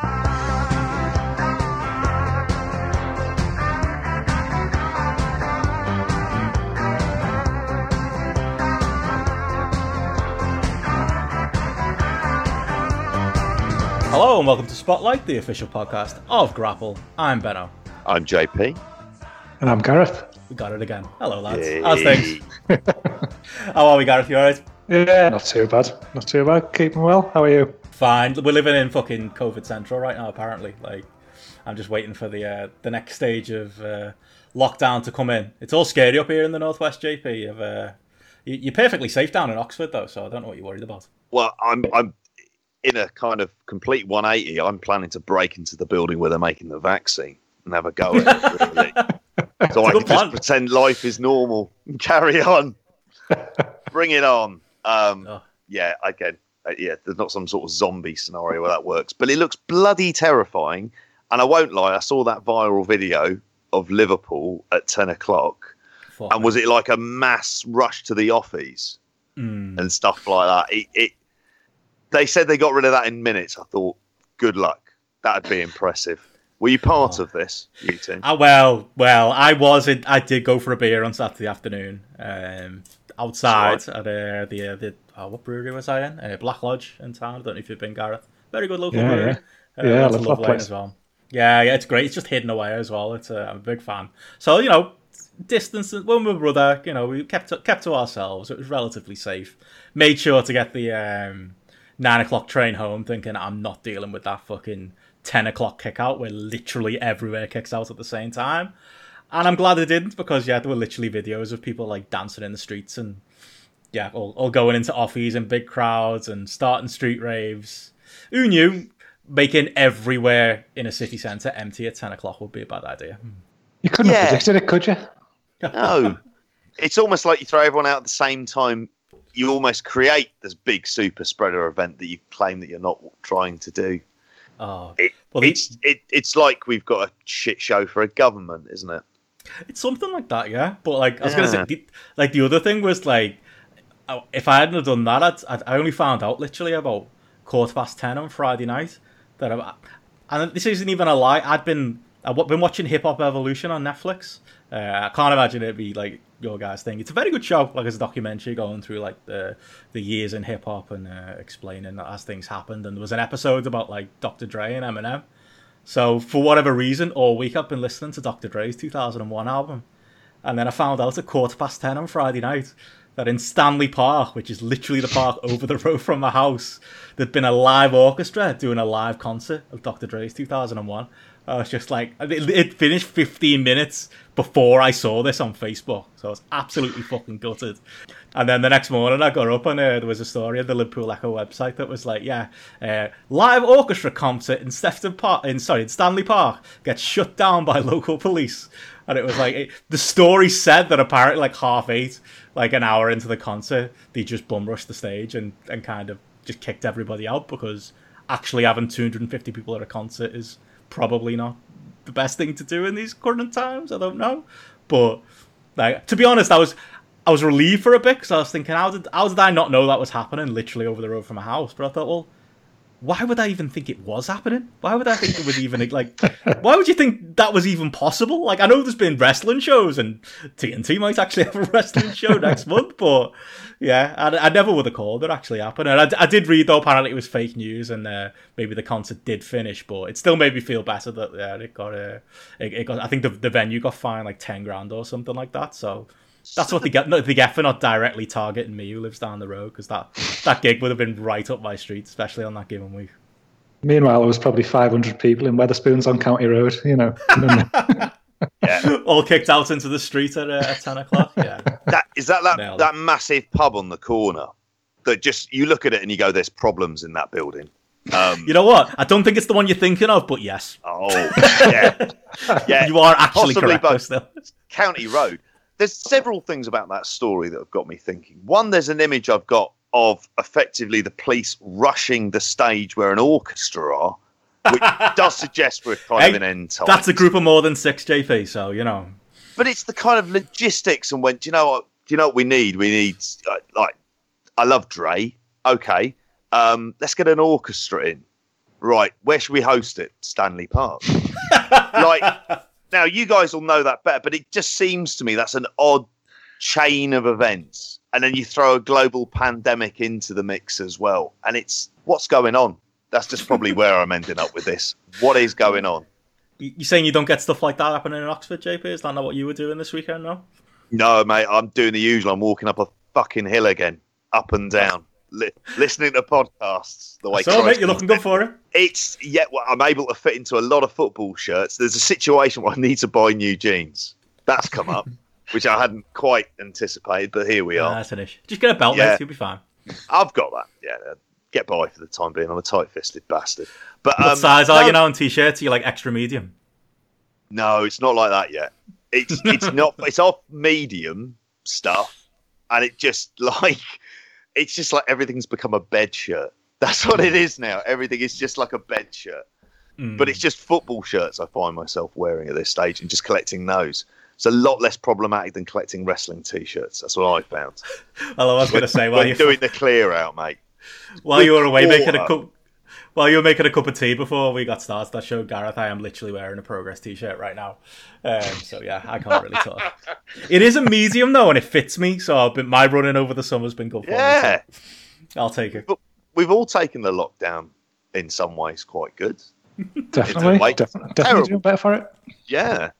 Hello and welcome to Spotlight, the official podcast of Grapple. I'm Benno. I'm JP. And I'm Gareth. We got it again. Hello, lads. How's things? How are we, Gareth? You alright? Yeah, not too bad. Not too bad. Keeping well. How are you? Fine. We're living in fucking COVID central right now. Apparently, like I'm just waiting for the uh, the next stage of uh, lockdown to come in. It's all scary up here in the northwest, JP. Uh, you- you're perfectly safe down in Oxford, though, so I don't know what you're worried about. Well, I'm I'm in a kind of complete 180. I'm planning to break into the building where they're making the vaccine and have a go at it. Really. so I can just pretend life is normal and carry on. Bring it on. Um, Oh. Yeah, again, uh, yeah. There's not some sort of zombie scenario where that works, but it looks bloody terrifying. And I won't lie, I saw that viral video of Liverpool at 10 o'clock. Fuck And was it like a mass rush to the office? Mm. and stuff like that. It, it they said they got rid of that in minutes. I thought, good luck. That'd be impressive. Were you part of this, you two? Ah, well, well, I was. In, I did go for a beer on Saturday afternoon, um, outside at uh, the uh, the oh, what brewery was I in? Uh, Black Lodge in town. I don't know if you've been, Gareth. Very good local Yeah, brewery. yeah. Uh, Yeah, I lots love that place. as well. Yeah, yeah, it's great. It's just hidden away as well. It's uh, I'm a big fan. So you know, distance. When we were brother, you know, we kept to, kept to ourselves. It was relatively safe. Made sure to get the um, nine o'clock train home, thinking I'm not dealing with that fucking ten o'clock kick out where literally everywhere kicks out at the same time. And I'm glad I didn't because yeah, there were literally videos of people like dancing in the streets and yeah, all, all going into offies and big crowds and starting street raves. Who knew making everywhere in a city centre empty at ten o'clock would be a bad idea. Hmm. You couldn't Yeah. have predicted it, could you? No. it's almost like you throw everyone out at the same time. You almost create this big super spreader event that you claim that you're not trying to do. Oh, It, Well, the- it's it, it's like we've got a shit show for a government, isn't it? It's something like that, yeah. But like I was gonna say, the, like the other thing was like, if I hadn't have done that, I'd, I'd, I only found out literally about quarter past ten on Friday night that I, and this isn't even a lie. I'd been I've been watching Hip Hop Evolution on Netflix. Uh, I can't imagine it'd be like your guys' thing. It's a very good show, like it's a documentary going through like the the years in hip hop and uh, explaining as things happened. And there was an episode about like Dr. Dre and Eminem. So for whatever reason, all week I've been listening to Dr. Dre's 2001 album, and then I found out at quarter past ten on Friday night that in Stanley Park, which is literally the park over the road from my house, there'd been a live orchestra doing a live concert of Dr. Dre's 2001. I was just like, it, it finished 15 minutes before I saw this on Facebook, so I was absolutely fucking gutted. And then the next morning, I got up and uh, there was a story on the Liverpool Echo website that was like, yeah, uh, live orchestra concert in Sefton Park, in sorry, in Stanley Park gets shut down by local police. And it was like it, the story said that apparently, like half eight, like an hour into the concert, they just bum rushed the stage and and kind of just kicked everybody out because actually having 250 people at a concert is probably not the best thing to do in these current times. I don't know, but like to be honest, I was I was relieved for a bit because I was thinking, how did how did I not know that was happening literally over the road from my house? But I thought, well, why would I even think it was happening? Why would I think it was even like? Why would you think that was even possible? Like, I know there's been wrestling shows, and TNT might actually have a wrestling show next month, but yeah, I, I never would have called it actually happened. And I, I did read though, apparently it was fake news, and uh, maybe the concert did finish, but it still made me feel better that yeah, it got uh, it, it got. I think the the venue got fined like ten grand or something like that. So. That's what they get. No, they get for not directly targeting me, who lives down the road, because that that gig would have been right up my street, especially on that given week. Meanwhile, there was probably 500 people in Wetherspoons on County Road, you know. Yeah. All kicked out into the street at, uh, at ten o'clock. Yeah, that is that that, Nailed it. that massive pub on the corner that just you look at it and you go, "There's problems in that building." Um, you know what? I don't think it's the one you're thinking of, but yes, oh, yeah, yeah. you are actually possibly correct. both. Still, County Road. There's several things about that story that have got me thinking. One, there's an image I've got of effectively the police rushing the stage where an orchestra are, which does suggest we're kind Hey, of an end time. that's a group of more than six JP. So you know, but it's the kind of logistics and when do you know what do you know what we need we need uh, like i love dre okay um let's get an orchestra in right, where should we host it? Stanley Park. like now, you guys will know that better, but it just seems to me that's an odd chain of events, and then you throw a global pandemic into the mix as well, and it's what's going on. That's just probably where I'm ending up with this. What is going on? You saying you don't get stuff like that happening in Oxford, JP? Is that not what you were doing this weekend? No. No, mate. I'm doing the usual. I'm walking up a fucking hill again, up and down, li- listening to podcasts. The way So, mate, you're looking good for it. It's yeah. Well, I'm able to fit into a lot of football shirts. There's a situation where I need to buy new jeans. That's come up, which I hadn't quite anticipated, but here we Yeah, are. that's an issue. Just get a belt, Yeah. mate. You'll be fine. I've got that. Yeah, get by for the time being. I'm a tight-fisted bastard. But What um, size are no, you now in t-shirts? Are you like extra medium? No, it's not like that yet. It's it's not. It's off medium stuff, and it just like it's just like everything's become a bed shirt. That's what it is now. Everything is just like a bed shirt. Mm. But it's just football shirts I find myself wearing at this stage and just collecting those. It's a lot less problematic than collecting wrestling t-shirts. That's what I found. Well, I was going to say while you're doing the clear out, mate. while you were away making a cup while you were making a cup of tea before we got started. That showed Gareth I am literally wearing a progress t-shirt right now. Um, so yeah, I can't really talk. It is a medium though, and it fits me. So I've been, my running over the summer's been good for Yeah, me. So I'll take it. we've all taken the lockdown in some ways quite good. Definitely, like definitely, definitely doing better for it. Yeah,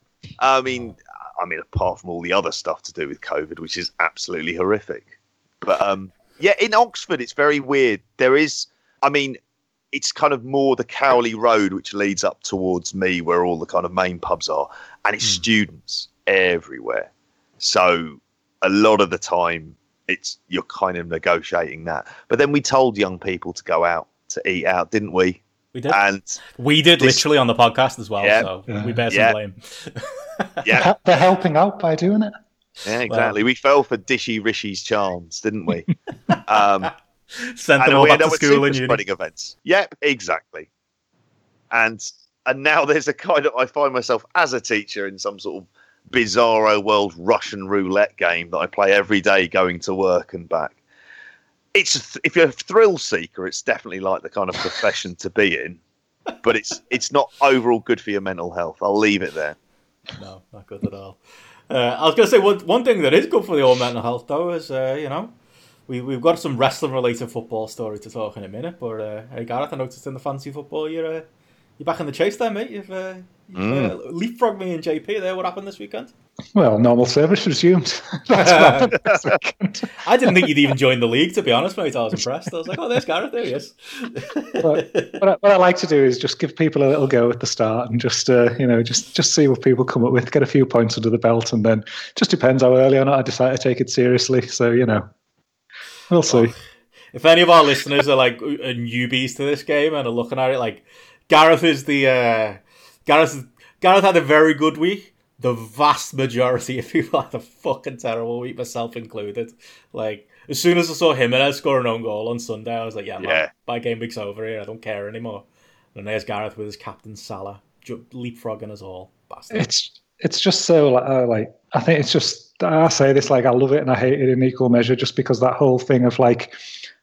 I mean, I mean, apart from all the other stuff to do with COVID, which is absolutely horrific. But um, yeah, in Oxford, it's very weird. There is, I mean, it's kind of more the Cowley Road, which leads up towards me, where all the kind of main pubs are, and it's students everywhere. So a lot of the time, it's you're kind of negotiating that. But then we told young people to go out to eat out, didn't we? We did. And we did this- literally on the podcast as well. Yeah. So Yeah. we bear some Yeah. blame. yeah, They're helping out by doing it. Yeah, exactly. we fell for Dishy Rishi's charms, didn't we? um, Sent and them all back to school and uni. events. Yep, exactly. And and now there's a kind of I find myself as a teacher in some sort of bizarro world Russian roulette game that I play every day going to work and back. It's if you're a thrill seeker, it's definitely like the kind of profession to be in, but it's it's not overall good for your mental health. I'll leave it there. No, not good at all. Uh, I was going to say one one thing that is good for the old mental health though is uh, you know we we've got some wrestling related football story to talk in a minute. But uh, hey Gareth, I noticed in the fancy football you're uh, you're back in the chase there, mate. You've, uh, you've uh, leapfrogged me and JP there. What happened this weekend? Well, normal service resumed. That's what happened this weekend. I didn't think you'd even join the league to be honest, mate. I was impressed. I was like, oh, there's Gareth. There he is. But what I, what I like to do is just give people a little go at the start and just uh, you know just just see what people come up with, get a few points under the belt, and then just depends how early or not I decide to take it seriously. So you know, we'll see. if any of our listeners are like newbies to this game and are looking at it, like Gareth is the uh, Gareth. Gareth had a very good week. The vast majority of people had a fucking terrible week, myself included. Like as soon as I saw Jimenez score an own goal on Sunday, I was like, "Yeah, man, Yeah. my game week's over here. I don't care anymore." And there's Gareth with his captain Salah ju- leapfrogging us all. Bastard. It's it's just so uh, like I think it's just I say this like I love it and I hate it in equal measure just because that whole thing of like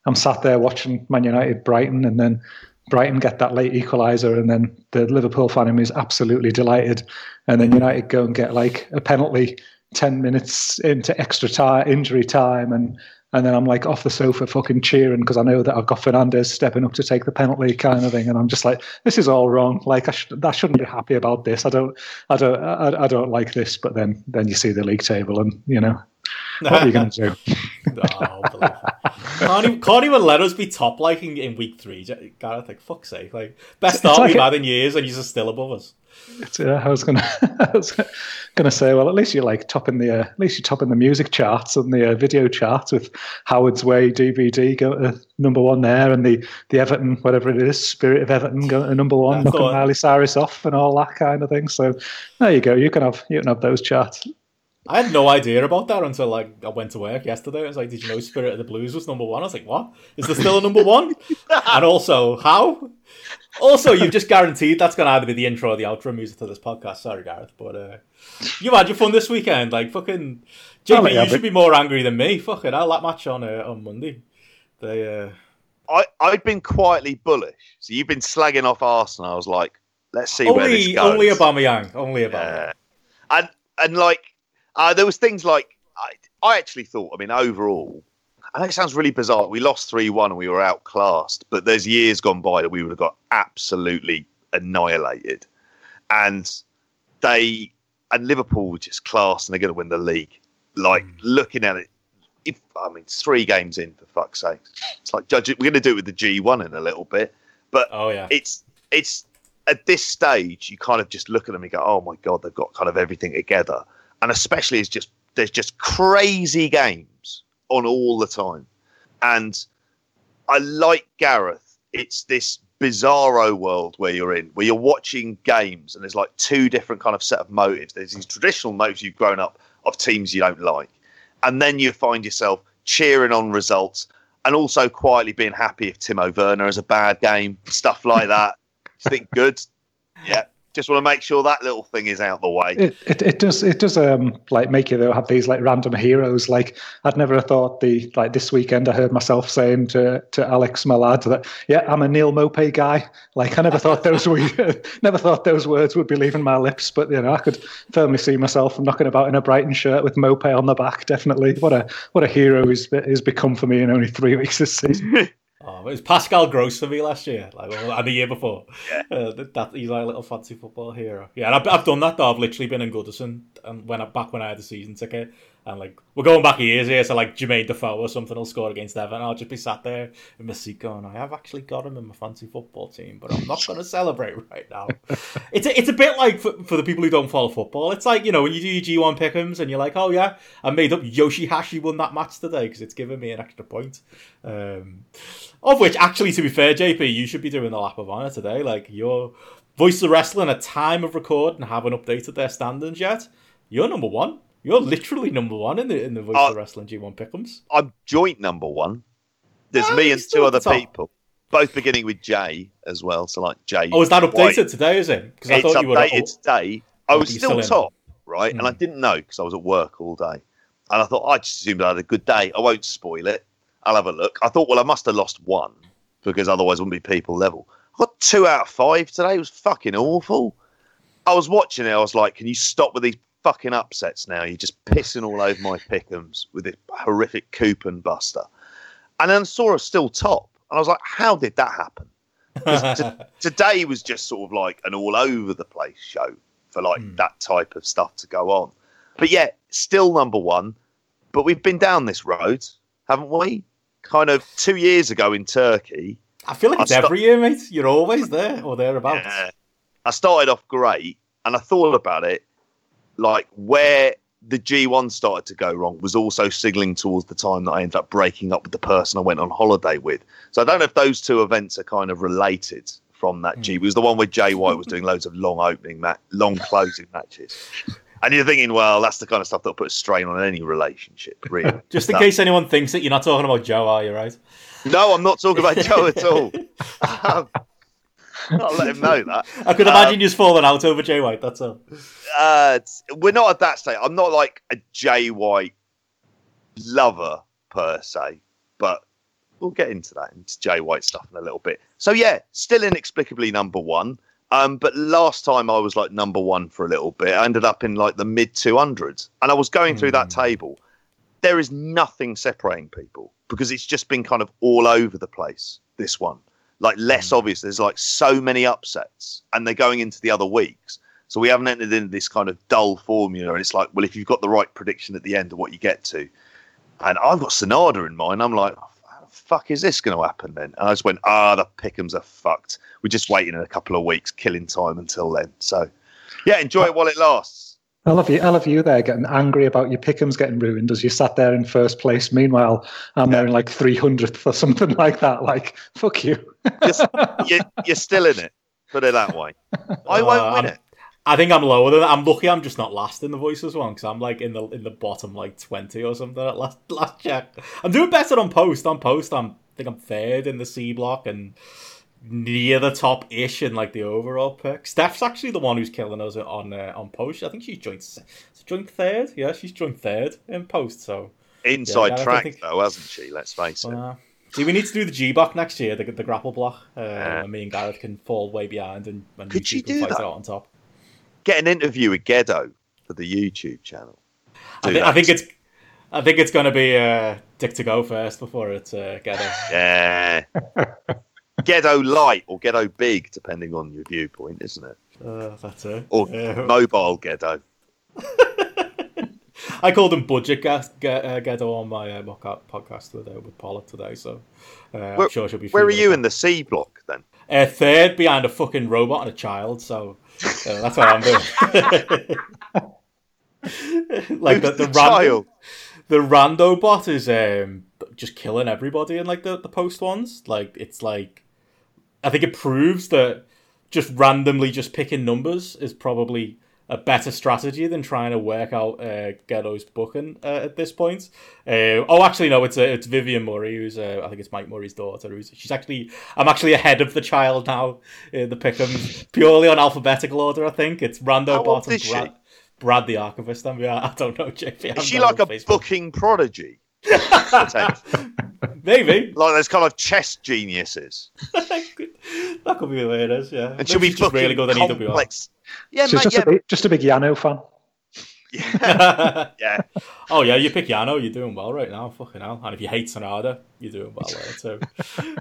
I'm sat there watching Man United Brighton and then Brighton get that late equaliser and then the Liverpool fan in me is absolutely delighted and then United go and get like a penalty 10 minutes into extra time injury time and and then I'm like off the sofa fucking cheering because I know that I've got Fernandes stepping up to take the penalty kind of thing. And I'm just like this is all wrong. Like I, sh- I shouldn't be happy about this. I don't I don't I, I don't like this. But then then you see the league table and you know what are you going to do Oh, can't, even, can't even let us be top like in, in week three. Gareth, like fuck's sake, like best start like we've had in years, and you're still above us. It's, uh, I was gonna, I was gonna say, well, at least you're like topping the, uh, at least you're topping the music charts and the uh, video charts with Howard's Way DVD go to number one there, and the the Everton, whatever it is, Spirit of Everton go to number one, knocking Miley Cyrus off and all that kind of thing. So there you go, you can have you can have those charts. I had no idea about that until like I went to work yesterday. I was like, "Did you know Spirit of the Blues was number one?" I was like, "What? Is there still a number one?" and also, how? Also, you've just guaranteed that's going to either be the intro or the outro music to this podcast. Sorry, Gareth, but uh, you've had your fun this weekend. Like fucking JP, Oh, yeah, you should be more angry than me. Fucking hell, that match on uh, on Monday. They uh, I I'd been quietly bullish. So you've been slagging off Arsenal. I was like, let's see where this Only, goes. only Aubameyang. Only Aubameyang. Yeah. And and like uh, there was things like I I actually thought. I mean, overall, I know it sounds really bizarre. We lost three one and we were outclassed. But there's years gone by that we would have got absolutely annihilated, and they and Liverpool were just class and they're going to win the league. Like looking at it. If, I mean, three games in for fuck's sake. It's like judge. We're going to do it with the G1 in a little bit, but Oh yeah. it's it's at this stage you kind of just look at them and go, oh my god, they've got kind of everything together, and especially it's just there's just crazy games on all the time, and I like Gareth. It's this bizarro world where you're in, where you're watching games and there's like two different kind of set of motives. There's these traditional motives you've grown up of teams you don't like, and then you find yourself cheering on results and also quietly being happy if Timo Werner has a bad game, stuff like that. Just think good. Yeah. Just want to make sure that little thing is out of the way. It, it it does it does um like make you though have these like random heroes. Like I'd never have thought the like this weekend I heard myself saying to to Alex my lad that yeah I'm a Neal Maupay guy. Like I never thought those were never thought those words would be leaving my lips. But you know I could firmly see myself knocking about in a Brighton shirt with Maupay on the back. Definitely what a what a hero he's he's become for me in only three weeks this season. Oh, it was Pascal Gross for me last year, like and the year before. Yeah. Uh, that, that he's like a little fancy football hero. Yeah, and I've, I've done that though. I've literally been in Goodison and when I, back when I had the season ticket, and like we're going back years here, so like Jermaine Defoe or something will score against Everton. I'll just be sat there in my seat going, I have actually got him in my fancy football team, but I'm not going to celebrate right now. it's a, it's a bit like for, for the people who don't follow football. It's like you know when you do your G1 pick'ems and you're like, oh yeah, I made up Yoshihashi won that match today because it's given me an extra point. Um, of which, actually, to be fair, JP, you should be doing the lap of honor today. Like your Voice of Wrestling at time of record and haven't updated their standings yet. You're number one. You're literally number one in the in the Voice Oh. of Wrestling G1 Pickums. I'm joint number one. There's Ah, me and two other people, both beginning with J as well. So like J. Oh, is that White. updated today? Is it? Because I it's thought you were. updated today. I was still, still top, right? And I Hmm. didn't know because I was at work all day. And I thought I just assumed I had a good day. I won't spoil it. I'll have a look. I thought, well, I must have lost one because otherwise it wouldn't be people level. I got two out of five today. It was fucking awful. I was watching it. I was like, can you stop with these fucking upsets now? You're just pissing all over my pickums with this horrific coupon buster. And then saw us still top. And I was like, how did that happen? to- today was just sort of like an all over the place show for like Hmm. that type of stuff to go on. But yeah, still number one. But we've been down this road, haven't we? Kind of two years ago in Turkey. I feel like I it's sto- every year, mate. You're always there or thereabouts. Yeah. I started off great and I thought about it like where the G1 started to go wrong was also signaling towards the time that I ended up breaking up with the person I went on holiday with. So I don't know if those two events are kind of related from that G. It was the one where Jay White was doing loads of long opening, ma- long closing matches. And you're thinking, well, that's the kind of stuff that'll put a strain on any relationship, really. Just in case anyone thinks that you're not talking about Joe, are you right? No, I'm not talking about Joe at all. Um, I'll let him know that. I could Um, imagine you just falling out over Jay White. That's all. uh, we're not at that stage. I'm not like a Jay White lover per se, but we'll get into that into Jay White stuff in a little bit. So yeah, still inexplicably number one. Um, but last time I was like number one for a little bit. I ended up in like the mid 200s, and I was going through that Hmm. table. There is nothing separating people because it's just been kind of all over the place. This one, like less Hmm. obvious. There's like so many upsets, and they're going into the other weeks. So we haven't entered into this kind of dull formula. And it's like, well, if you've got the right prediction at the end of what you get to, and I've got Sanada in mind, I'm like, how the fuck is this going to happen then? And I just went, ah, the Pickems are fucked. We're just waiting in a couple of weeks, killing time until then. So, yeah, enjoy it while it lasts. I love you. I love you there getting angry about your pickums getting ruined as you sat there in first place. Meanwhile, I'm there in like 300th or something like that. Like, fuck you. Just, you, you're still in it. Put it that way. I won't Uh, win I'm- it. I think I'm lower than that. I'm lucky I'm just not last in the voices one because I'm like in the in the bottom like twenty or something at last last check. I'm doing better on post. On post, I'm I think I'm third in the C block and near the top ish in like the overall pick. Steph's actually the one who's killing us on uh, on post. I think she's joined se- joined third. Yeah, she's joined third in post. So Inside Yeah, track, think- though, hasn't she? Let's face it. uh, See, we need to do the G block next year, the, the grapple block. Uh, Yeah. and me and Gareth can fall way behind and, and Could she do that? out on top. Get an interview with Gedo for the YouTube channel. I, Do thi- I think it's I think it's going to be uh, Dick to go first before it's uh, Gedo. Yeah. Gedo light or Gedo big, depending on your viewpoint, isn't it? Uh, that's it. Or Uh, mobile Gedo. I called them Budget uh, Gedo on my uh, mock-up podcast with, uh, with Pollock today, so uh, I'm Where- sure she'll be. Where are you in the C block then? Uh, third behind a fucking robot and a child, so uh, that's what I'm doing. like the, Who's the, the random, child? the rando bot is um just killing everybody in like the, the post ones. Like it's like I think it proves that just randomly just picking numbers is probably a better strategy than trying to work out uh, Gedo's booking uh, at this point. Uh, oh, actually, no, it's uh, it's Vivian Murray, who's uh, I think it's Mike Murray's daughter. Who's she's actually I'm actually ahead of the child now in the pickums purely on alphabetical order. I think it's Rando How old Bot and is she? Brad, Brad the Archivist. I, I don't know, JP. I'm Is she like a Facebook. booking prodigy? Maybe like those kind of chess geniuses. that could be the way it is. Yeah, And she'll be Maybe just really good at EWR. Yeah, She's mate, just, yeah, a big, just a big Yano fan. yeah, yeah. oh yeah, you pick Yano, you're doing well right now. Fucking hell. And if you hate Sanada, you're doing well there too.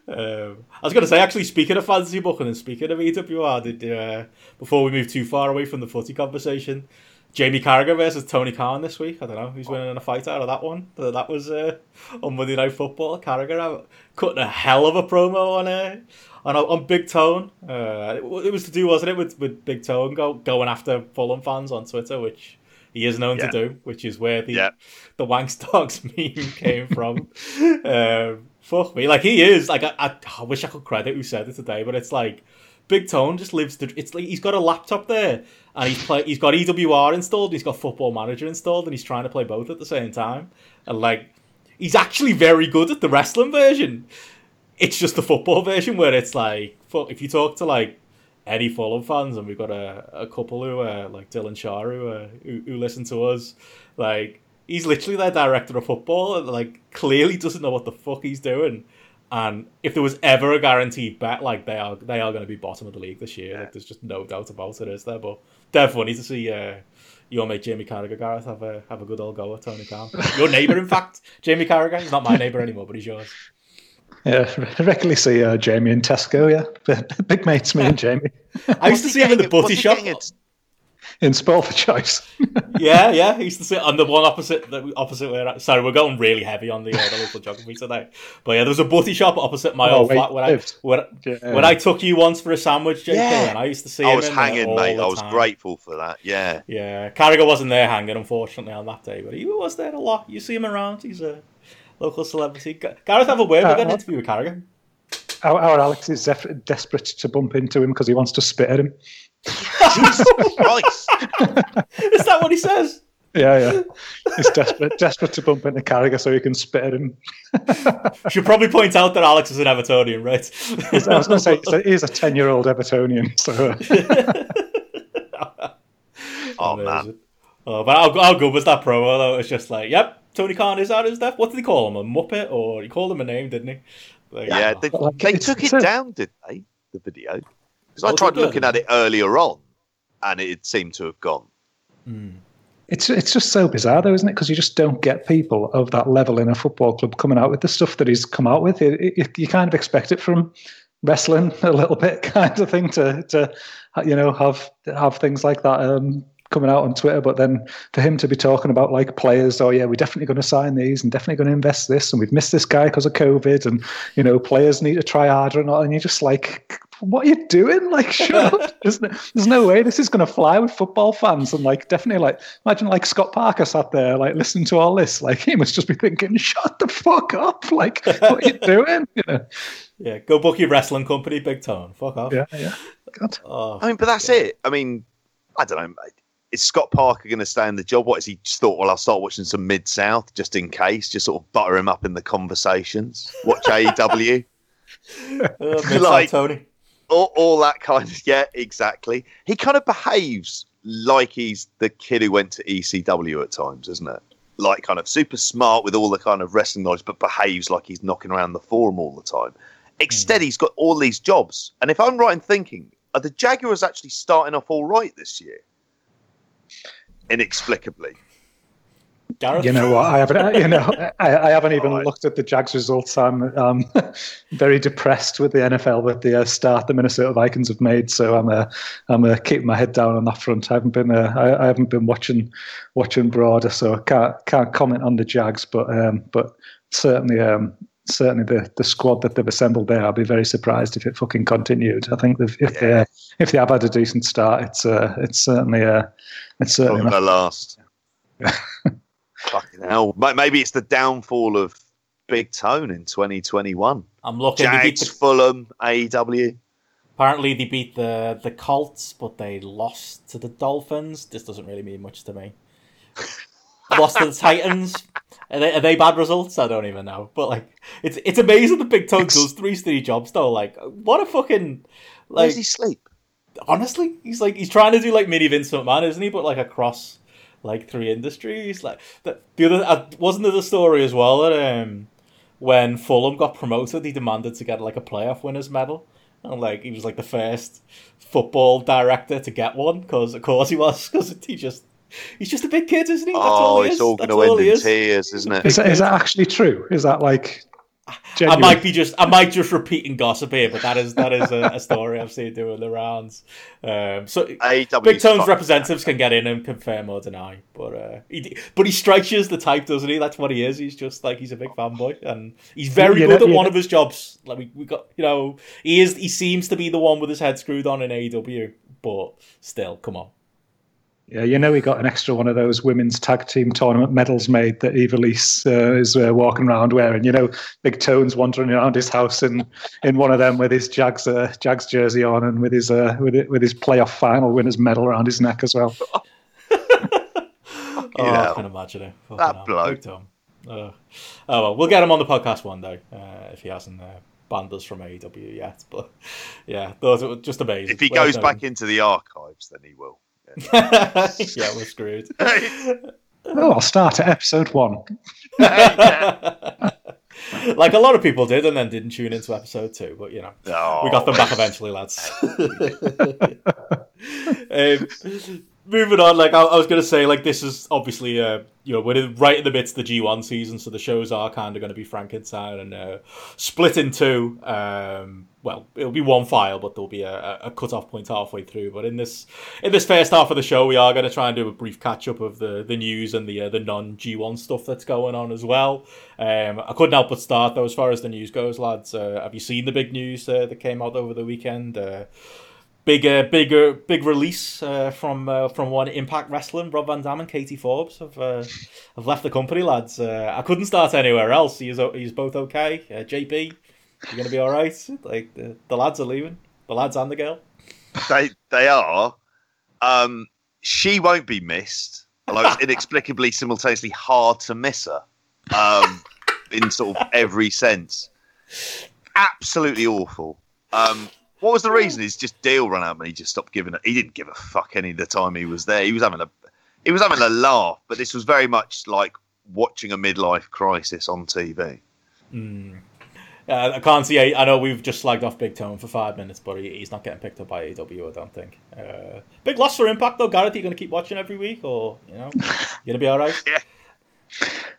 um, I was going to say, actually, speaking of fantasy booking and speaking of EWR, did uh, before we move too far away from the footy conversation, Jamie Carragher versus Tony Khan this week. I don't know who's winning in a fight out of that one. That was uh, on Monday Night Football. Carragher out- cutting a hell of a promo on uh, on on Big Tone. Uh, it, it was to do, wasn't it, with, with Big Tone go, going after Fulham fans on Twitter, which he is known Yeah. to do, which is where the Yeah. the Dogs meme came from. um, fuck me, like he is. Like I, I, I wish I could credit who said it today, but it's like Big Tone just lives. The, it's like he's got a laptop there, and he's play. He's got EWR installed. And he's got Football Manager installed, and he's trying to play both at the same time. And like, he's actually very good at the wrestling version. It's just the football version where it's like, if you talk to like any Fulham fans, and we've got a, a couple who are like Dylan Shaw who, uh, who who listen to us, like he's literally their director of football, and like clearly doesn't know what the fuck he's doing. And if there was ever a guaranteed bet, like they are, they are going to be bottom of the league this year. Like, there's just no doubt about it, is there? But they're funny to see uh, your mate Jamie Carragher, Gareth, have a have a good old go at Tony Khan. Your neighbour, in fact, Jamie Carragher. He's not my neighbour anymore, but he's yours. Yeah, I regularly see uh, Jamie in Tesco. Yeah, big mates, me and Jamie I used to see him in the What's butty shop. getting at- in Sport for Choice. yeah, yeah. He used to sit on the one opposite, the opposite way. Sorry, we're going really heavy on the, uh, the local geography today. But yeah, there was a butty shop opposite my Oh, old flat when I lived. when, Yeah. when I took you once for a sandwich, JK, Yeah. and I used to see I him was in hanging, all mate. the I was time. grateful for that. Yeah. Yeah, Carragher wasn't there hanging, unfortunately, on that day, but he was there a lot. You see him around. He's a local celebrity. Gareth, have a word. We're Uh, going to interview with Carragher. Our, our Alex is desperate to bump into him because he wants to spit at him. Jesus Christ. Is that what he says? Yeah, yeah. He's desperate, desperate to bump into Carragher so he can spit at him. You should probably point out that Alex is an Evertonian, right? I was going to say he's a- a ten-year-old Evertonian. So uh, Oh, man. Oh, but how, how good was that promo though? It's just like, yep, Tony Khan is out his death. What did he call him? A muppet, or he called him a name, didn't he? Like, Yeah, oh. they, Like, they took it a- down, did they? The video? Because I Oh, tried looking at it earlier on, and it seemed to have gone. it's it's just so bizarre, though, isn't it? Because you just don't get people of that level in a football club coming out with the stuff that he's come out with. It, it, you kind of expect it from wrestling a little bit, kind of thing, to to you know have have things like that. Um, coming out on Twitter, but then for him to be talking about like players, oh yeah, we're definitely going to sign these and definitely going to invest this, and we've missed this guy because of COVID, and you know players need to try harder and all, and you're just like, what are you doing? Like, shut up! There's no, there's no way this is going to fly with football fans, and like definitely like imagine like Scott Parker sat there like listening to all this, like he must just be thinking, shut the fuck up! Like, what are you doing? You know? yeah, go book your wrestling company, Big Tone. Fuck off. Yeah, yeah. God. Oh, I mean, but that's it. I mean, I don't know. mate. Is Scott Parker going to stay in the job? What is he just thought? Well, I'll start watching some Mid South just in case, just sort of butter him up in the conversations. Watch AEW, uh, Mid-South like- Tony. All, all that kind of. Yeah, exactly. He kind of behaves like he's the kid who went to ECW at times, isn't it? like kind of super smart with all the kind of wrestling knowledge, but behaves like he's knocking around the forum all the time. Instead, hmm. he's got all these jobs. And if I'm right in thinking, are the Jaguars actually starting off all right this year? Inexplicably. Gareth? You know what? I haven't. You know, I, I haven't even Alright. looked at the Jags results. I'm um, very depressed with the NFL with the uh, start the Minnesota Vikings have made. So I'm uh, I'm uh, keeping my head down on that front. I haven't been uh, I, I haven't been watching watching broader, so I can't can't comment on the Jags. But um, but certainly um, certainly the, the squad that they've assembled there, I'll be very surprised if it fucking continued. I think if they if they have had a decent start, it's uh, it's certainly uh, it's certainly gonna last. Fucking hell. Ma- Maybe it's the downfall of Big Tone in 2021. I'm looking. They beat Jags, the, Fulham, AEW. apparently, they beat the the Colts, but they lost to the Dolphins. This doesn't really mean much to me. lost to the Titans. Are they, are they bad results? I don't even know. But like, it's it's amazing that Big Tone does three three jobs though. Like, what a fucking Where like. does he sleep? honestly, he's like he's trying to do like mini Vince McMahon, isn't he? But like across like three industries. Like the, the other uh, wasn't there the story as well that um when Fulham got promoted, he demanded to get like a playoff winners medal, and like he was like the first football director to get one because of course he was because he just he's just a big kid, isn't he? That's all Oh, he it's is. all going to end in is. tears, isn't it? Is that, is that actually true? Is that like? I might be just I might just repeating gossip here, but that is that is a, a story I've seen doing the rounds. Um, so AEW Big 's Tone's fucked. representatives can get in and confirm or deny, but uh, he, but he strikes you as the type, doesn't he? That's what he is. He's just like he's a big fanboy, and he's very You good know- at one know- of his jobs. Like we, we got, you know, he is. He seems to be the one with his head screwed on in AEW, but still, come on. Yeah, you know, we got an extra one of those women's tag team tournament medals made that Ivelisse uh, is uh, walking around wearing. You know, Big Tone's wandering around his house in, in one of them with his Jags uh, Jags jersey on and with his uh, with it, with his playoff final winners medal around his neck as well. Oh, I hell. can imagine it. Fucking That hell. bloke. Big Uh, oh well, we'll get him on the podcast one day uh, if he hasn't uh, banned us from AEW yet. But yeah, those are just amazing. If he Well goes back into the archives, then he will. yeah, we're screwed. Oh, I'll start at episode one. like a lot of people did, and then didn't tune into episode two. But you know, Oh, we got them back eventually, lads. um, moving on, like I, I was going to say, like this is obviously, uh, you know, we're in- right in the midst of the G1 season, so the shows are kind of going to be Frankenstein and uh, split in two. Um, well, it'll be one file, but there'll be a, a cut-off point halfway through. But in this in this first half of the show, we are going to try and do a brief catch-up of the, the news and the uh, the non G1 stuff that's going on as well. Um, I couldn't help but start though, as far as the news goes, lads. Uh, have you seen the big news uh, that came out over the weekend? Uh, big, uh, bigger, big release uh, from uh, from one Impact Wrestling. Rob Van Dam and Katie Forbes have uh, have left the company, lads. Uh, I couldn't start anywhere else. He's he's both okay. Uh, JP, you're gonna be all right. Like the, the lads are leaving. The lads and the girl. they they are. Um, she won't be missed, although it's inexplicably simultaneously hard to miss her. Um, in sort of every sense, absolutely awful. Um, what was the reason? His just deal ran out and he just stopped giving it. He didn't give a fuck any of the time he was there. He was having a he was having a laugh, but this was very much like watching a midlife crisis on TV. Uh, I can't see. I know we've just slagged off Big Tone for five minutes, but he, he's not getting picked up by AW. I don't think. Uh, big loss for Impact though. Gareth, you going to keep watching every week, or you know, you going to be all right?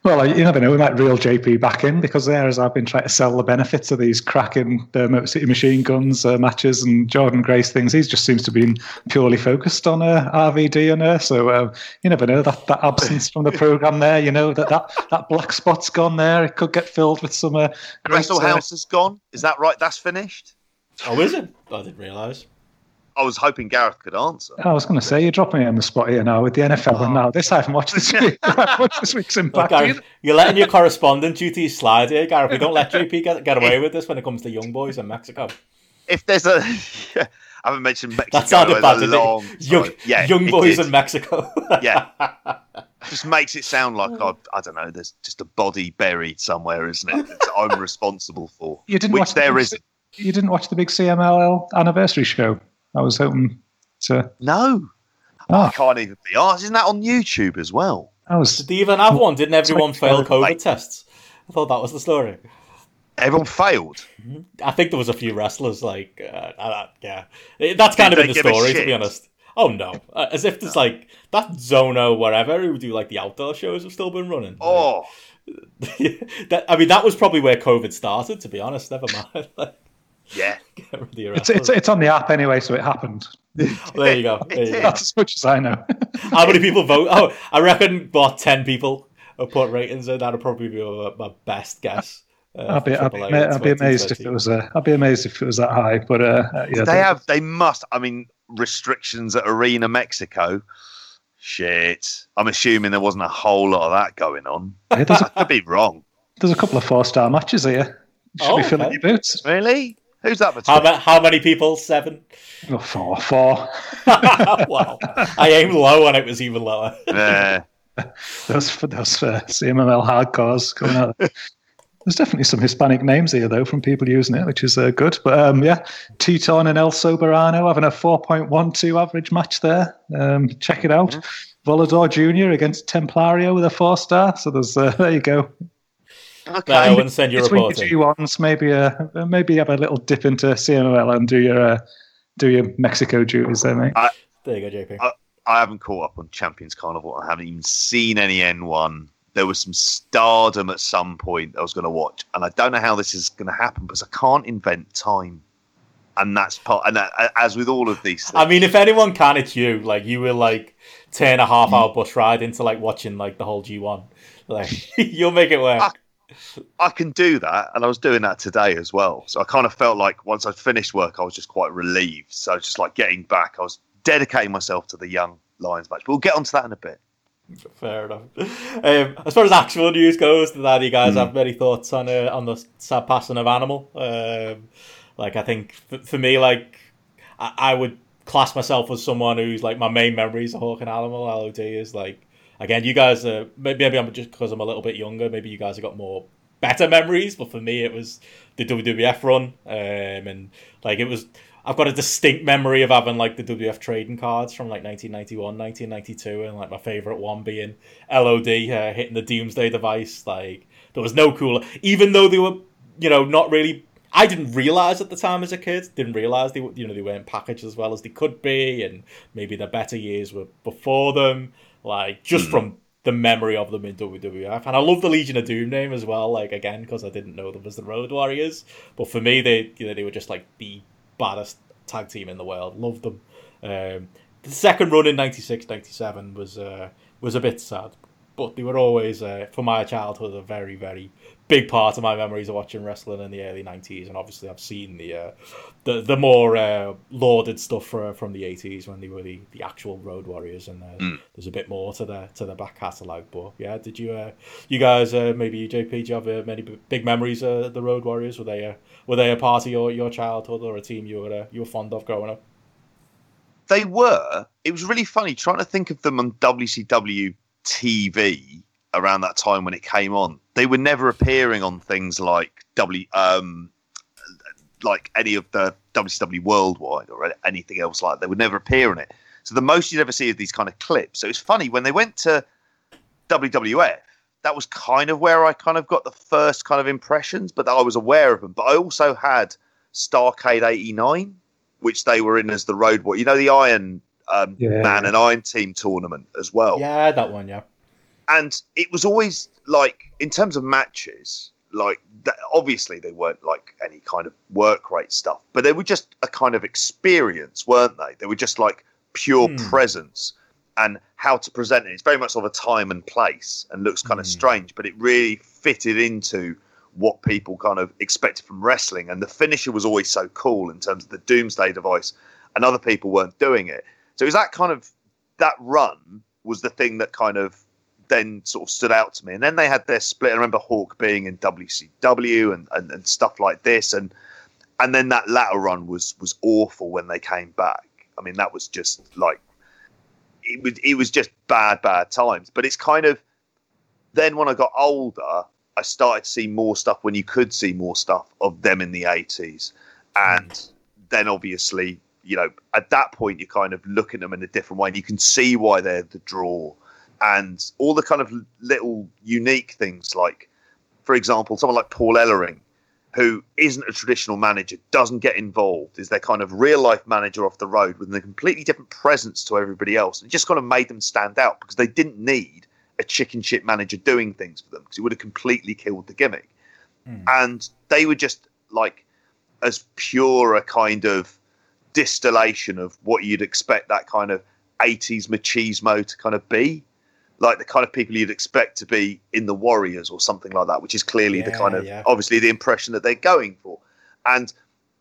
Well, you never know. We might reel JP back in because there, as I've been trying to sell the benefits of these cracking uh, Motor City Machine Guns uh, matches and Jordynne Grace things, he just seems to be purely focused on uh, RVD and her. So uh, you never know that that absence from the program there. You know that that that black spot's gone there. It could get filled with some. Uh, great, Wrestle uh, House has gone. Is that right? That's finished. Oh, is it? I didn't realise. I was hoping Gareth could answer. I was going to say you're dropping me on the spot here now with the NFL, and now this I haven't watched this oh. week. Watched this week's Look, Impact. Gareth, you're letting your correspondent duties slide here, Gareth. We don't let JP get, get away with this when it comes to young boys in Mexico. If there's a, I haven't mentioned Mexico That sounded in bad, a didn't long it? Young. Yeah, young boys in Mexico. yeah, just makes it sound like I, I don't know. There's just a body buried somewhere, isn't it? That I'm responsible for. You didn't which watch the there big is You didn't watch the big CMLL anniversary show. I was hoping to. no. Oh, I can't even be asked. Isn't that on YouTube as well? I was. Did they even have one? Didn't everyone fail COVID Like- tests? I thought that was the story. Everyone failed. I think there was a few wrestlers like, uh, uh, yeah, that's kind Did of in the story to be honest. Oh no, uh, as if there's like that Zono whatever who would do like the outdoor shows have still been running. Oh, that I mean that was probably where COVID started. To be honest, never mind. Like, yeah. get rid of the It's, it's, it's on the app anyway, so it happened. there you go. There you go. That's as much as I know. How many people vote? Oh, I reckon about ten people have put ratings in. That'll probably be my, my best guess. Uh, I'd be, I'd be, I'd be amazed if it was. Uh, I'd be amazed if it was that high. But uh, uh, yeah, they have. They must. I mean, restrictions at Arena Mexico. Shit. I'm assuming there wasn't a whole lot of that going on. Yeah, there's, I a, could be wrong. there's a couple of four star matches here. You should Oh, be filling okay. your boots. Really? Who's that How, between? ma- how many people? Seven. Oh, four, four. wow. I aimed low and it was even lower. Yeah. Those for those uh, CMLL hardcores coming out. There's definitely some Hispanic names here though from people using it, which is uh, good. But um, yeah, Titán and El Soberano having a 4.12 average match there. Um, check it out. Volador Jr. against Templario with a four star. So there's uh, there you go. Okay. But I wouldn't send your Between report the in. G1s, maybe uh, maybe have a little dip into CMLL and do your uh, do your Mexico duties there, mate. There you go, JP. Uh, I haven't caught up on Champions Carnival. I haven't even seen any N1. There was some stardom at some point I was going to watch, and I don't know how this is going to happen because I can't invent time, and that's part. And that, as with all of these, things, I mean, if anyone can, it's you. Like you will like turn a half hour bus ride into like watching like the whole G one. Like you'll make it work. Ah. I can do that, and I was doing that today as well. So I kind of felt like once I'd finished work, I was just quite relieved. So just like getting back, I was dedicating myself to the young Lions match. But we'll get onto that in a bit. Fair enough. Um, as far as actual news goes, that you guys Hmm. have many thoughts on uh, on the sad passing of Animal? Um, like I think for, for me, like I, I would class myself as someone who's like my main memories of Hawk and Animal. LOD is like again, you guys are maybe, maybe I'm just because I'm a little bit younger. Maybe you guys have got more better memories, but for me, it was the WWF run, um, and like it was. I've got a distinct memory of having like the WF trading cards from like 1991, 1992, and like my favorite one being LOD uh, hitting the Doomsday device. Like there was no cooler, even though they were, you know, not really. I didn't realize at the time as a kid. Didn't realize they, you know, they weren't packaged as well as they could be, and maybe the better years were before them. Like just from the memory of them in WWF, and I love the Legion of Doom name as well. Like again, because I didn't know them as the Road Warriors, but for me, they you know they were just like the baddest tag team in the world. Loved them. Um, the second run in 96, 97 was uh, was a bit sad, but they were always, uh, for my childhood, a very, very big part of my memories of watching wrestling in the early 90s. And obviously, I've seen the uh, the, the more uh, lauded stuff for, from the 80s when they were the, the actual Road Warriors, and uh, there's a bit more to the to the back catalogue. But yeah, did you uh, you guys uh, maybe you, JP, do you have uh, many big memories of the Road Warriors? Were they uh, were they a part of your, your childhood or a team you were uh, you were fond of growing up? They were. It was really funny trying to think of them on WCW TV around that time when it came on. They were never appearing on things like W, um, like any of the WCW Worldwide or anything else like. That. They would never appear in it. So the most you'd ever see is these kind of clips. So it's funny when they went to WWF. That was kind of where I kind of got the first kind of impressions, but I was aware of them. But I also had Starrcade '89, which they were in as the Road War. You know, the Iron um, Yeah. Man and Iron Team tournament as well Yeah, that one. Yeah. and it was always like in terms of matches like th- obviously they weren't like any kind of work rate stuff but they were just a kind of experience weren't they they were just like pure Hmm. presence and how to present it it's very much of a time and place and looks kind of Hmm. strange but it really fitted into what people kind of expected from wrestling and the finisher was always so cool in terms of the doomsday device and other people weren't doing it so it was that kind of that run was the thing that kind of then sort of stood out to me. And then they had their split. I remember Hawk being in WCW and, and, and stuff like this. And and then that latter run was was awful when they came back. I mean, that was just like it was it was just bad, bad times. But it's kind of then when I got older, I started to see more stuff when you could see more stuff of them in the eighties. And then obviously, you know, at that point you're kind of look at them in a different way and you can see why they're the draw and all the kind of little unique things like, for example, someone like Paul Ellering, who isn't a traditional manager, doesn't get involved, is their kind of real life manager off the road with a completely different presence to everybody else. And it just kind of made them stand out because they didn't need a chicken shit manager doing things for them because it would have completely killed the gimmick. Mm. And they were just like as pure a kind of distillation of what you'd expect that kind of 80s machismo to kind of be like the kind of people you'd expect to be in the Warriors or something like that, which is clearly yeah, the kind of yeah. obviously the impression that they're going for, and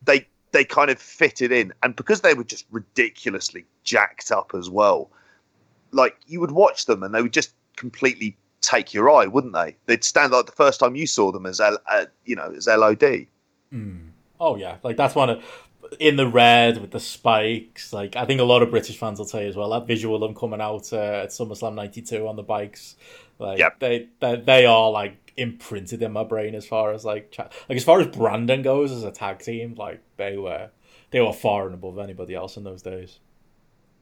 they they kind of fitted in, and because they were just ridiculously jacked up as well, like you would watch them and they would just completely take your eye, wouldn't they? They'd stand like the first time you saw them as L, uh, you know as LOD. Mm. Oh yeah, like that's one of in the red with the spikes. Like I think a lot of British fans will tell you as well that visual of them coming out uh, at SummerSlam '92 on the bikes. Like yep. they, they they are like imprinted in my brain as far as like like as far as Brandon goes as a tag team. Like they were they were far and above anybody else in those days.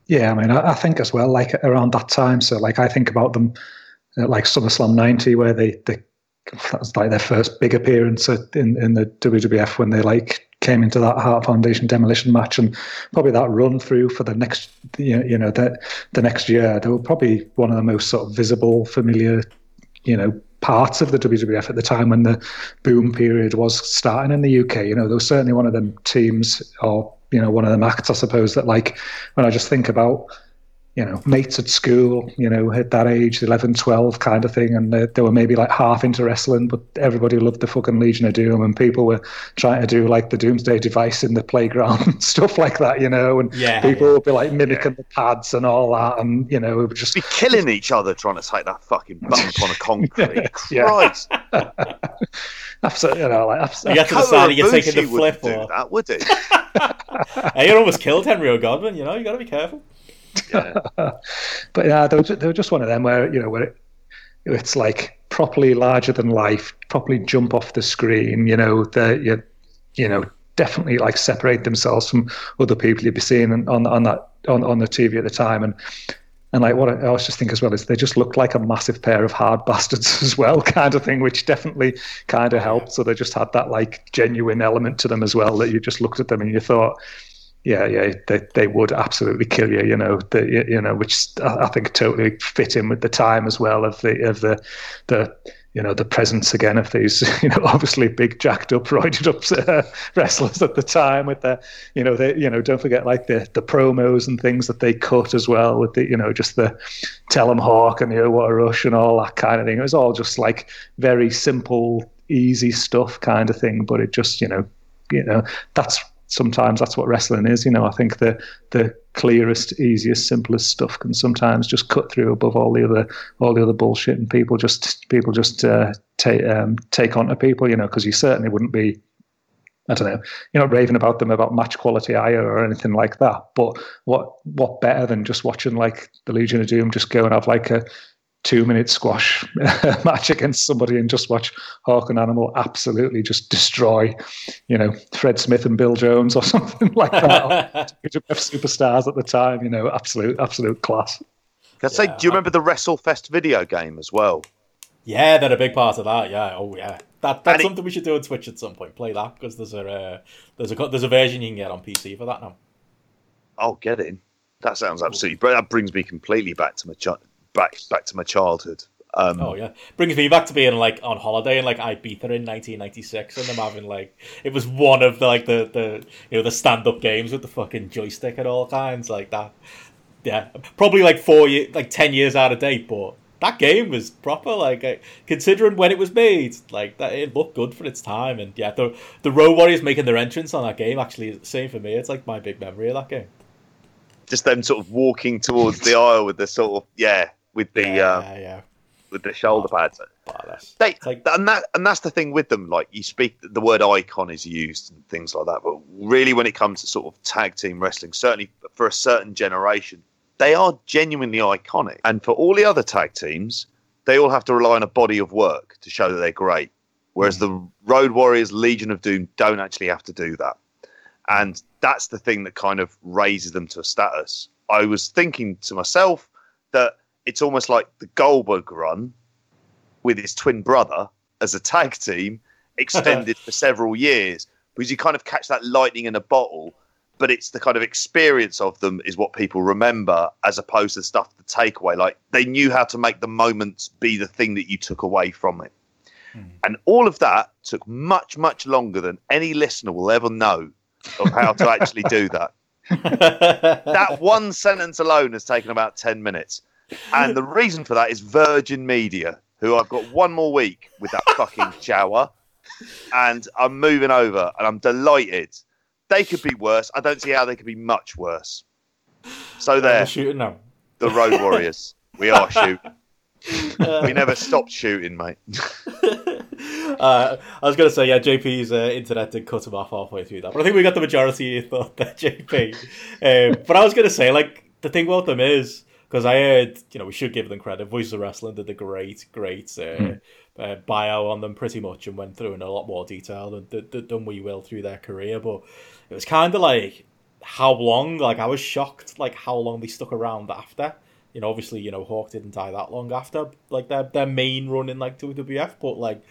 Yeah, I mean, I, I think as well, like around that time. So, like, I think about them, uh, like SummerSlam '90, where they they that was like their first big appearance in in the WWF when they like came into that Hart Foundation demolition match, and probably that run through for the next, you know, the the next year, they were probably one of the most sort of visible, familiar, you know, parts of the WWF at the time when the boom period was starting in the UK. You know, there was certainly one of them teams, or you know, one of them acts, I suppose, that like when I just think about you know, mates at school, you know, at that age, 11, 12 kind of thing. And they, they, were maybe like half into wrestling, but everybody loved the fucking Legion of Doom. And people were trying to do like the Doomsday device in the playground and stuff like that, you know. And yeah, people yeah. would be like mimicking yeah. the pads and all that. And, you know, it would just be killing each other trying to take that fucking bump on a concrete. Christ. absolutely, you know, like, absolutely. You have to decide you're taking the flip or. that, would it? hey, you almost killed Henry O. Godwinn, you know, you got to be careful. but yeah, they were, they were just one of them where you know where it, it's like properly larger than life, properly jump off the screen. You know, they you, you know definitely like separate themselves from other people you'd be seeing on on that on, on the TV at the time and. And like what I always just think as well is they just looked like a massive pair of hard bastards as well, kind of thing, which definitely kind of helped. So they just had that like genuine element to them as well that you just looked at them and you thought, yeah, yeah, they, they would absolutely kill you, you know, the, you know, which I think totally fit in with the time as well of the of the the you know the presence again of these you know obviously big jacked up roided up uh, wrestlers at the time with the you know they you know don't forget like the the promos and things that they cut as well with the you know just the tell 'em hawk and the oh what a rush and all that kind of thing. It was all just like very simple easy stuff kind of thing but it just you know you know that's sometimes that's what wrestling is. You know, I think the the clearest, easiest, simplest stuff can sometimes just cut through above all the other all the other bullshit, and people just people just uh, take um, take onto people. You know, because you certainly wouldn't be. I don't know. You're not raving about them about match quality IO or anything like that. But what what better than just watching like the Legion of Doom just go and have like a two minute squash match against somebody and just watch Hawk and Animal absolutely just destroy, you know, Fred Smith and Bill Jones or something like that. superstars at the time, you know, absolute, absolute class. Can I say, do you remember the WrestleFest video game as well? Yeah, they're a big part of that. Yeah, oh yeah, that that's something we should do on Twitch at some point. Play that because there's a uh, there's a there's a version you can get on PC for that now. I'll get in. That sounds absolutely. But that brings me completely back to my back back to my childhood. Um, oh yeah, brings me back to being like on holiday in like Ibiza in 1996, and them having like it was one of the like the the you know the stand up games with the fucking joystick and all kinds like that. Yeah, probably like four years, like ten years out of date, but that game was proper. Like uh, considering when it was made, like that it looked good for its time. And yeah, the the Road Warriors making their entrance on that game actually same for me. It's like my big memory of that game. Just them sort of walking towards the aisle with the sort of yeah with the yeah, um, yeah. with the shoulder oh, pads. They, like, and that and that's the thing with them. Like you speak, the word icon is used and things like that. But really, when it comes to sort of tag team wrestling, certainly for a certain generation, they are genuinely iconic. And for all the other tag teams, they all have to rely on a body of work to show that they're great. Whereas mm. the Road Warriors, Legion of Doom, don't actually have to do that. And that's the thing that kind of raises them to a status. I was thinking to myself that it's almost like the Goldberg run with his twin brother as a tag team extended for several years because you kind of catch that lightning in a bottle but it's the kind of experience of them is what people remember as opposed to stuff the takeaway. Like they knew how to make the moments be the thing that you took away from it. Mm. and all of that took much much longer than any listener will ever know of how to actually do that. That one sentence alone has taken about 10 minutes and the reason for that is virgin media who i've got one more week with that fucking shower and i'm moving over and i'm delighted they could be worse. I don't see how they could be much worse. So there, shooting now. The Road Warriors. we are shooting. we never stopped shooting, mate. uh, I was going to say, yeah, JP's uh, internet did cut him off halfway through that, but I think we got the majority of your thought there, JP. Um, but I was going to say, like, the thing about them is because I heard, you know, we should give them credit. Voices of Wrestling did a great, great uh, mm. uh, bio on them, pretty much, and went through in a lot more detail than, than, than we will through their career. But it was kind of like how long. Like I was shocked, like how long they stuck around after. You know, obviously, you know, Hawk didn't die that long after like their their main run in like WWF, but like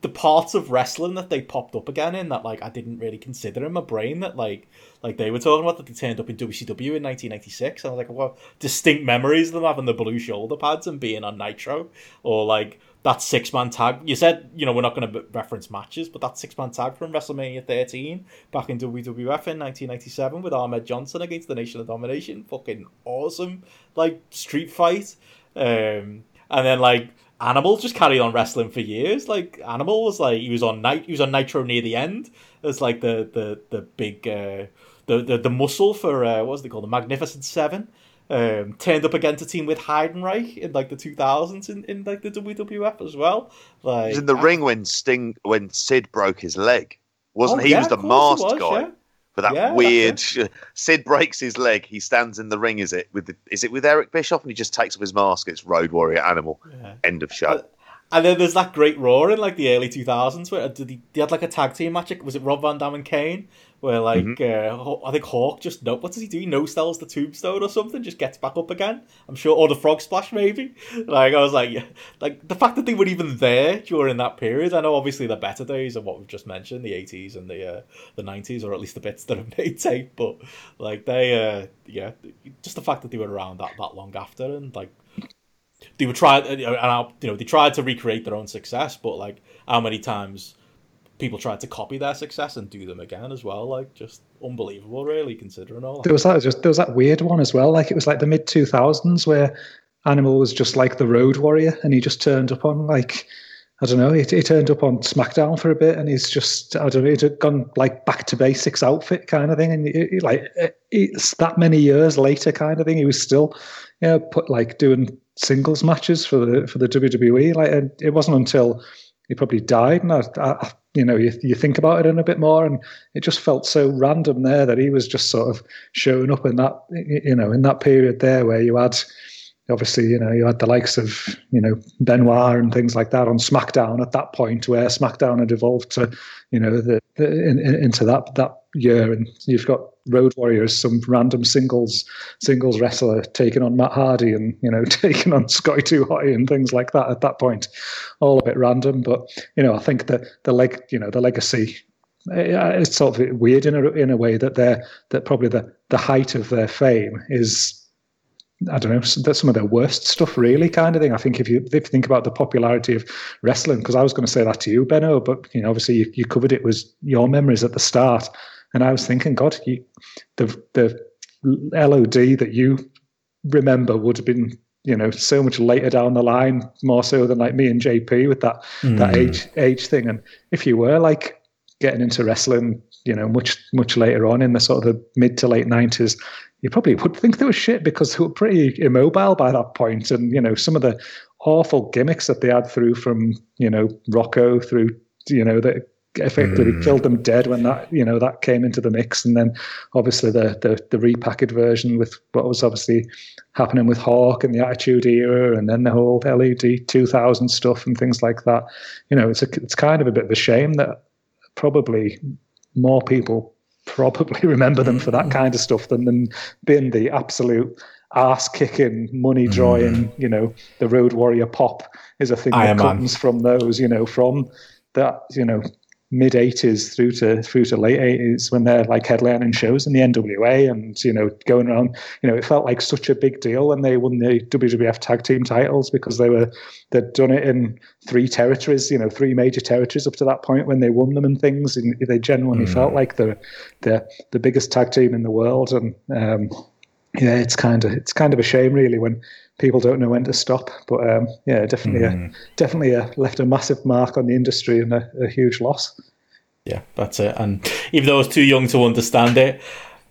the parts of wrestling that they popped up again in that like I didn't really consider in my brain that like like they were talking about that they turned up in WCW in 1996 and I was like well distinct memories of them having the blue shoulder pads and being on Nitro or like that six man tag. You said, you know, we're not going to reference matches, but that six man tag from WrestleMania 13 back in WWF in 1997 with Ahmed Johnson against the Nation of Domination. Fucking awesome, like, street fight. Um, and then, like, Animal just carried on wrestling for years. Like, Animal was like, he was on night, he was on Nitro near the end as like the, the, the big, uh, the, the, the muscle for, uh, what was they called? The Magnificent Seven um, turned up against a team with Heidenreich in like the 2000s in, in like the WWF as well. Like he was in the I, ring when Sting when Sid broke his leg, wasn't oh, he? Yeah, was the masked was, guy. Yeah. For that yeah, weird, Sid breaks his leg. He stands in the ring. Is it with the, is it with Eric Bischoff? And he just takes off his mask. It's Road Warrior Animal. End of show. Uh, and then there's that great roar in like the early 2000s where did he, they had like a tag team match. Was it Rob Van Dam and Kane? Where like mm-hmm. uh, I think Hawk just no, what does he do? He no sells the tombstone or something, just gets back up again. I'm sure, or the frog splash maybe. Like I was like, yeah, like the fact that they were even there during that period. I know obviously the better days of what we've just mentioned, the 80s and the uh, the 90s, or at least the bits that have made tape. But like they, uh, yeah, just the fact that they were around that that long after and like they were trying, and you know, they tried to recreate their own success, but like how many times people tried to copy their success and do them again as well, like just unbelievable, really, considering all. There was that just there was that weird one as well, like it was like the mid two thousands where Animal was just like the Road Warrior, and he just turned up on like. I don't know. He, he turned up on SmackDown for a bit, and he's just I don't know. He'd gone like back to basics outfit kind of thing, and he, he, like eh, it's that many years later kind of thing. He was still, you know, put like doing singles matches for the for the WWE. Like it wasn't until he probably died, and I, I, you know you, you think about it in a bit more, and it just felt so random there that he was just sort of showing up in that you know in that period there where you had obviously, you know, you had the likes of, you know, Benoit and things like that on SmackDown at that point, where SmackDown had evolved to, you know, the, the in, in, into that that year, and you've got Road Warriors, some random singles singles wrestler taking on Matt Hardy, and you know, taking on Scotty Too Hotty and things like that. At that point, all a bit random, but you know, I think that the leg, you know, the legacy eh, it's sort of weird in a in a way that they're that probably the the height of their fame is I don't know, that's some of their worst stuff, really, kind of thing. I think if you if you think about the popularity of wrestling, because I was going to say that to you, Benno, but you know, obviously you, you covered it was your memories at the start, and I was thinking, God, you, the the LOD that you remember would have been, you know, so much later down the line, more so than like me and JP with that mm. that age age thing. And if you were like getting into wrestling, you know, much much later on in the sort of the mid to late nineties, you probably would think they were shit because they were pretty immobile by that point. And, you know, some of the awful gimmicks that they had through from, you know, Rocco through, you know, that effectively mm. killed them dead when that, you know, that came into the mix. And then obviously the, the, the repackaged version with what was obviously happening with Hawk and the Attitude Era and then the whole LOD 2000 stuff and things like that. You know, it's a, it's kind of a bit of a shame that probably more people probably remember them for that kind of stuff than, than being the absolute ass kicking, money drawing, mm. you know, the Road Warrior pop is a thing that comes from those, you know, from that, you know, mid '80s through to through to late '80s when they're like headlining shows in the NWA and you know going around. You know, it felt like such a big deal when they won the WWF Tag Team titles because they were they'd done it in three territories. You know, three major territories up to that point when they won them and things. And they genuinely mm. felt like the the the biggest tag team in the world. And um, yeah, it's kind of it's kind of a shame really when people don't know when to stop. But um, yeah, definitely, mm. a, definitely a, left a massive mark on the industry and a, a huge loss. Yeah, that's it. And even though I was too young to understand it,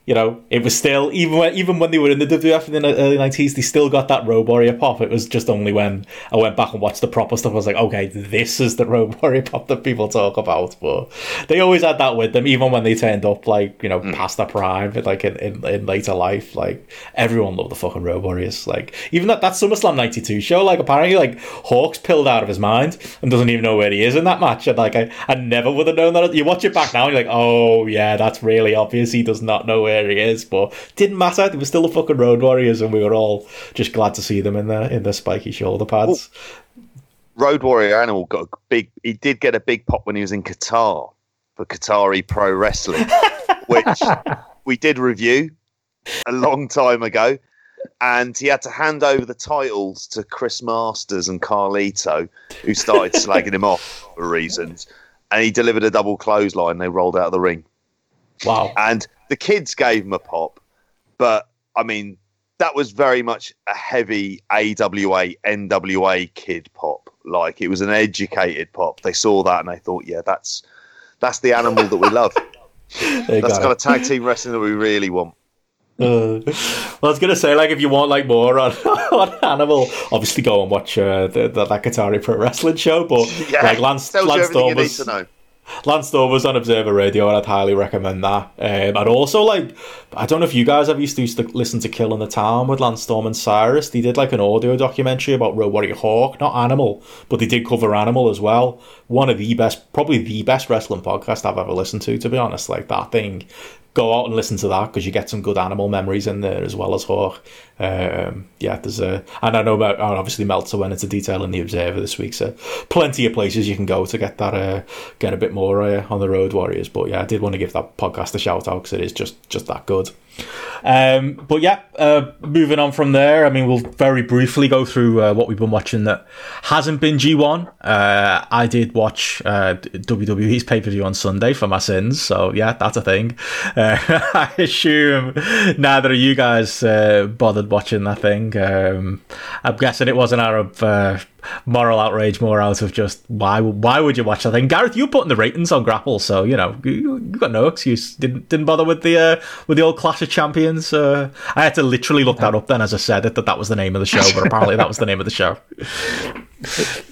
you know, it was still even when even when they were in the WWF in the early nineties, they still got that Road Warrior pop. It was just only when I went back and watched the proper stuff, I was like, okay, this is the Road Warrior pop that people talk about. But they always had that with them, even when they turned up, like you know, mm. past their prime, like in, in, in, later life. Like everyone loved the fucking Road Warriors. Like even that that SummerSlam '92 show, like apparently like Hawk's pilled out of his mind and doesn't even know where he is in that match. And like I, I never would have known that. You watch it back now, and you're like, oh yeah, that's really obvious. He does not know where where he is, but didn't matter. They were still the fucking Road Warriors, and we were all just glad to see them in their in their spiky shoulder pads. Well, Road Warrior Animal got a big. He did get a big pop when he was in Qatar for Qatari Pro Wrestling, which we did review a long time ago. And he had to hand over the titles to Chris Masters and Carlito, who started slagging him off for reasons. And he delivered a double clothesline. They rolled out of the ring. Wow. And the kids gave him a pop, but I mean, that was very much a heavy AWA, NWA kid pop. Like it was an educated pop. They saw that and they thought, yeah, that's that's the animal that we love. that's kind of tag team wrestling that we really want. Uh, well, I was gonna say, like, if you want like more on, on Animal, obviously go and watch uh, the, the that Qatari Pro Wrestling show. But yeah, like Lance, Lance Storm was, Lance was on Observer Radio, and I'd highly recommend that. Um, and also, like, I don't know if you guys to, used to listen to Killing the Town with Lance Storm and Cyrus. They did like an audio documentary about Road Warrior Hawk, not Animal, but they did cover Animal as well. One of the best, probably the best wrestling podcast I've ever listened to, to be honest. Like, that thing go out and listen to that because you get some good animal memories in there as well as Hawk. Um, yeah, there's a, and I know about, obviously Meltzer went into detail in the Observer this week, so plenty of places you can go to get that, uh, get a bit more uh, on the Road Warriors. But yeah, I did want to give that podcast a shout out because it is just just that good. Um, but yeah, uh, moving on from there, I mean, we'll very briefly go through uh, what we've been watching that hasn't been G1. Uh, I did watch uh, WWE's pay per view on Sunday for my sins, so yeah, that's a thing. Uh, I assume neither of you guys uh, bothered watching that thing. Um, I'm guessing it wasn't out of moral outrage more out of just why why would you watch that thing? Gareth, you putting the ratings on Grapple, so you know you, got no excuse. Didn't didn't bother with the uh, with the old Clash of Champions. Uh, I had to literally look that up then as I said that that was the name of the show, but apparently that was the name of the show.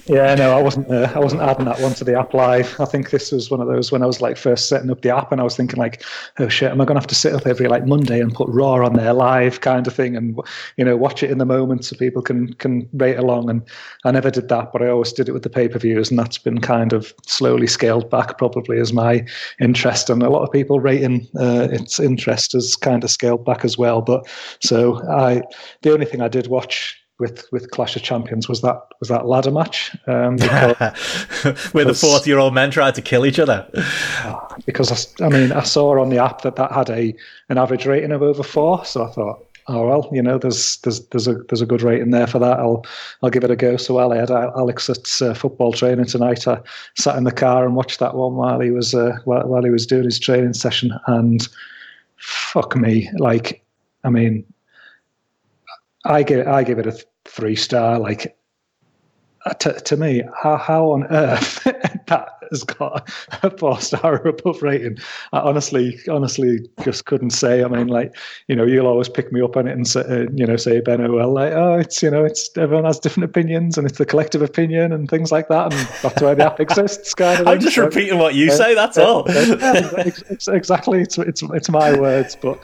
Yeah, no, I wasn't. Uh, I wasn't adding that one to the app live. I think this was one of those when I was like first setting up the app, and I was thinking like, oh shit, am I going to have to sit up every like Monday and put Raw on there live kind of thing, and you know watch it in the moment so people can can rate along. And I never did that, but I always did it with the pay per views, and that's been kind of slowly scaled back probably as my interest, and a lot of people rating uh, its interest has kind of scaled back as well. But so I, the only thing I did watch with with Clash of Champions was that was that ladder match um, where the forty year old men tried to kill each other. Because I, I, mean, I saw on the app that that had a an average rating of over four, so I thought, oh well, you know, there's there's there's a there's a good rating there for that. I'll I'll give it a go. So while I had Alex at uh, football training tonight, I sat in the car and watched that one while he was uh, while, while he was doing his training session, and fuck me, like I mean I give I give it a three star. Like uh, to, to me, how, how on earth that has got a four star or above rating? I honestly, honestly, just couldn't say. I mean, like you know, you'll always pick me up on it and say, uh, you know, say Ben, well, like oh, it's you know, it's everyone has different opinions and it's the collective opinion and things like that, and that's why the app exists. Kind of I'm just so, repeating what you uh, say. That's all. exactly, it's, it's it's my words, but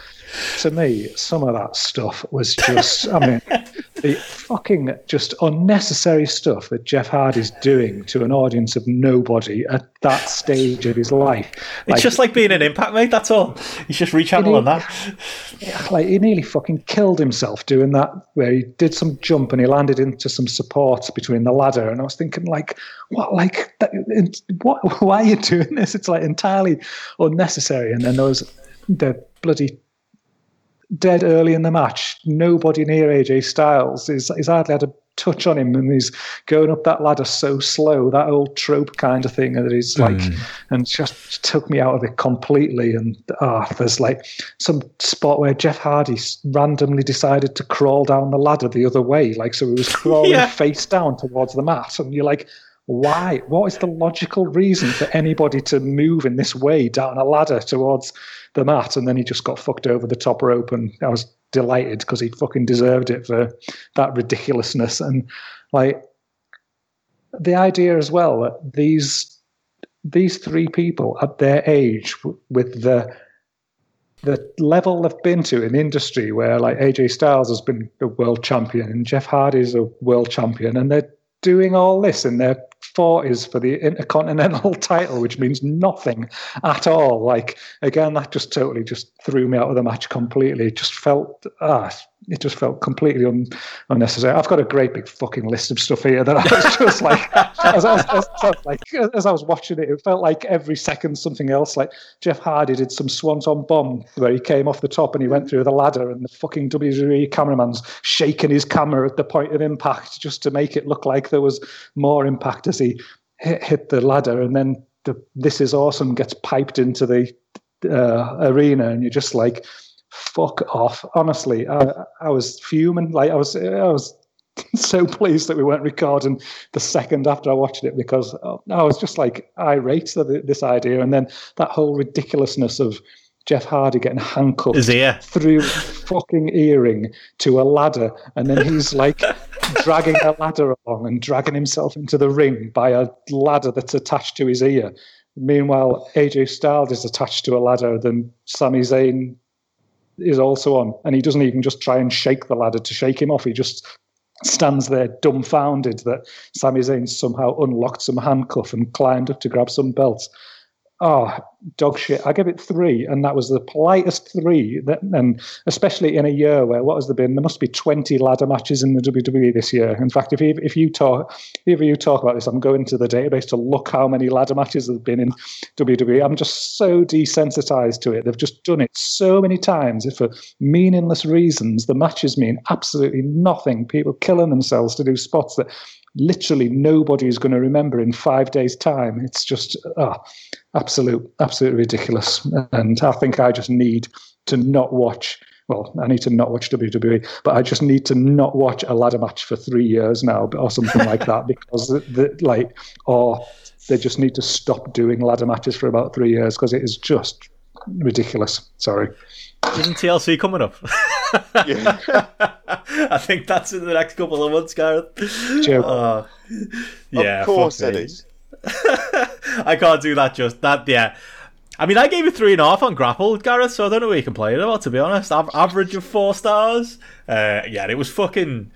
to me, some of that stuff was just, I mean, the fucking just unnecessary stuff that Jeff Hardy's doing to an audience of nobody at that stage of his life. It's just like being an impact, mate. That's all. He's just rechanneling that. Like he nearly fucking killed himself doing that, where he did some jump and he landed into some supports between the ladder. And I was thinking, like, what? Like, what? Why are you doing this? It's like entirely unnecessary. And then there was the bloody dead early in the match. Nobody near AJ Styles. He's, he's hardly had a touch on him, and he's going up that ladder so slow. That old trope kind of thing that he's like, mm. and just took me out of it completely. And ah, oh, there's like some spot where Jeff Hardy randomly decided to crawl down the ladder the other way, like so he was crawling yeah. face down towards the mat, and you're like. Why? What is the logical reason for anybody to move in this way down a ladder towards the mat, and then he just got fucked over the top rope, and I was delighted because he fucking deserved it for that ridiculousness and like the idea as well that these these three people at their age with the the level they've been to in industry where like AJ Styles has been a world champion and Jeff Hardy is a world champion and they're doing all this in their 40s for the Intercontinental title, which means nothing at all. Like, again, that just totally just threw me out of the match completely. It just felt, ah, it just felt completely un- unnecessary. I've got a great big fucking list of stuff here that I was just like, as, I was, as, like, as I was watching it, it felt like every second something else. Like Jeff Hardy did some swanton bomb where he came off the top and he went through the ladder, and the fucking WWE cameraman's shaking his camera at the point of impact just to make it look like there was more impact as he hit, hit the ladder, and then the, this is awesome gets piped into the uh, arena, and you're just like fuck off. Honestly, I, I was fuming. Like I was, I was so pleased that we weren't recording the second after I watched it because uh, I was just like irate at this idea, and then that whole ridiculousness of Jeff Hardy getting handcuffed through fucking earring to a ladder, and then he's like dragging a ladder along and dragging himself into the ring by a ladder that's attached to his ear. Meanwhile, AJ Styles is attached to a ladder, then Sami Zayn is also on, and he doesn't even just try and shake the ladder to shake him off. He just stands there dumbfounded that Sami Zayn somehow unlocked some handcuff and climbed up to grab some belts oh, dog shit. I give it three, and that was the politest three. That, and especially in a year where what has there been? There must be twenty ladder matches in the WWE this year. In fact, if you, if you talk, if you talk about this, I'm going to the database to look how many ladder matches there've been in WWE. I'm just so desensitized to it. They've just done it so many times for meaningless reasons. The matches mean absolutely nothing. People killing themselves to do spots that literally nobody is going to remember in five days' time. It's just oh, absolute, absolutely ridiculous. And I think I just need to not watch. Well, I need to not watch WWE, but I just need to not watch a ladder match for three years now, or something like that, because the, the, like, or they just need to stop doing ladder matches for about three years because it is just ridiculous. Sorry. Isn't TLC coming up? I think that's in the next couple of months, Gareth. Uh, yeah, of course it is. I can't do that. Just that. Yeah. I mean, I gave it three and a half on Grapple, Gareth. So I don't know what you complain about. To be honest, average of four stars. Uh, yeah, it was fucking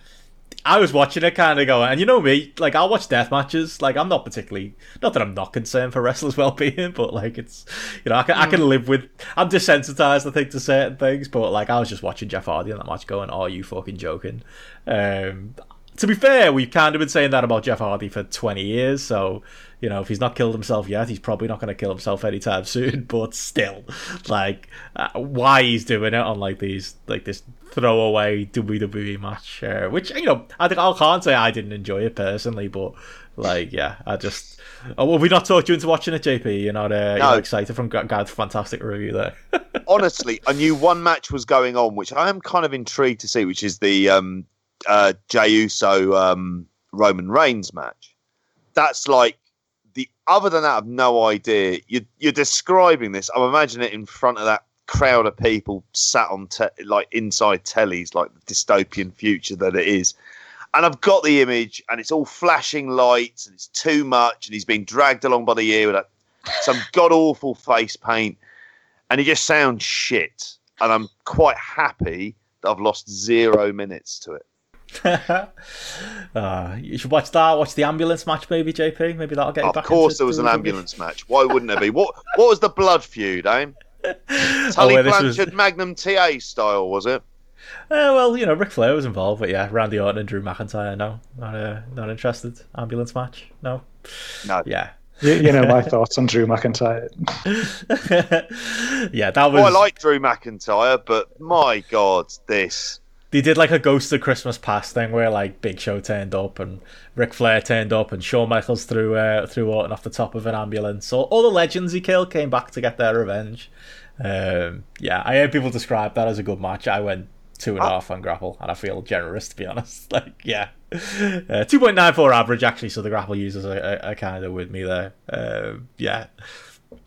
I was watching it kind of going, and you know me, like I'll watch death matches. Like I'm not particularly, not that I'm not concerned for wrestlers' well-being, but like it's, you know, I can, mm. I can mm. live with. I'm desensitized, I think, to certain things. But like I was just watching Jeff Hardy in that match, going, "Oh, you fucking joking?" Um, to be fair, we've kind of been saying that about Jeff Hardy for 20 years. So, you know, if he's not killed himself yet, he's probably not going to kill himself anytime soon. But still, like, uh, why he's doing it on like these, like this throwaway WWE match, uh, which you know, I I can't say I didn't enjoy it personally, but like, yeah, I just. Oh, well, we not talked you into watching it, JP? You're not, uh, no. you're excited from Gad's fantastic review there. Honestly, I knew one match was going on, which I am kind of intrigued to see, which is the um, uh, Jey Uso um, Roman Reigns match. That's like the other than that, I've no idea. You're, you're describing this. I'm imagining it in front of that crowd of people sat on te- like inside tellies, like the dystopian future that it is. And I've got the image, and it's all flashing lights, and it's too much, and he's being dragged along by the ear with some god awful face paint, and he just sounds shit. And I'm quite happy that I've lost zero minutes to it. uh, you should watch that. Watch the ambulance match, maybe JP. Maybe that'll get you Of back. course, into there was an ambulance match. Why wouldn't there be? What What was the blood feud, eh? Tully where this was- Blanchard Magnum TA style, was it? Uh, well, you know, Ric Flair was involved, but yeah, Randy Orton and Drew McIntyre. No, not uh, not interested. Ambulance match. No. No. Yeah. You, you know my thoughts on Drew McIntyre. yeah, that was. Well, I like Drew McIntyre, but my God, this. They did like a Ghost of Christmas Past thing where like Big Show turned up and Ric Flair turned up and Shawn Michaels threw uh, threw Orton off the top of an ambulance. So all the legends he killed came back to get their revenge. Um, yeah, I heard people describe that as a good match. I went two and a Ah. half on Grapple, and I feel generous to be honest. Like, yeah, uh, two point nine four average actually. So the Grapple users are, are, are kind of with me there. Uh, yeah,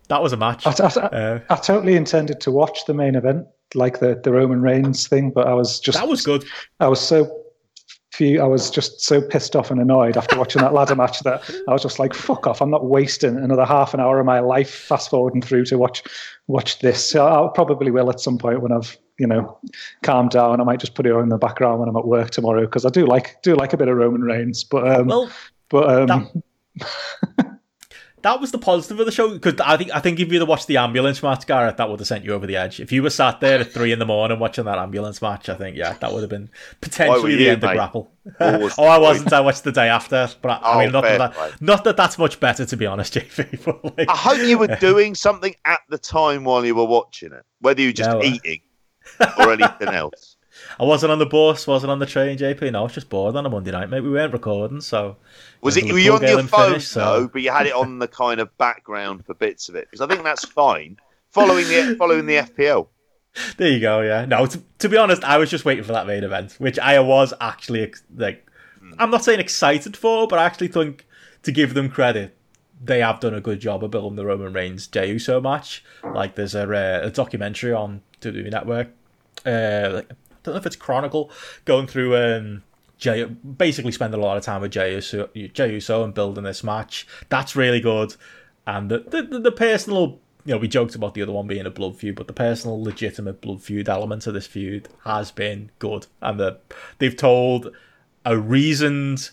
that was a match. I, I, Uh, I totally intended to watch the main event, like the, the Roman Reigns thing, but I was just that was good. I was so few. I was just so pissed off and annoyed after watching that ladder match that I was just like, "Fuck off! I'm not wasting another half an hour of my life fast forwarding through to watch watch this." So I probably will at some point when I've you know calmed down. I might just put it on in the background when I'm at work tomorrow because I do like do like a bit of Roman Reigns, but um, Well, but um, that was the positive of the show because I think I think if you'd have watched the ambulance match, Gareth, that would have sent you over the edge. If you were sat there at three in the morning watching that ambulance match, I think yeah, that would have been potentially the end of grapple. Oh, I wasn't. I watched the day after, but I, Oh, mean, not fair that, not that that's much better to be honest, JP. But like, I hope you were doing something at the time while you were watching it, whether you were just No, uh, eating or anything else. I wasn't on the bus, wasn't on the train, JP. No, I was just bored on a Monday night, mate. We weren't recording, so Was it? Were you on your phone finished, so- though? But you had it on the kind of background for bits of it because I think that's fine. Following the following the FPL. There you go. Yeah. No, to, to be honest, I was just waiting for that main event, which I was actually like. I'm not saying excited for, but I actually think to give them credit, they have done a good job of building the Roman Reigns Jey Uso match. Like, there's a, uh, a documentary on WWE Network. Uh, like, don't know if it's Chronicle going through. Um, basically spending a lot of time with Jey Uso, Uso and building this match. That's really good. And the, the, the, the personal, you know, we joked about the other one being a blood feud, but the personal, legitimate blood feud element of this feud has been good. And the, they've told a reasoned,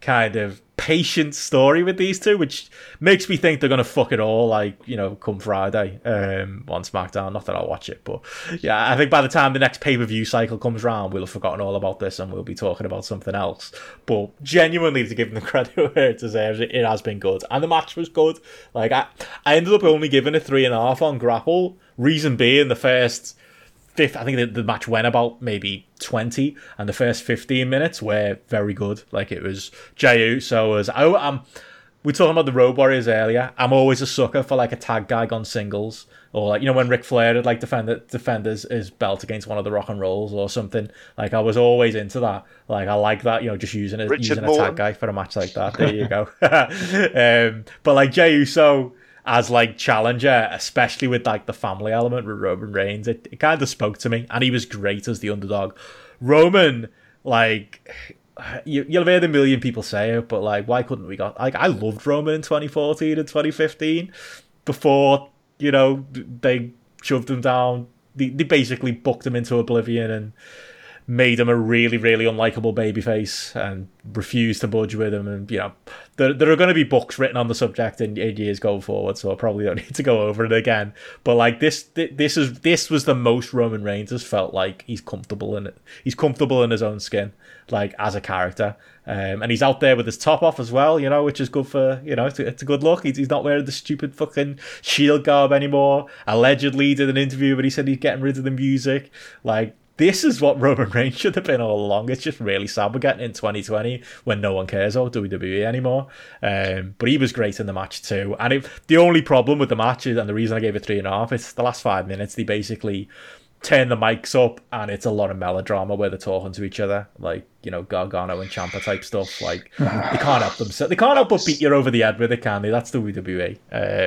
kind of patient story with these two, which makes me think they're to fuck it all, like, you know, come Friday um, on SmackDown. Not that I'll watch it, but yeah, I think by the time the next pay per view cycle comes around, we'll have forgotten all about this and we'll be talking about something else. But genuinely, to give them the credit where it deserves, it, it has been good. And the match was good. Like, I, I ended up only giving a three and a half on Grapple. Reason being, the first fifth, I think the, the match went about maybe 20, and the first 15 minutes were very good. Like it was Jey Uso was. I, I'm, we were talking about the Road Warriors earlier. I'm always a sucker for like a tag guy on singles, or like you know when Ric Flair had like defend defend his, belt against one of the Rock and Rolls or something. Like I was always into that. Like I like that. You know, just using a Richard using a tag guy for a match like that. There you go. um, but like Jey Uso as like challenger, especially with like the family element with Roman Reigns, it, it kind of spoke to me, and he was great as the underdog. Roman, like you, you'll have heard a million people say it, but like why couldn't we got like I loved Roman in 2014 and 2015 before you know they shoved him down. They, they basically booked him into oblivion and made him a really, really unlikable babyface and refused to budge with him. And, you know, there, there are going to be books written on the subject in, in years going forward, so I probably don't need to go over it again. But, like, this this is this was the most Roman Reigns has felt like he's comfortable in it. He's comfortable in his own skin, like, as a character. Um, and he's out there with his top off as well, you know, which is good for, you know, it's a, it's a good look. He's, he's not wearing the stupid fucking shield garb anymore. Allegedly did an interview, but he said he's getting rid of the music. Like, this is what Roman Reigns should have been all along. It's just really sad we're getting in 2020 when no one cares about WWE anymore. Um, but he was great in the match too. And it, the only problem with the match is, and the reason I gave it three and a half, it's the last five minutes. They basically turn the mics up, and it's a lot of melodrama where they're talking to each other, like you know Gargano and Ciampa type stuff. Like they can't help themselves. They can't help but beat you over the head with it, can they? That's the WWE.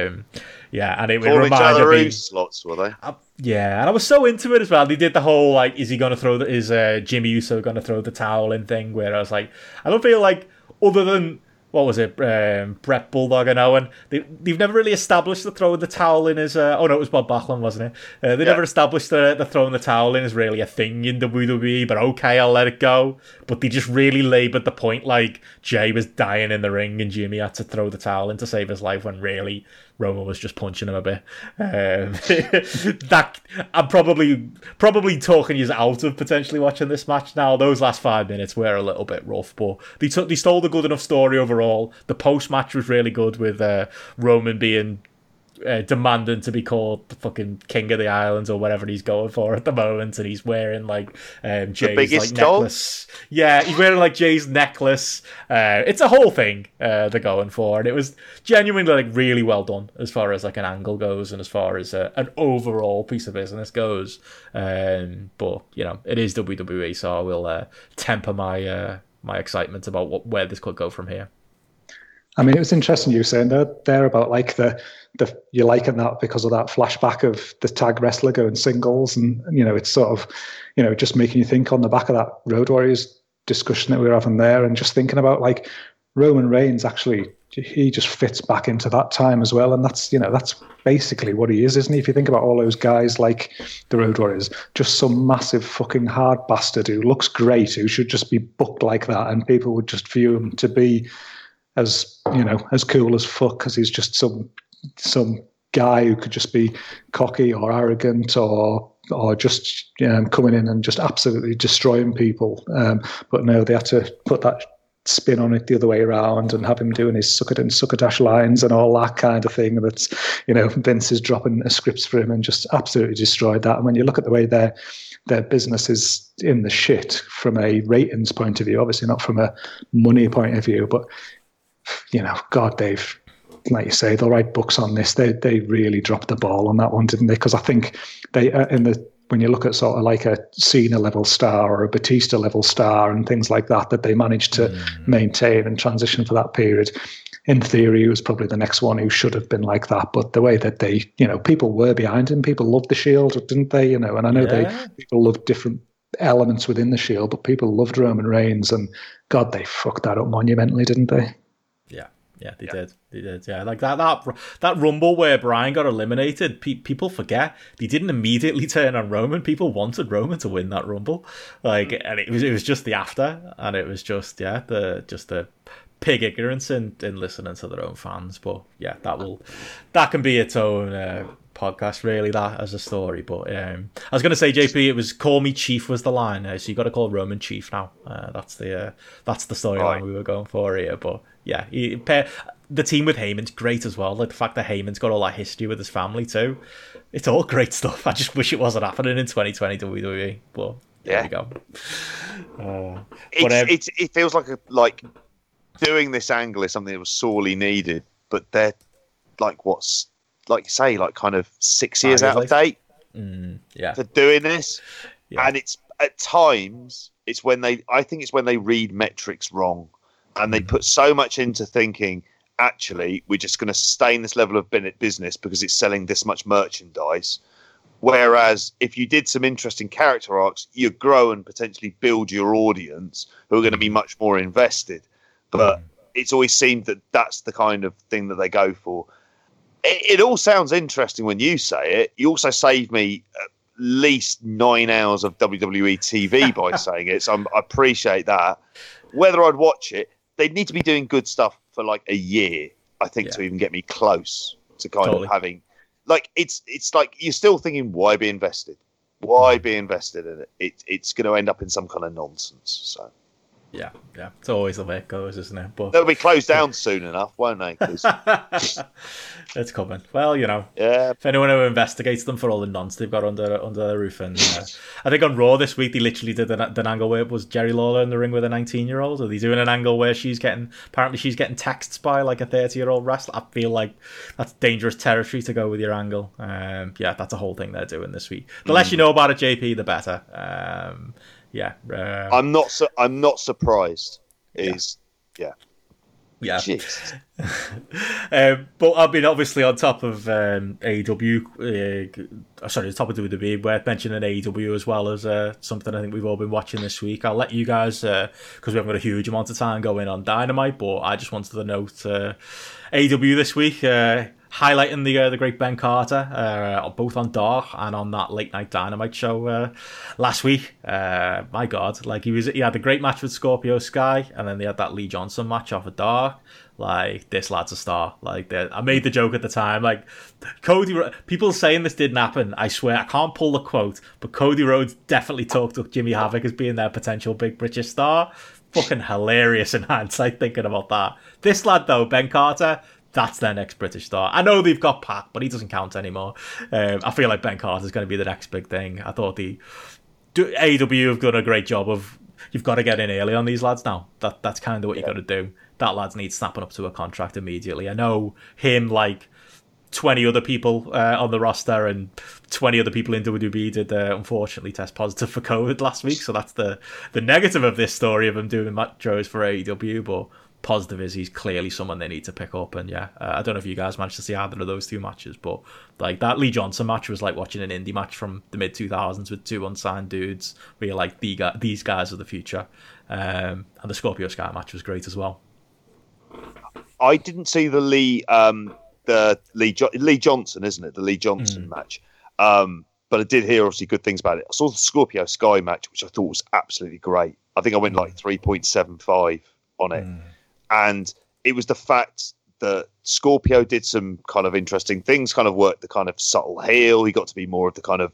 Um, yeah, and it, it Calling other me. slots, were they? Uh, yeah, and I was so into it as well. They did the whole like, is he going to throw the, is uh, Jimmy Uso going to throw the towel in thing? Where I was like, I don't feel like other than what was it, um, Bret Bulldog and Owen. They, they've never really established the throwing the towel in as. Uh, oh no, it was Bob Backlund, wasn't it? Uh, they Yeah. never established the, the throwing the towel in as really a thing in WWE. But okay, I'll let it go. But they just really laboured the point, like Jey was dying in the ring and Jimmy had to throw the towel in to save his life when really Roman was just punching him a bit. Um, that I'm probably probably talking you out of potentially watching this match now. Those last five minutes were a little bit rough, but they took they stole the good enough story overall. The post match was really good with uh, Roman being uh, demanding to be called the fucking king of the islands or whatever he's going for at the moment, and he's wearing like um, Jey's biggest like dog? necklace. Yeah, he's wearing like Jey's necklace. Uh, it's a whole thing uh, they're going for, and it was genuinely like really well done as far as like an angle goes, and as far as uh, an overall piece of business goes. Um, but you know, it is WWE, so I will uh, temper my uh, my excitement about what, where this could go from here. I mean, it was interesting you were saying there, there about like the the you're liking that because of that flashback of the tag wrestler going singles, and you know, it's sort of you know just making you think on the back of that Road Warriors discussion that we were having there, and just thinking about like Roman Reigns actually he just fits back into that time as well, and that's you know that's basically what he is, isn't he? If you think about all those guys like the Road Warriors, just some massive fucking hard bastard who looks great, who should just be booked like that, and people would just view him to be as you know as cool as fuck because he's just some some guy who could just be cocky or arrogant or or just um, coming in and just absolutely destroying people. Um, but no, they had to put that spin on it the other way around and have him doing his sucker and succotash lines and all that kind of thing. That's you know Vince is dropping scripts for him and just absolutely destroyed that. And when you look at the way their their business is in the shit from a ratings point of view, obviously not from a money point of view, but you know, God, they've, like you say, they'll write books on this. They they really dropped the ball on that one, didn't they? Because I think they uh, in the when you look at sort of like a Cena level star or a Batista level star and things like that, that they managed to maintain and transition for that period. In theory, he was probably the next one who should have been like that. But the way that they, you know, people were behind him, people loved the Shield, didn't they? You know, and I know Yeah. they people loved different elements within the Shield, but people loved Roman Reigns, and God, they fucked that up monumentally, didn't they? Yeah, yeah, they did. They did. Yeah, like that that that rumble where Bryan got eliminated. Pe- people forget they didn't immediately turn on Roman. People wanted Roman to win that rumble, like, and it was it was just the after, and it was just yeah, the just the pig ignorance in, in listening to their own fans. But yeah, that will that can be its own. Uh, podcast really that as a story but um i was going to say jp it was call me chief was the line uh, so you got to call roman chief now uh, that's the uh, that's the storyline Right. we were going for here but yeah he, pair, the team with Heyman's great as well like the fact that Heyman's got all that history with his family too it's all great stuff i just wish it wasn't happening in 2020 WWE but there Yeah. we go uh, It's, Whatever. it's, it feels like a, like doing this angle is something that was sorely needed, but they're like what's like you say, like kind of six years out of date mm, yeah. for doing this. Yeah. And it's at times it's when they I think it's when they read metrics wrong and they Mm. put so much into thinking actually we're just going to sustain this level of business because it's selling this much merchandise. Whereas if you did some interesting character arcs you grow and potentially build your audience who are going to be much more invested. But it's always seemed that that's the kind of thing that they go for it, it all sounds interesting when you say it. You also saved me at least nine hours of WWE TV by saying it, so I'm, I appreciate that. Whether I'd watch it, they'd need to be doing good stuff for like a year, I think, Yeah. to even get me close to kind Totally. of having like it's it's like you're still thinking why be invested, why mm. be invested in it? it it's going to end up in some kind of nonsense. So yeah yeah it's always the way it goes isn't it but they'll be closed down soon enough, won't they? it's coming well you know yeah, if anyone who investigates them for all the nonsense they've got under under their roof, and uh, I think on Raw this week they literally did an, an angle where it was Jerry Lawler in the ring with a 19 year old. Are they doing an angle where she's getting apparently she's getting texts by like a 30 year old wrestler? I feel like that's dangerous territory to go with your angle. Um, yeah, that's a whole thing they're doing this week. The less you know about it, JP, the better. Um, yeah, uh, I'm not su- I'm not surprised. Is Yeah. um, but I mean, obviously, on top of um, AEW, uh, sorry, the top of the WWE, worth mentioning AEW as well as uh, something I think we've all been watching this week. I'll let you guys, because uh, we haven't got a huge amount of time going on Dynamite, but I just wanted to note uh, AEW this week. Highlighting the uh, the great Ben Carter, uh, both on Dark and on that late night Dynamite show uh, last week. Uh, my God, like he was, he had a great match with Scorpio Sky, and then they had that Lee Johnson match off of Dark. Like this lad's a star. Like I made the joke at the time. Like Cody, people saying this didn't happen. I swear I can't pull the quote, but Cody Rhodes definitely talked up Jimmy Havoc as being their potential big British star. Fucking hilarious in hindsight thinking about that. This lad though, Ben Carter, that's their next British star. I know they've got PAC, but he doesn't count anymore. Um, I feel like Ben Carter is going to be the next big thing. I thought the AEW have done a great job of. You've got to get in early on these lads now. That that's kind of what you got to do. That lads needs snapping up to a contract immediately. I know him like 20 other people uh, on the roster and 20 other people in WWE did uh, unfortunately test positive for COVID last week. So that's the the negative of this story of him doing matches for AEW. But positive is he's clearly someone they need to pick up. And yeah, uh, I don't know if you guys managed to see either of those two matches, but like that Lee Johnson match was like watching an indie match from the mid 2000s with two unsigned dudes where you're like, the guy, these guys are the future. Um, and the Scorpio Sky match was great as well. I didn't see the Lee, um, the Lee, jo- Lee Johnson, isn't it? The Lee Johnson mm. match. Um, but I did hear obviously good things about it. I saw the Scorpio Sky match, which I thought was absolutely great. I think I went like 3.75 on it. Mm and it was the fact that Scorpio did some kind of interesting things, kind of worked the kind of subtle heel. He got to be more of the kind of.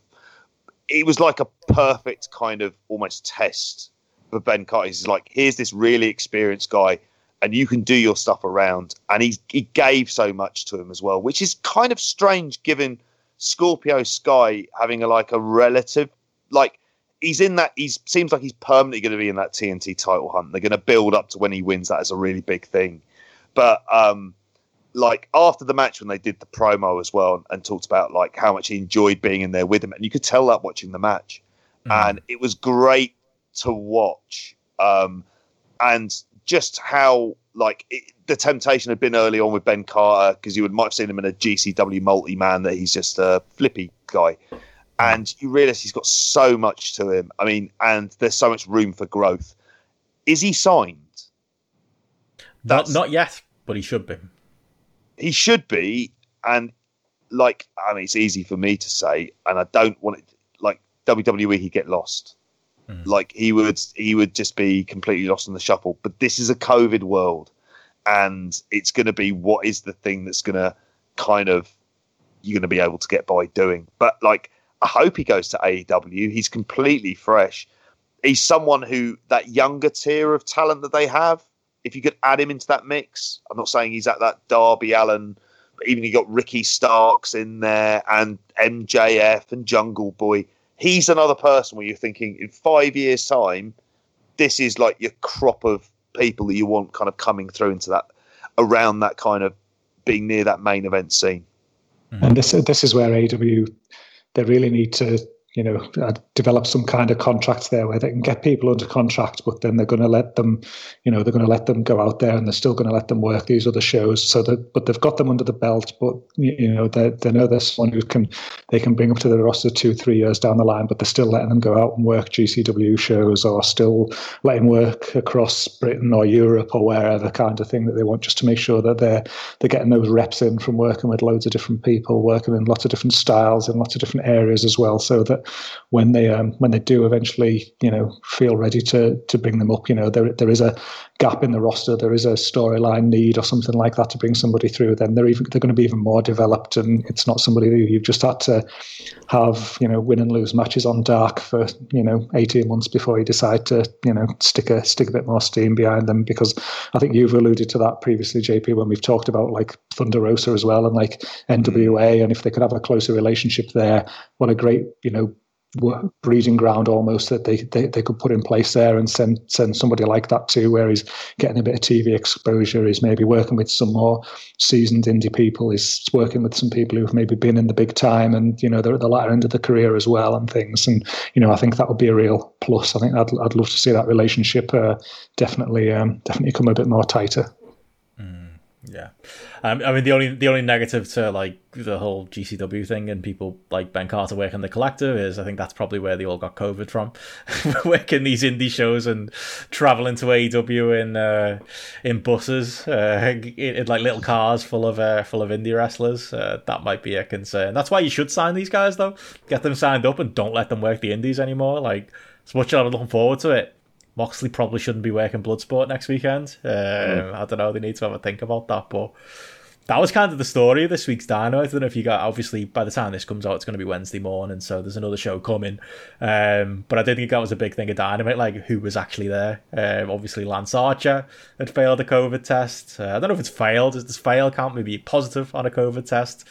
It was like a perfect kind of almost test for Ben Carter. He's like, here's this really experienced guy, and you can do your stuff around. And he he gave so much to him as well, which is kind of strange given Scorpio Sky having a like a relative like he's in that. He seems like he's permanently going to be in that TNT title hunt. They're going to build up to when he wins that as a really big thing. But um, like after the match when they did the promo as well and, and, talked about like how much he enjoyed being in there with him, and you could tell that watching the match, mm. and it was great to watch. Um, and just how like it, the temptation had been early on with Ben Carter because you would might have seen him in a GCW multi man that he's just a flippy guy and you realise he's got so much to him. I mean, and there's so much room for growth. Is he signed? That's, not not yet, but he should be. He should be, and like I mean, it's easy for me to say, and I don't want it. Like WWE, he'd get lost. Mm. Like he would, he would just be completely lost in the shuffle. But this is a COVID world, and it's going to be what is the thing that's going to kind of you're going to be able to get by doing. But like I hope he goes to AEW. He's completely fresh. He's someone who that younger tier of talent that they have. If you could add him into that mix, I'm not saying he's at that Darby Allin, but even you got Ricky Starks in there and MJF and Jungle Boy. He's another person where you're thinking in five years' time, this is like your crop of people that you want kind of coming through into that around that kind of being near that main event scene. And this this is where AW they really need to you know, uh, develop some kind of contract there where they can get people under contract, but then they're going to let them, you know, they're going to let them go out there and they're still going to let them work these other shows. So that, but they've got them under the belt, but you know, they they know there's someone who can they can bring up to the roster two, three years down the line, but they're still letting them go out and work GCW shows or still letting work across Britain or Europe or wherever kind of thing that they want, just to make sure that they're they're getting those reps in from working with loads of different people, working in lots of different styles in lots of different areas as well, so that when they um, when they do eventually you know feel ready to to bring them up you know there there is a gap in the roster there is a storyline need or something like that to bring somebody through then they're even they're going to be even more developed and it's not somebody who you've just had to have you know win and lose matches on dark for you know 18 months before you decide to you know stick a stick a bit more steam behind them because I think you've alluded to that previously JP when we've talked about like Thunder Rosa as well and like NWA and if they could have a closer relationship there what a great you know breeding ground almost that they, they, they could put in place there and send send somebody like that to where he's getting a bit of TV exposure. He's maybe working with some more seasoned indie people. He's working with some people who've maybe been in the big time and you know they're at the latter end of the career as well and things. And you know I think that would be a real plus. I think I'd I'd love to see that relationship uh, definitely um, definitely come a bit more tighter. I mean the only the only negative to like the whole GCW thing and people like Ben Carter working the collective is I think that's probably where they all got COVID from, working these indie shows and traveling to AEW in uh, in buses, uh, in, in, like little cars full of uh, full of indie wrestlers. Uh, that might be a concern. That's why you should sign these guys though, get them signed up and don't let them work the indies anymore. Like as much as I'm looking forward to it, Moxley probably shouldn't be working Bloodsport next weekend. Um, mm. I don't know. They need to have a think about that. But that was kind of the story of this week's Dino. I don't know if you got. Obviously, by the time this comes out, it's going to be Wednesday morning, so there's another show coming. Um, but I did think that was a big thing of Dynamite, like who was actually there. Um, obviously, Lance Archer had failed a COVID test. Uh, I don't know if it's failed. Does this fail count? Maybe positive on a COVID test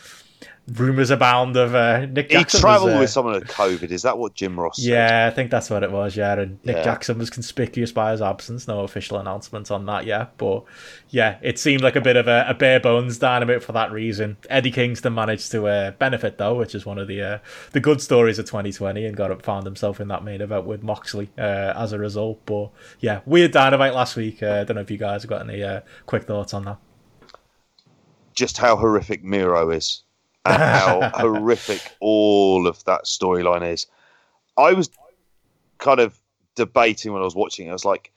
rumors abound of uh, Nick Jackson. He travelled uh, with someone with COVID. Is that what Jim Ross? Said? Yeah, I think that's what it was. Yeah, and Nick yeah. Jackson was conspicuous by his absence. No official announcement on that yet, but yeah, it seemed like a bit of a, a bare bones dynamite for that reason. Eddie Kingston managed to uh, benefit though, which is one of the uh, the good stories of 2020, and got found himself in that main event with Moxley uh, as a result. But yeah, weird dynamite last week. Uh, I don't know if you guys have got any quick thoughts on that. Just how horrific Miro is and how horrific all of that storyline is. I was kind of debating when I was watching. I was like,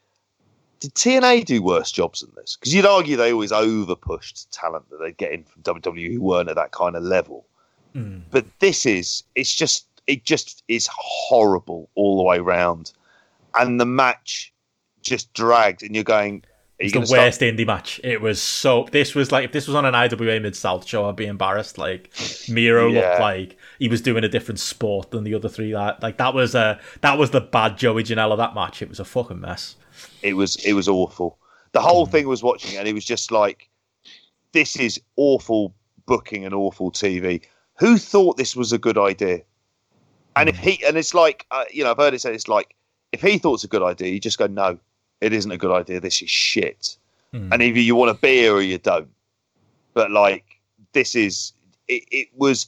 did TNA do worse jobs than this? Because you'd argue they always overpushed talent that they'd get in from WWE who weren't at that kind of level. Mm. But this is, it's just, it just is horrible all the way around. And the match just dragged, and you're going, the worst start? indie match. It was so. This was like if this was on an IWA Mid South show, I'd be embarrassed. Like Miro yeah. looked like he was doing a different sport than the other three. That like that was a that was the bad Joey Janela that match. It was a fucking mess. It was it was awful. The whole mm. thing was watching, and it was just like, this is awful booking and awful TV. Who thought this was a good idea? And mm. if he and it's like uh, you know I've heard it said it's like if he thought it's a good idea, you just go no it isn't a good idea. This is shit. Mm. And either you want a beer or you don't. But like this is it, it was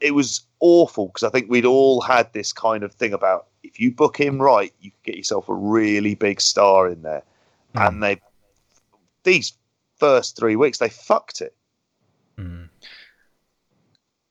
it was awful because I think we'd all had this kind of thing about if you book him right, you can get yourself a really big star in there. Mm. And they these first three weeks they fucked it.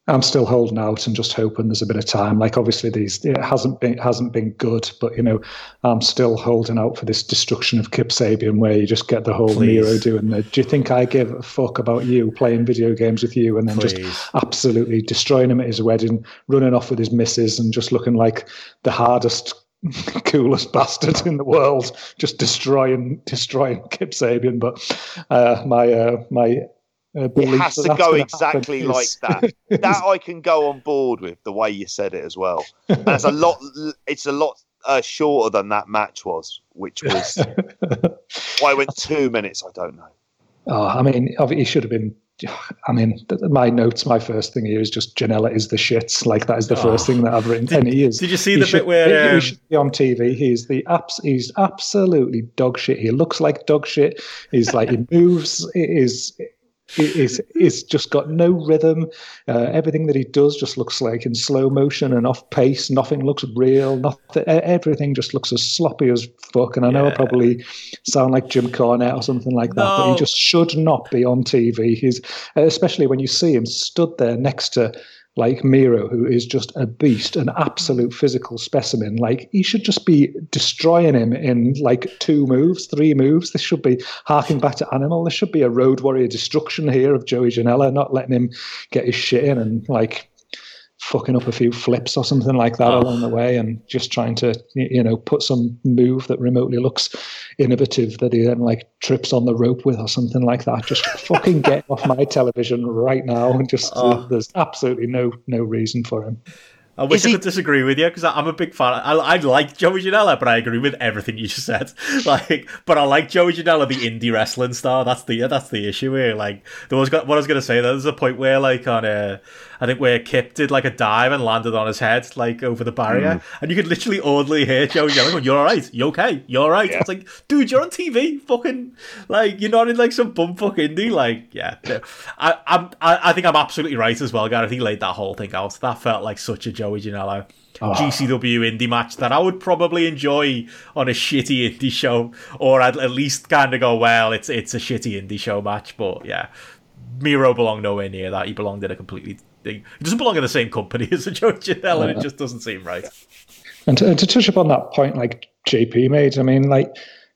I'm still holding out and just hoping there's a bit of time. Like obviously these it hasn't been hasn't been good, but you know I'm still holding out for this destruction of Kip Sabian where you just get the whole Please. Miro doing the. Do you think I give a fuck about you playing video games with you and then Please. just absolutely destroying him at his wedding, running off with his missus and just looking like the hardest coolest bastard in the world, just destroying destroying Kip Sabian. But uh, my uh, my uh, it has to go exactly like that. that I can go on board with the way you said it as well. And it's a lot. It's a lot uh, shorter than that match was, which was why it went two minutes. I don't know. Oh, I mean, it should have been. I mean, my notes. My first thing here is just Janela is the shits. Like that is the oh. first thing that I've written. Did, and he is. Did you see the should, bit where um... he should be on TV? He's the abs. He's absolutely dog shit. He looks like dog shit. He's like he moves. It is it's, it's just got no rhythm. Uh, everything that he does just looks like in slow motion and off pace. Nothing looks real. Nothing. Everything just looks as sloppy as fuck. And I know yeah. I probably sound like Jim Cornette or something like that, no. but he just should not be on TV. He's especially when you see him stood there next to like Miro, who is just a beast, an absolute mm. physical specimen. Like he should just be destroying him in like two moves, three moves. This should be harking back to Animal. This should be a Road Warrior destruction here of Joey Janela, not letting him get his shit in and like fucking up a few flips or something like that oh. along the way and just trying to you know put some move that remotely looks innovative that he then like trips on the rope with or something like that just fucking get off my television right now and just oh. there's absolutely no no reason for him I wish Is I could he... disagree with you because I'm a big fan. I, I like Joey Janela, but I agree with everything you just said. Like, but I like Joey Janela, the indie wrestling star. That's the that's the issue here. Like, there was what I was gonna say. There's a point where like on a I think where Kip did like a dive and landed on his head, like over the barrier, mm. and you could literally audibly hear Joey yelling, going, "You're all right, you okay, you're all right." Yeah. It's like, dude, you're on TV, fucking like you're not in like some bumfuck indie, like yeah. I, I'm, I, I think I'm absolutely right as well, Gareth. He laid that whole thing out. That felt like such a Joey Janela. Oh. GCW indie match that I would probably enjoy on a shitty indie show, or I'd at least kind of go, well, it's it's a shitty indie show match. But yeah, Miro belonged nowhere near that. He belonged in a completely thing. He doesn't belong in the same company as a Joey Janela, and it just doesn't seem right. And to, to touch upon that point, like JP made, I mean, like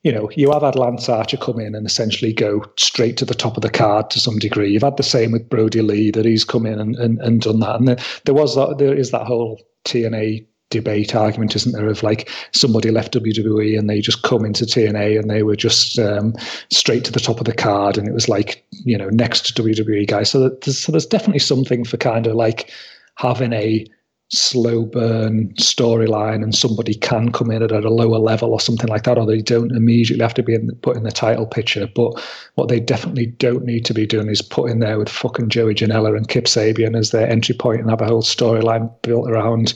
you know, you have had Lance Archer come in and essentially go straight to the top of the card to some degree. You've had the same with Brodie Lee that he's come in and, and, and done that. And there, there was that, there is that whole TNA debate argument, isn't there, of like somebody left WWE and they just come into TNA and they were just um, straight to the top of the card and it was like, you know, next to WWE guys. So, there's, so there's definitely something for kind of like having a slow burn storyline and somebody can come in at a lower level or something like that, or they don't immediately have to be in, put in the title picture. But what they definitely don't need to be doing is put in there with fucking Joey Janela and Kip Sabian as their entry point and have a whole storyline built around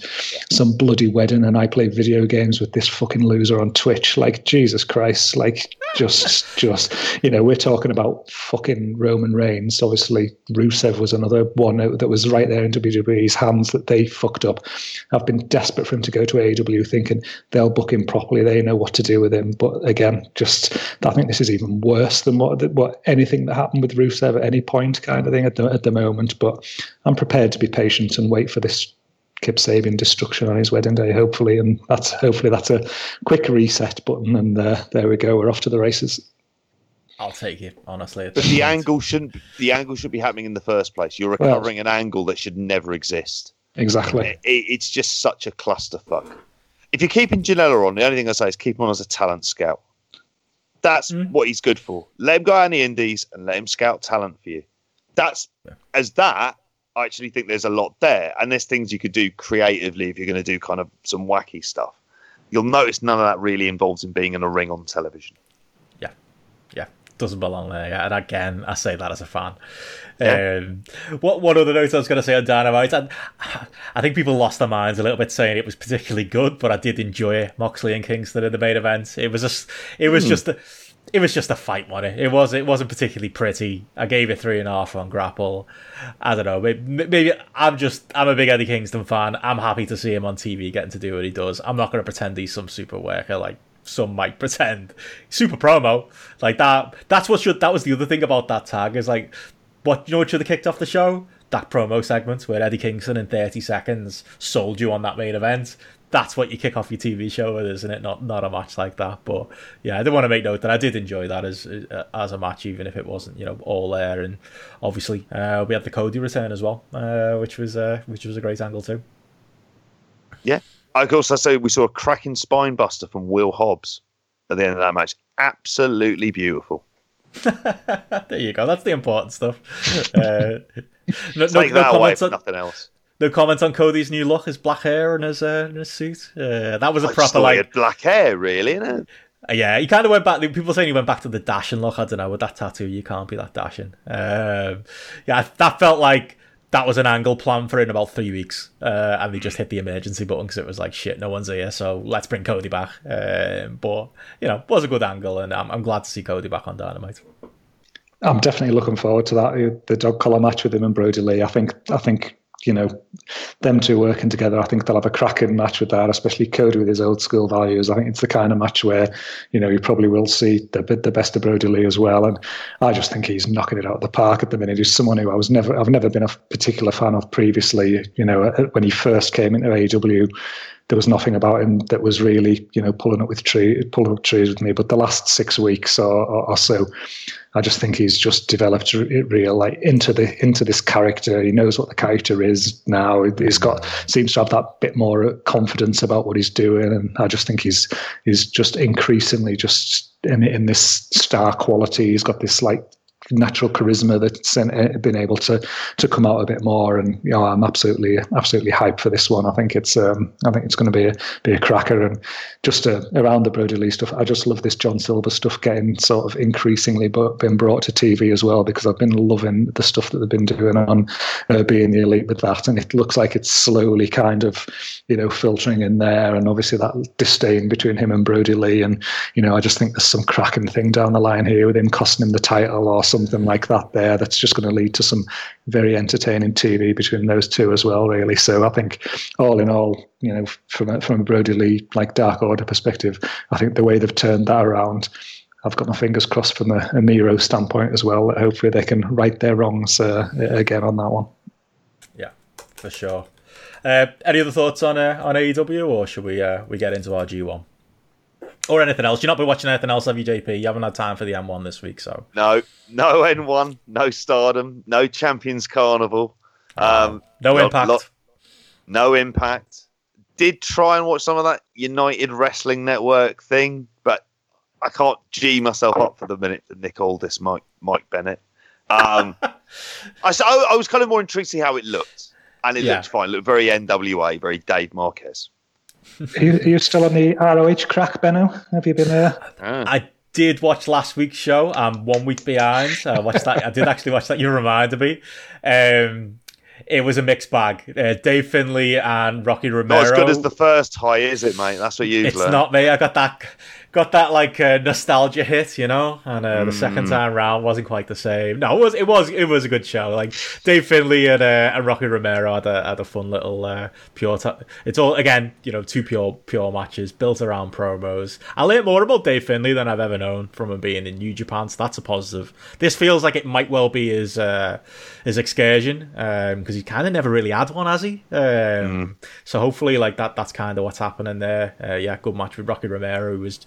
some bloody wedding and I play video games with this fucking loser on Twitch. Like Jesus Christ, like just just you know, we're talking about fucking Roman Reigns. Obviously Rusev was another one that was right there in WWE's hands that they fucked up. I've been desperate for him to go to AEW, thinking they'll book him properly. They know what to do with him. But again, just I think this is even worse than what what anything that happened with Rusev at any point, kind of thing at the at the moment. But I'm prepared to be patient and wait for this Kip Sabian destruction on his wedding day, hopefully, and that's hopefully that's a quick reset button, and uh, there we go. We're off to the races. I'll take it honestly. But the angle shouldn't the angle should be happening in the first place. You're recovering well, an angle that should never exist. Exactly. It, it's just such a clusterfuck. If you're keeping Janela on, the only thing I say is keep him on as a talent scout. That's mm. what he's good for. Let him go out in the indies and let him scout talent for you. That's yeah. as that. I actually think there's a lot there, and there's things you could do creatively if you're going to do kind of some wacky stuff. You'll notice none of that really involves in being in a ring on television doesn't belong there. Yeah. And again, I say that as a fan. Yeah. Um, what one other note I was going to say on Dynamite? I, I think people lost their minds a little bit saying it was particularly good, but I did enjoy Moxley and Kingston in the main event. It was just, it was mm. just. A, it was just a fight, wasn't it? It was. It wasn't particularly pretty. I gave it three and a half on Grapple. I don't know. Maybe, maybe I'm just. I'm a big Eddie Kingston fan. I'm happy to see him on TV getting to do what he does. I'm not going to pretend he's some super worker like some might pretend. Super promo like that. That's what should. That was the other thing about that tag is like, what you know what should have kicked off the show? That promo segment where Eddie Kingston in thirty seconds sold you on that main event. That's what you kick off your TV show with, isn't it? Not not a match like that. But yeah, I did want to make note that I did enjoy that as as a match, even if it wasn't you know all there. And obviously, uh, we had the Cody return as well, uh, which was uh, which was a great angle too. Yeah, I could also say we saw a cracking spine buster from Will Hobbs at the end of that match. Absolutely beautiful. there you go. That's the important stuff. Uh, no, no, no comments on nothing else. No comments on Cody's new look, his black hair and his, uh, his suit. Uh, that was a I proper like black hair, really, isn't it? Uh, yeah, he kind of went back. People saying he went back to the dashing look. I don't know with that tattoo, you can't be that dashing. Um, yeah, that felt like that was an angle planned for in about three weeks, uh, and they just hit the emergency button because it was like shit, no one's here, so let's bring Cody back. Um, but you know, was a good angle, and I'm, I'm glad to see Cody back on Dynamite. I'm definitely looking forward to that. The dog collar match with him and Brodie Lee. I think I think you know, them two working together, I think they'll have a cracking match with that, especially Cody with his old school values. I think it's the kind of match where, you know, you probably will see the the best of Brodie Lee as well. And I just think he's knocking it out of the park at the minute. He's someone who I was never, I've never been a particular fan of previously. You know, when he first came into AEW, there was nothing about him that was really, you know, pulling up with tree, pulling up trees with me. But the last six weeks or, or, or so, I just think he's just developed real like into the into this character. He knows what the character is now. He's got seems to have that bit more confidence about what he's doing, and I just think he's he's just increasingly just in in this star quality. He's got this like natural charisma that's been able to to come out a bit more. And you know, I'm absolutely absolutely hyped for this one. I think it's um, I think it's going to be a be a cracker. And just uh, around the Brodie Lee stuff, I just love this John Silver stuff getting sort of increasingly but being brought to TV as well because I've been loving the stuff that they've been doing on uh, being the elite with that, and it looks like it's slowly kind of you know filtering in there. And obviously that disdain between him and Brodie Lee, and you know I just think there's some cracking thing down the line here with him costing him the title or something like that there that's just going to lead to some very entertaining TV between those two as well, really. So I think, all in all, you know, from a, from a Brodie Lee like Dark Order perspective, I think the way they've turned that around. I've got my fingers crossed from a, a Miro standpoint as well. Hopefully, they can right their wrongs uh, again on that one. Yeah, for sure. Uh, any other thoughts on uh, on AEW, or should we uh, we get into our G one? Or anything else. You've not been watching anything else, have you, JP? You haven't had time for the M1 this week, so no, no N1, no Stardom, no Champions Carnival, um, no impact, no impact. Did try and watch some of that United Wrestling Network thing, but I can't g myself up for the minute to nick all this Mike Mike Bennett. Um, I, I was kind of more intrigued to see how it looked, and it yeah. looked fine. It looked very NWA, very Dave Marquez you, are you still on the ROH crack, Benno? Have you been there? Uh, I did watch last week's show. I'm one week behind. I watched that. I did actually watch that. You reminded me. Um, it was a mixed bag. Uh, Dave Finlay and Rocky Romero. Not as good as the first high, is it, mate? That's what you've it's learned. not me. I got that got that like uh, nostalgia hit, you know, and uh, the mm. second time round wasn't quite the same. No, it was it was it was a good show. Like Dave Finlay and, uh, and Rocky Romero had a, had a fun little uh, pure. T- it's all again, you know, two pure pure matches built around promos. I learned more about Dave Finlay than I've ever known from him being in New Japan, so that's a positive. This feels like it might well be his uh, his excursion because um, he kind of never really had one, has he? Um, mm. So hopefully, like that, that's kind of what's happening there. Uh, yeah, good match with Rocky Romero, who was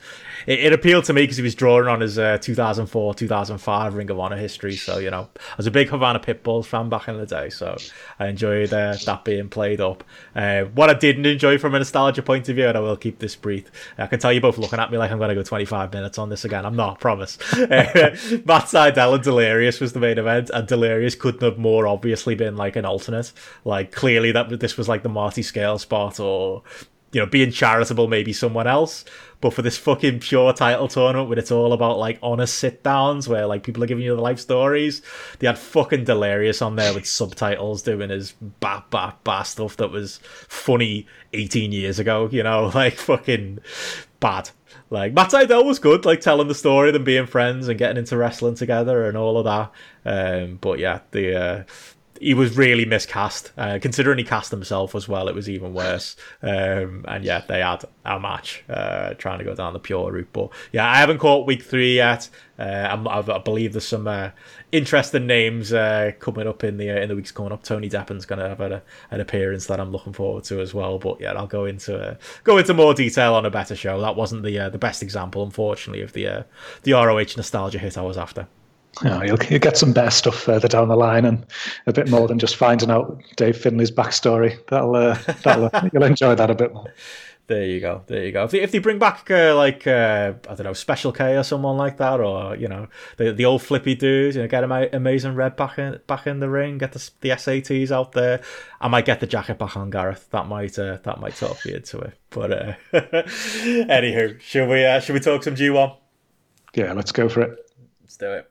it, it appealed to me because he was drawing on his uh, 2004 2005 Ring of Honor history. So you know, I was a big Havana Pitbull fan back in the day, so I enjoyed uh, that being played up. Uh, what I didn't enjoy from a nostalgia point of view, and I will keep this brief. I can tell you both looking at me like I'm going to go 25 minutes on this again. I'm not, I promise. Matt Sydal and Delirious was the main event, and Delirious couldn't have more obviously been like an alternate. Like clearly that this was like the Marty Scurll spot, or you know, being charitable maybe someone else. But for this fucking pure title tournament where it's all about like honest sit downs where like people are giving you the life stories, they had fucking Delirious on there with subtitles doing his ba ba ba stuff that was funny 18 years ago, you know, like fucking bad. Like Matt Sydal was good, like telling the story, them being friends and getting into wrestling together and all of that. Um, but yeah, the uh, he was really miscast. Uh, considering he cast himself as well, it was even worse. Um, and yeah, they had a match uh, trying to go down the pure route. But yeah, I haven't caught week three yet. Uh, i believe there's some uh, interesting names uh, coming up in the uh, in the weeks coming up. Tony Deppen's going to have a, an appearance that I'm looking forward to as well. But yeah, I'll go into go into more detail on a better show. That wasn't the the best example, unfortunately, of the the ROH nostalgia hit I was after you know, you'll, you'll get some better stuff further down the line and a bit more than just finding out Dave Finlay's backstory. That'll, uh, that'll you'll enjoy that a bit more. There you go. There you go. If they, if they bring back uh, like uh, I don't know Special K or someone like that, or you know the the old flippy dudes, you know, get him Amazing Red back in back in the ring, get the the SATs out there. I might get the jacket back on Gareth. That might uh, that might talk me into it. But uh, anywho, should we uh, should we talk some G one? Yeah, let's go for it. Let's do it.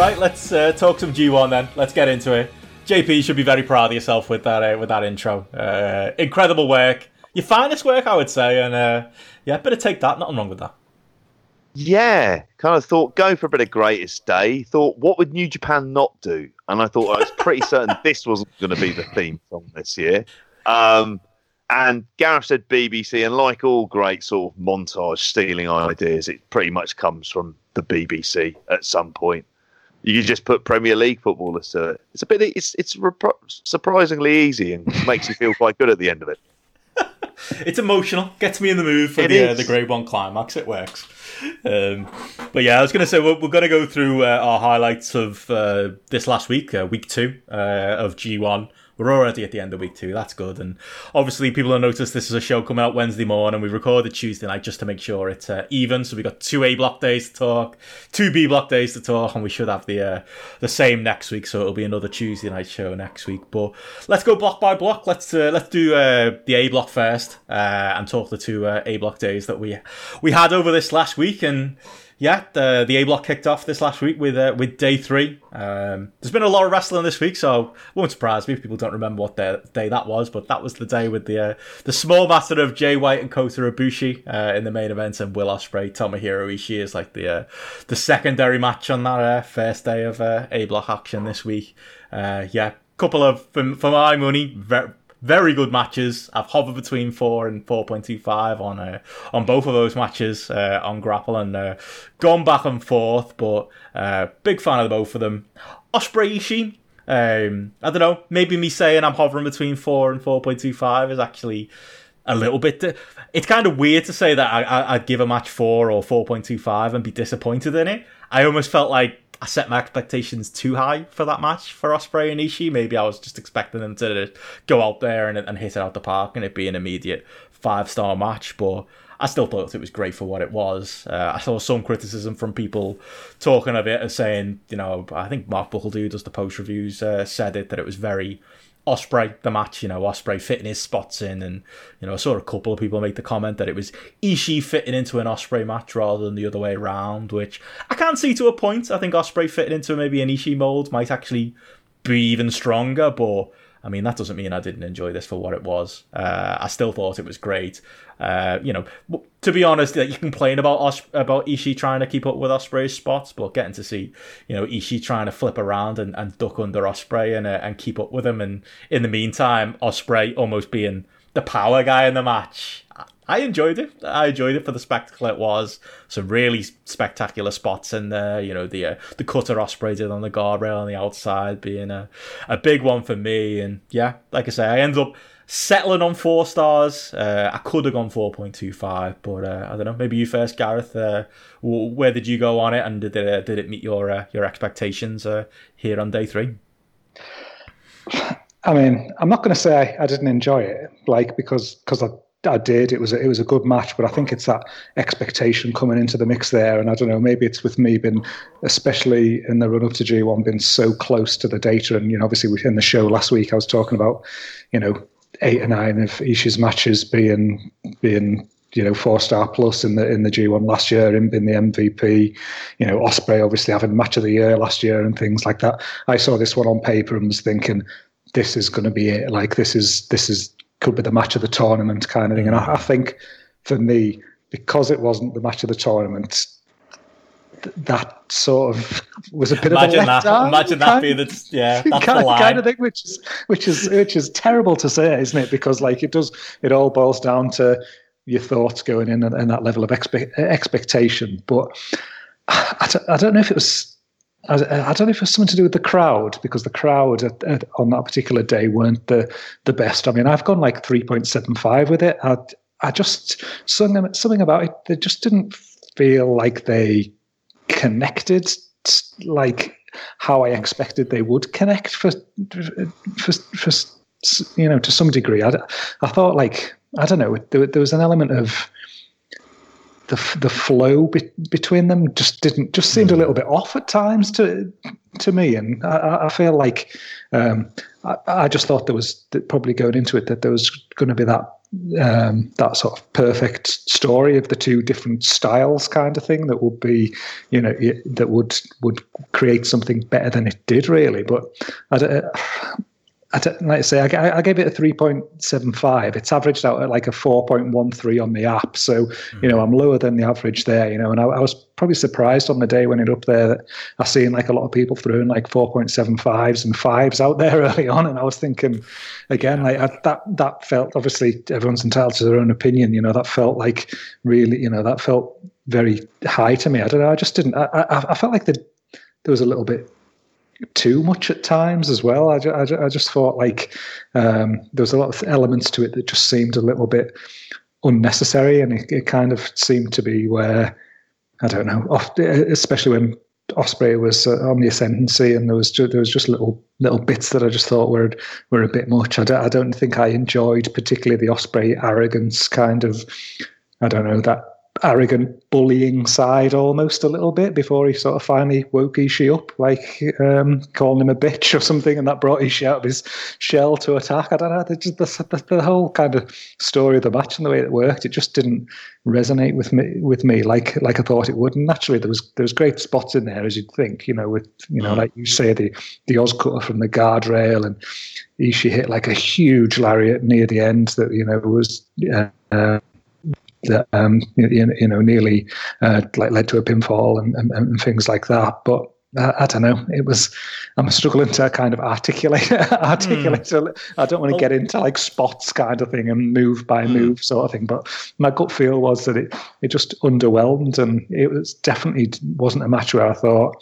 Right, let's uh, talk some G1 then. Let's get into it. JP, you should be very proud of yourself with that uh, with that intro. Uh, incredible work, your finest work, I would say, and uh, yeah, better take that. Nothing wrong with that. Yeah, kind of thought go for a bit of greatest day. Thought what would New Japan not do? And I thought I was pretty certain this wasn't going to be the theme song this year. Um, and Gareth said BBC, and like all great sort of montage stealing ideas, it pretty much comes from the BBC at some point. You just put Premier League footballers to it. It's a bit. It's it's repro- surprisingly easy and makes you feel quite good at the end of it. it's emotional. Gets me in the mood for It the uh, the Grade One climax. It works. Um, but yeah, I was going to say we're, we're going to go through uh, our highlights of uh, this last week, uh, week two uh, of G1. We're already at the end of week two. That's good. And obviously, people have noticed this is a show coming out Wednesday morning. We recorded Tuesday night just to make sure it's uh, even. So we got two A block days to talk, two B block days to talk, and we should have the uh, the same next week. So it'll be another Tuesday night show next week. But let's go block by block. Let's uh, let's do uh, the A block first uh, and talk the two uh, A block days that we we had over this last week and yeah, the the A block kicked off this last week with uh, with day three. Um, there's been a lot of wrestling this week, so won't surprise me if people don't remember what day, day that was. But that was the day with the uh, the small master of Jay White and Kota Ibushi uh, in the main event, and Will Ospreay, Tomohiro Ishii is like the uh, the secondary match on that uh, first day of uh, A block action this week. Yeah, couple of for, for my money, very, very good matches. I've hovered between four and four point two five on uh, on both of those matches uh, on Grapple and uh, gone back and forth, but uh, big fan of both of them. Ospreay Ishii. Um, I don't know. Maybe me saying I'm hovering between four and four point two five is actually a little bit. Di- it's kind of weird to say that I, I'd give a match four or four point two five and be disappointed in it. I almost felt like I set my expectations too high for that match for Ospreay and Ishii. Maybe I was just expecting them to go out there and, and hit it out the park and it be an immediate five star match, but. I still thought it was great for what it was. Uh, I saw some criticism from people talking of it as saying, you know, I think Mark Buckle, who does the post reviews, uh, said it that it was very Ospreay the match. You know, Ospreay fitting his spots in, and you know, I saw a couple of people make the comment that it was Ishii fitting into an Ospreay match rather than the other way around, which I can't see to a point. I think Ospreay fitting into maybe an Ishii mold might actually be even stronger, but. I mean, that doesn't mean I didn't enjoy this for what it was. Uh, I still thought it was great. Uh, you know, to be honest, you complain about Os- about Ishii trying to keep up with Ospreay's spots, but getting to see, you know, Ishii trying to flip around and, and duck under Ospreay and uh, and keep up with him, and in the meantime, Ospreay almost being the power guy in the match. I enjoyed it. I enjoyed it for the spectacle it was. Some really spectacular spots in there. You know, the uh, the cutter Ospreay did on the guardrail on the outside being a, a big one for me. And yeah, like I say, I ended up settling on four stars. Uh, I could have gone 4.25, but uh, I don't know. Maybe you first, Gareth. Uh, where did you go on it, and did it, uh, did it meet your uh, your expectations here on day three? I mean, I'm not going to say I, I didn't enjoy it, like because because I I did. It was a, it was a good match, but I think it's that expectation coming into the mix there, and I don't know. Maybe it's with me being, especially in the run up to G1, been so close to the data, and you know, obviously in the show last week I was talking about, you know, eight or nine of Ishii's matches being being you know four star plus in the in the G1 last year, him being the MVP, you know, Ospreay obviously having match of the year last year and things like that. I saw this one on paper and was thinking, this is going to be it. Like this is this is could be the match of the tournament kind of thing. And I, I think for me, because it wasn't the match of the tournament, th- that sort of was a bit imagine of a that. letdown, Imagine that kind- being the yeah. That's kind, the line. kind of thing, which is which is which is terrible to say, isn't it? Because like it does, it all boils down to your thoughts going in and, and that level of expe- expectation. But I don't, I don't know if it was. I, I don't know if it was something to do with the crowd because the crowd at, at, on that particular day weren't the the best. I mean, I've gone like three point seven five with it. I I just something something about it. They just didn't feel like they connected like how I expected they would connect for for for you know to some degree. I, I thought like I don't know there, there was an element of the the flow be, between them just didn't just seemed a little bit off at times to to me, and I, I feel like um, I, I just thought there was probably going into it that there was going to be that um, that sort of perfect story of the two different styles kind of thing that would be you know that would would create something better than it did really. But I don't, I don't, like I say, I, I gave it a 3.75. It's averaged out at like a 4.13 on the app. So, mm-hmm. you know, I'm lower than the average there, you know, and I, I, was probably surprised on the day when it up there that I seen like a lot of people throwing like 4.75s and fives out there early on. And I was thinking, again, like I, that, that felt obviously everyone's entitled to their own opinion, you know, that felt like really, you know, that felt very high to me. I don't know. I just didn't, I, I, I felt like the, there was a little bit too much at times as well. I, ju- I, ju- I just thought like um, there was a lot of elements to it that just seemed a little bit unnecessary, and it, it kind of seemed to be where I don't know, off, especially when Ospreay was uh, on the ascendancy, and there was ju- there was just little little bits that I just thought were were a bit much. I don't, I don't think I enjoyed particularly the Ospreay arrogance kind of. I don't know that arrogant bullying side almost a little bit before he sort of finally woke Ishii up, like um, calling him a bitch or something, and that brought Ishii out of his shell to attack. I don't know, the, the, the, the whole kind of story of the match and the way it worked, it just didn't resonate with me with me like like I thought it would. And naturally, there was there was great spots in there as you'd think, you know, with you know, like you say, the the OsCutter from the guardrail and. Ishii hit like a huge lariat near the end that you know was uh, that um, you, you know nearly uh, like led to a pinfall and, and, and things like that. But uh, I don't know. It was I'm struggling to kind of articulate articulate. Mm. I don't want to get into like spots kind of thing and move by mm. move sort of thing. But my gut feel was that it it just underwhelmed, and it was definitely wasn't a match where I thought.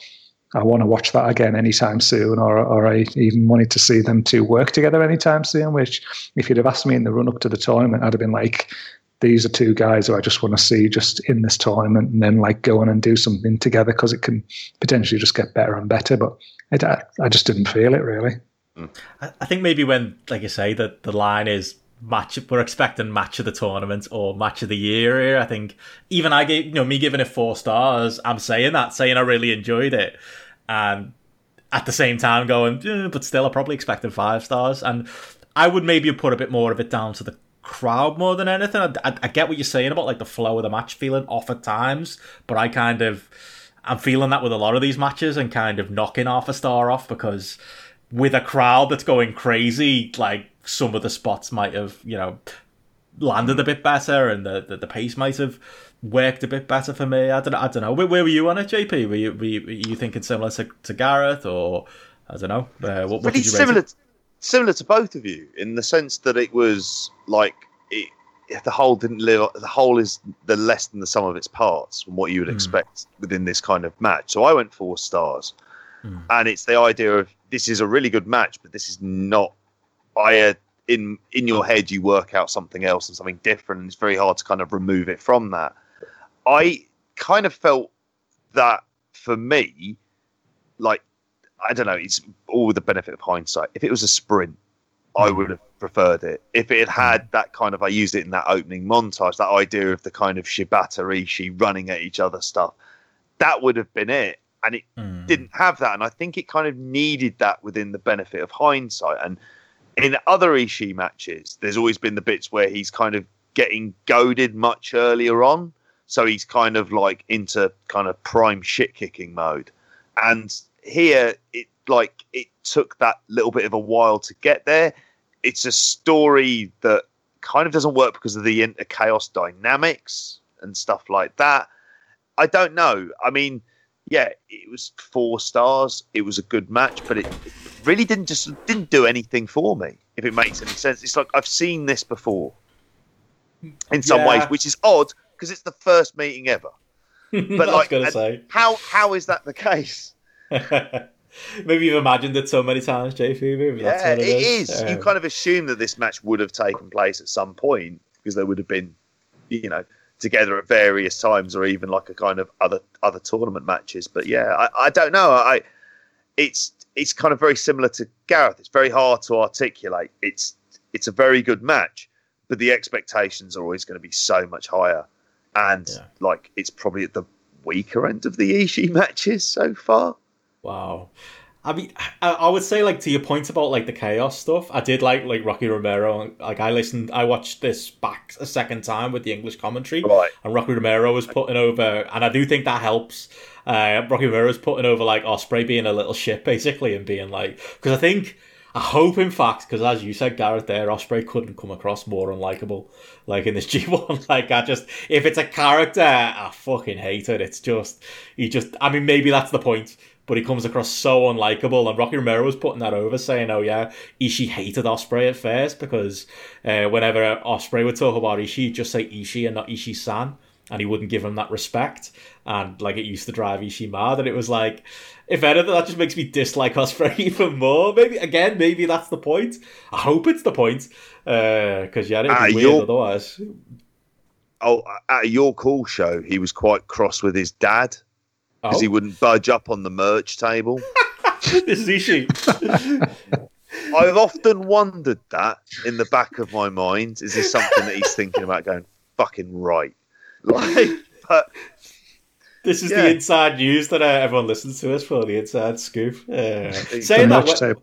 I want to watch that again anytime soon, or or I even wanted to see them two work together anytime soon. Which, if you'd have asked me in the run up to the tournament, I'd have been like, these are two guys who I just want to see just in this tournament and then like go on and do something together because it can potentially just get better and better. But it, I, I just didn't feel it really. I think maybe when, like you say, that the line is match, we're expecting match of the tournament or match of the year here. I think even I gave, you know, me giving it four stars, I'm saying that, saying I really enjoyed it. And at the same time going, eh, but still, I probably expected five stars. And I would maybe put a bit more of it down to the crowd more than anything. I, I, I, get what you're saying about like the flow of the match feeling off at times, but I kind of I'm feeling that with a lot of these matches and kind of knocking half a star off because with a crowd that's going crazy, like some of the spots might have you know landed a bit better and the the, the pace might have worked a bit better for me. I don't I don't know. Where, where were you on it, JP? Were you were you, were you thinking similar to, to Gareth or I don't know? Uh, what, what Pretty similar. It? Similar to both of you in the sense that it was like it, the whole didn't live. The whole is the less than the sum of its parts from what you would mm. expect within this kind of match. So I went four stars, mm. and it's the idea of this is a really good match, but this is not. I uh, in in your head you work out something else and something different. And it's very hard to kind of remove it from that. I kind of felt that for me, like I don't know. It's all with the benefit of hindsight. If it was a sprint, I hmm. would have preferred it. If it had had hmm. that kind of, I used it in that opening montage, that idea of the kind of Shibata Ishii running at each other stuff, that would have been it. And it mm. didn't have that. And I think it kind of needed that within the benefit of hindsight. And in other Ishii matches, there's always been the bits where he's kind of getting goaded much earlier on. So he's kind of like into kind of prime shit kicking mode. And here it like it took that little bit of a while to get there. It's a story that kind of doesn't work because of the inter chaos dynamics and stuff like that. I don't know. I mean, yeah, it was four stars. It was a good match, but it, it really didn't just didn't do anything for me. If it makes any sense, it's like I've seen this before in some yeah. ways, which is odd because it's the first meeting ever. But like, how how is that the case? Maybe you've imagined it so many times, JP. Maybe yeah, it, it is. is. Um, you kind of assume that this match would have taken place at some point because they would have been, you know, together at various times or even like a kind of other other tournament matches. But yeah, I, I don't know. I it's it's kind of very similar to Gareth. It's very hard to articulate. It's it's a very good match, but the expectations are always going to be so much higher. And yeah. like it's probably at the weaker end of the Ishii matches so far. Wow. I mean, I, would say like to your point about like the chaos stuff. I did like like Rocky Romero. Like I listened, I watched this back a second time with the English commentary, right. and Rocky Romero was putting over, and I do think that helps. Uh, Rocky Romero was putting over like Ospreay being a little shit basically, and being like, because I think I hope, in fact, because as you said, Gareth, there, Ospreay couldn't come across more unlikable, like in this G1. like, I just, if it's a character, I fucking hate it. It's just, he just, I mean, maybe that's the point but he comes across so unlikable. And Rocky Romero was putting that over, saying, "Oh yeah, Ishii hated Ospreay at first because uh, whenever Ospreay would talk about Ishii, he'd just say Ishii and not Ishii-san." and he wouldn't give him that respect. And like it used to drive Ishii mad. And it was like, if anything, that just makes me dislike Ospreay even more. Maybe again, maybe that's the point. I hope it's the point. Because yeah, it'd be Ah, weird you're- otherwise. Oh, at a York Hall show, he was quite cross with his dad because Oh, he wouldn't budge up on the merch table. this is Ishii. I've often wondered that in the back of my mind. Is this something that he's thinking about going fucking right? Like, but This is Yeah. the inside news that uh, everyone listens to us for the inside scoop. Uh, saying that,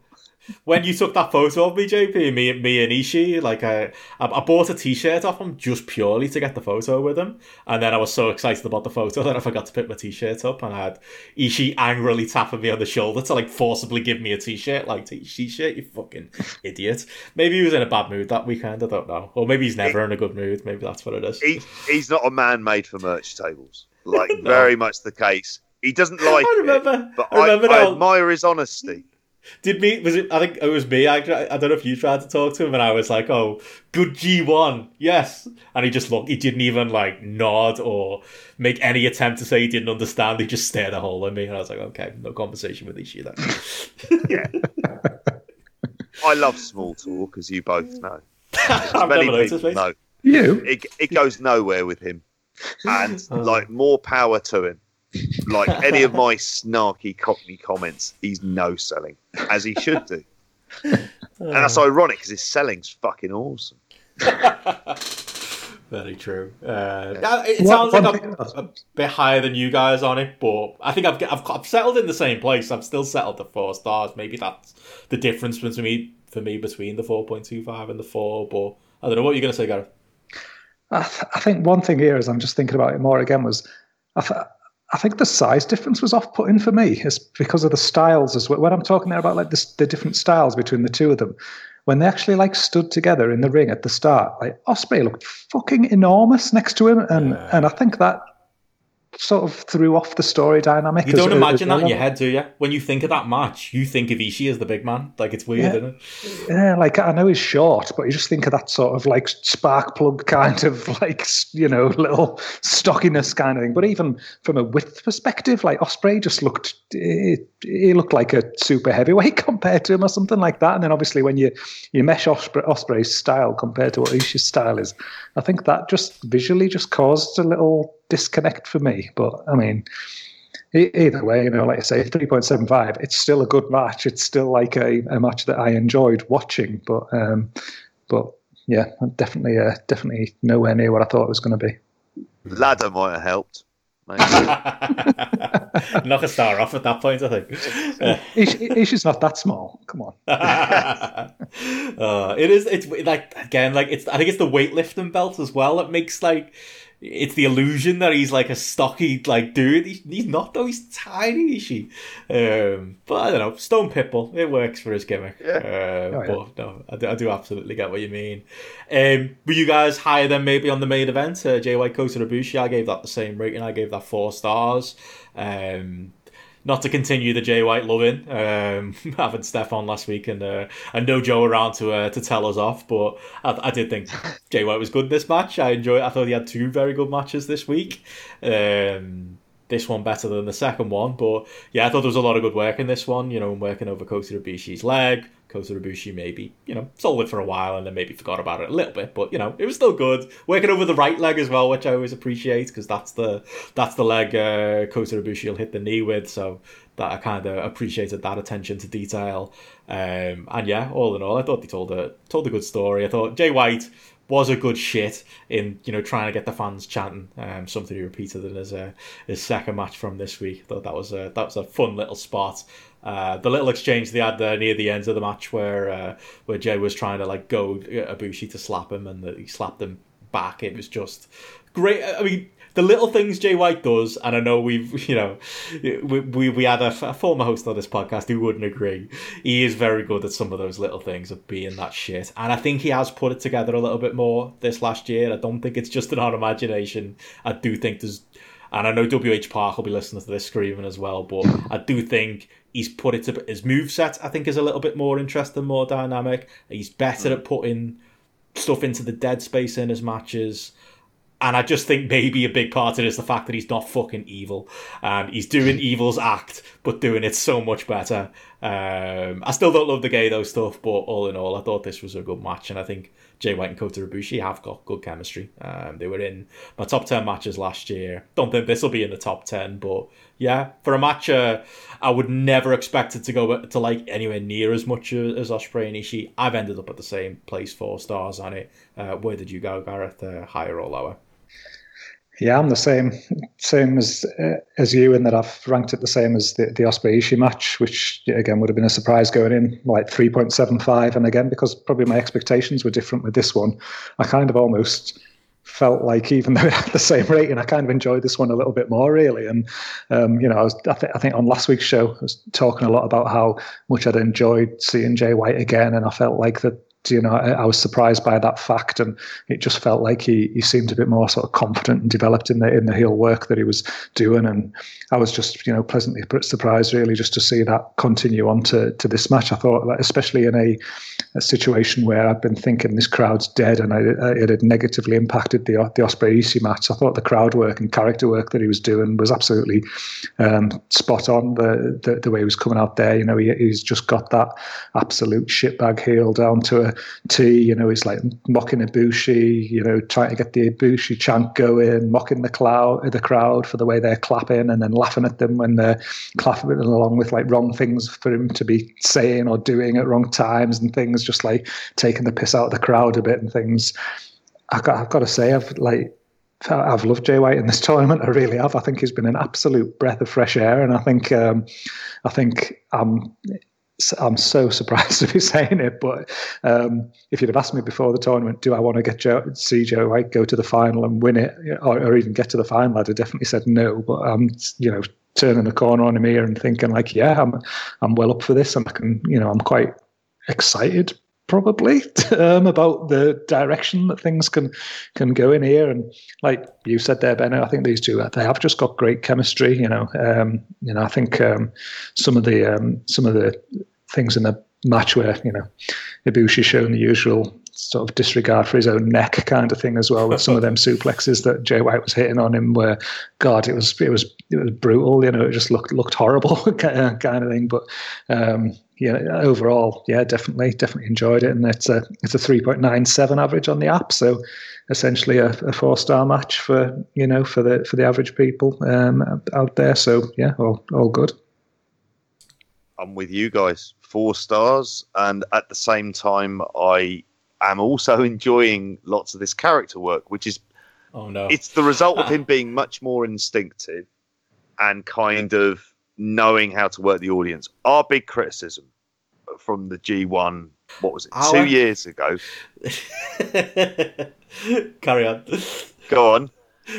when, you took that photo of me, JP, me, me and Ishii, like I, I, I bought a T-shirt off him just purely to get the photo with him, and then I was so excited about the photo that I forgot to pick my T-shirt up, and I had Ishii angrily tapping me on the shoulder to like forcibly give me a T-shirt, like T-shirt, you fucking idiot. Maybe he was in a bad mood that weekend. I don't know, or maybe he's never in a good mood. Maybe that's what it is. he, he's not a man made for merch tables. Like, very much the case. He doesn't like I it, remember. but I remember I, I admire his honesty. Did me? Was it? I think it was me. I, I don't know if you tried to talk to him, and I was like, "Oh, good G one, yes." And he just looked. He didn't even like nod or make any attempt to say he didn't understand. He just stared a hole at me, and I was like, "Okay, no conversation with Ishii then." I love small talk, as you both know. I've Many never noticed, people mate. know. You? It, it goes nowhere with him. And, Oh. like, more power to him. Like, any of my snarky cockney comments, he's no selling, as he should do. And that's ironic because his selling's fucking awesome. Very true. Uh, yeah, It One- sounds one like I'm a bit higher than you guys on it, but I think I've, I've I've settled in the same place. I've still settled at four stars. Maybe that's the difference between me for me between the four point two five and the four. But I don't know what you're gonna say, Gareth. I, th- I think one thing here is I'm just thinking about it more again was I, th- I think the size difference was off putting for me is because of the styles as well. When I'm talking there about like the, the different styles between the two of them, when they actually like stood together in the ring at the start, like Ospreay looked fucking enormous next to him, and Yeah. and I think that sort of threw off the story dynamic. You don't as imagine that well. in your head, do you? When you think of that match, you think of Ishii as the big man. Like it's weird, Yeah. isn't it? Yeah, like I know he's short, but you just think of that sort of like spark plug kind of like you know little stockiness kind of thing. But even from a width perspective, like Ospreay just looked he, he looked like a super heavyweight compared to him or something like that. And then obviously when you you mesh Ospreay, Ospreay's style compared to what Ishii's style is, I think that just visually just caused a little disconnect for me. But I mean. Either way, you know, like I say, three point seven five. It's still a good match. It's still like a, a match that I enjoyed watching. But um, but yeah, definitely, uh, definitely nowhere near what I thought it was going to be. Ladder might have helped. Maybe. Knock a star off at that point, I think. Uh, Ish, Ish is not that small. Come on. uh, it is. It's like again, like it's. I think it's the weightlifting belt as well. It makes like it's the illusion that he's like a stocky like dude. He's, he's not though. He's tiny. Ishii. Um, but I don't know. Stone Pitbull. It works for his gimmick. Yeah. Uh, Oh, yeah. But no, I do, I do absolutely get what you mean. Um, were you guys higher than maybe on the main event? Uh, Jay White Kota Ibushi. I gave that the same rating. I gave that four stars. Um, not to continue the Jay White loving, um, having Steph on last week and uh, and no Joe around to uh, to tell us off, but I, I did think Jay White was good this match. I enjoyed. I thought he had two very good matches this week. Um, this one better than the second one, but yeah, I thought there was a lot of good work in this one. You know, working over Kota Ibushi's leg. Kota Ibushi maybe you know sold it for a while and then maybe forgot about it a little bit, but you know it was still good. Working over the right leg as well, which I always appreciate because that's the that's the leg uh, Ibushi will hit the knee with. So that I kind of appreciated that attention to detail. Um, and yeah, all in all, I thought they told a told a good story. I thought Jay White was a good shit in you know trying to get the fans chanting. Um, something he repeated in his uh, his second match from this week. I thought that was a that was a fun little spot. Uh, the little exchange they had there near the end of the match where uh, where Jay was trying to like go Ibushi to slap him and he slapped him back. It was just great. I mean, the little things Jay White does, and I know we've, you know, we we, we had a, a former host on this podcast who wouldn't agree. He is very good at some of those little things of being that shit, and I think he has put it together a little bit more this last year. I don't think it's just in our imagination. I do think there's, and I know WH Park will be listening to this screaming as well, but I do think he's put it to his move set. I think is a little bit more interesting, more dynamic. He's better at putting stuff into the dead space in his matches. and I just think maybe a big part of it is the fact that he's not fucking evil, and he's doing evil's act, but doing it so much better. Um, I still don't love the Gedo stuff, but all in all, I thought this was a good match, and I think Jay White and Kota Ibushi have got good chemistry. Um, they were in my top ten matches last year. Don't think this will be in the top ten, but yeah, for a match, uh, I would never expect it to go to like anywhere near as much as Ospreay and Ishii. I've ended up at the same place, four stars on it. Uh, where did you go, Gareth? Uh, higher or lower? Yeah, I'm the same, same as uh, as you in that I've ranked it the same as the the Ospreay Ishii match, which again would have been a surprise going in, like 3.75. And again, because probably my expectations were different with this one, I kind of almost felt like even though it had the same rating, I kind of enjoyed this one a little bit more, really. And um, you know, I was I, th- I, think on last week's show, I was talking a lot about how much I'd enjoyed seeing Jay White again, and I felt like that you know, I, I, was surprised by that fact, and it just felt like he he seemed a bit more sort of confident and developed in the in the heel work that he was doing, and I was just you know pleasantly surprised really just to see that continue on to to this match. I thought, that especially in a, a situation where I've been thinking this crowd's dead, and I, it had negatively impacted the the Ospreay Ishii match. I thought the crowd work and character work that he was doing was absolutely um, spot on. The, the, the way he was coming out there, you know, he, he's just got that absolute shitbag heel down to a T. You know, he's like mocking Ibushi, you know, trying to get the Ibushi chant going, mocking the cloud, the crowd for the way they're clapping, and then laughing at them when they're clapping along with like wrong things for him to be saying or doing at wrong times and things, just like taking the piss out of the crowd a bit and things. I got, I've got to say, I've like I've loved Jay White in this tournament. I really have. I think he's been an absolute breath of fresh air, and I think um, I think um, I'm so surprised to be saying it, but um, if you'd have asked me before the tournament, do I want to get Joe, see Joe White go to the final and win it, or, or, even get to the final, I'd have definitely said no. But I'm, you know, turning the corner on him here and thinking like, yeah, I'm, I'm well up for this, and I can, you know, I'm quite excited probably um, about the direction that things can can go in here. And like you said there, Bennett, I think these two they have just got great chemistry. You know, um, you know, I think um, some of the um, some of the things in the match where you know Ibushi shown the usual sort of disregard for his own neck kind of thing as well with some of them suplexes that Jay White was hitting on him where God it was it was it was brutal you know it just looked looked horrible kind of thing but um, yeah, overall, yeah, definitely, definitely enjoyed it, and it's a it's a three point nine seven average on the app, so essentially a, a four star match for you know for the for the average people um, out there. So yeah, all all good. I'm with you guys, four stars, and at the same time, I am also enjoying lots of this character work, which is oh no, it's the result of him being much more instinctive and kind of knowing how to work the audience. Our big criticism from the G1, what was it, Our... two years ago? Carry on. Go on.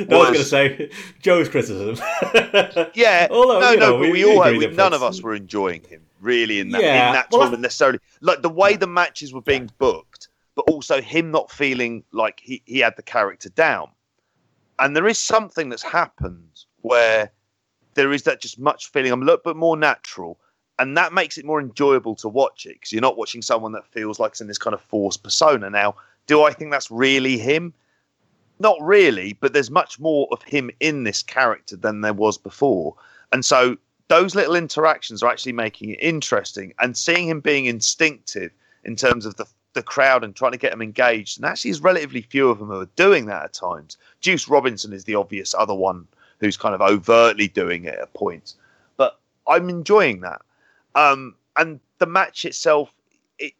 No, was... I was going to say Joe's criticism. yeah, Although, no, no, know, we, we all had, we, none of us were enjoying him really in that yeah. in that well, tournament necessarily. Like the way the matches were being booked, but also him not feeling like he, he had the character down. And there is something that's happened where there is that just much feeling. I'm a little bit more natural, and that makes it more enjoyable to watch it because you're not watching someone that feels like it's in this kind of forced persona. Now, do I think that's really him? Not really, but there's much more of him in this character than there was before, and so those little interactions are actually making it interesting. And seeing him being instinctive in terms of the the crowd and trying to get them engaged, and actually, there's relatively few of them who are doing that at times. Juice Robinson is the obvious other one who's kind of overtly doing it at points. But I'm enjoying that. Um, and the match itself, it,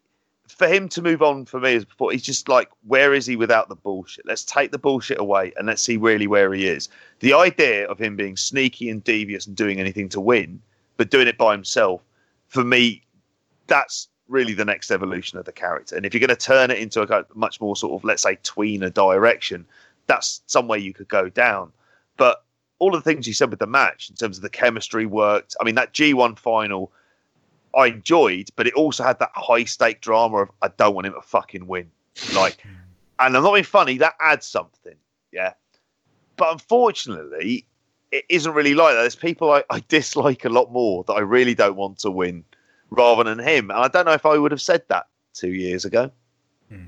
for him to move on for me is before he's just like, where is he without the bullshit? Let's take the bullshit away and let's see really where he is. The idea of him being sneaky and devious and doing anything to win, but doing it by himself, for me, that's really the next evolution of the character. And if you're going to turn it into a much more sort of, let's say, tweener direction, that's somewhere you could go down. But all of the things you said with the match in terms of the chemistry worked. I mean, that G1 final I enjoyed, but it also had that high stake drama of I don't want him to fucking win. Like, and I'm not being funny, that adds something. Yeah. But unfortunately, it isn't really like that. There's people I, I dislike a lot more that I really don't want to win rather than him. And I don't know if I would have said that two years ago. Hmm.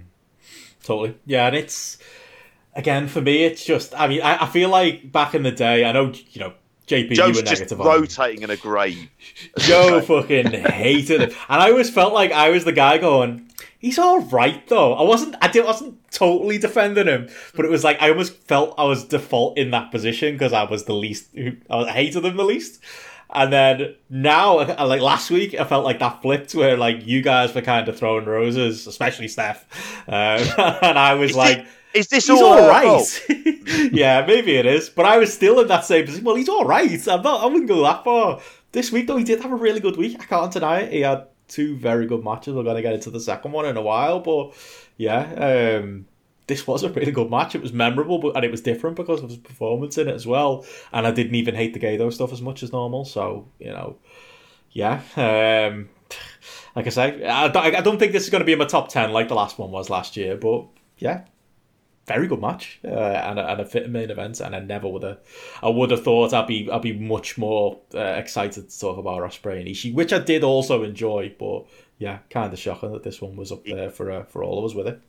Totally. Yeah. And it's again, for me, it's just. I mean, I, I feel like back in the day, I know you know JP, Joe's you were just negative. on rotating in a grave. Joe fucking hated him, and I always felt like I was the guy going, "He's all right though." I wasn't. I did, wasn't totally defending him, but it was like I almost felt I was default in that position because I was the least. who- I hated him the least. And then now, like last week, I felt like that flipped where like you guys were kind of throwing roses, especially Steph, uh, and I was like. Is this He's all all right. fault? yeah, maybe it is, but I was still in that same position. Well, he's all right. I'm not. I wouldn't go that far. This week, though, he did have a really good week. I can't deny it. He had two very good matches. We're going to get into the second one in a while, but yeah, um, this was a really good match. It was memorable, but and it was different because of his performance in it as well. And I didn't even hate the Gedo stuff as much as normal. So you know, yeah. Um, like I say, I don't, I don't think this is going to be in my top ten like the last one was last year, but yeah, very good match uh, and, a, and a fit main event. And I never would have, I would have thought I'd be, I'd be much more uh, excited to talk about Ospreay and Ishii, which I did also enjoy. But yeah, kind of shocking that this one was up there for uh, for all of us with it.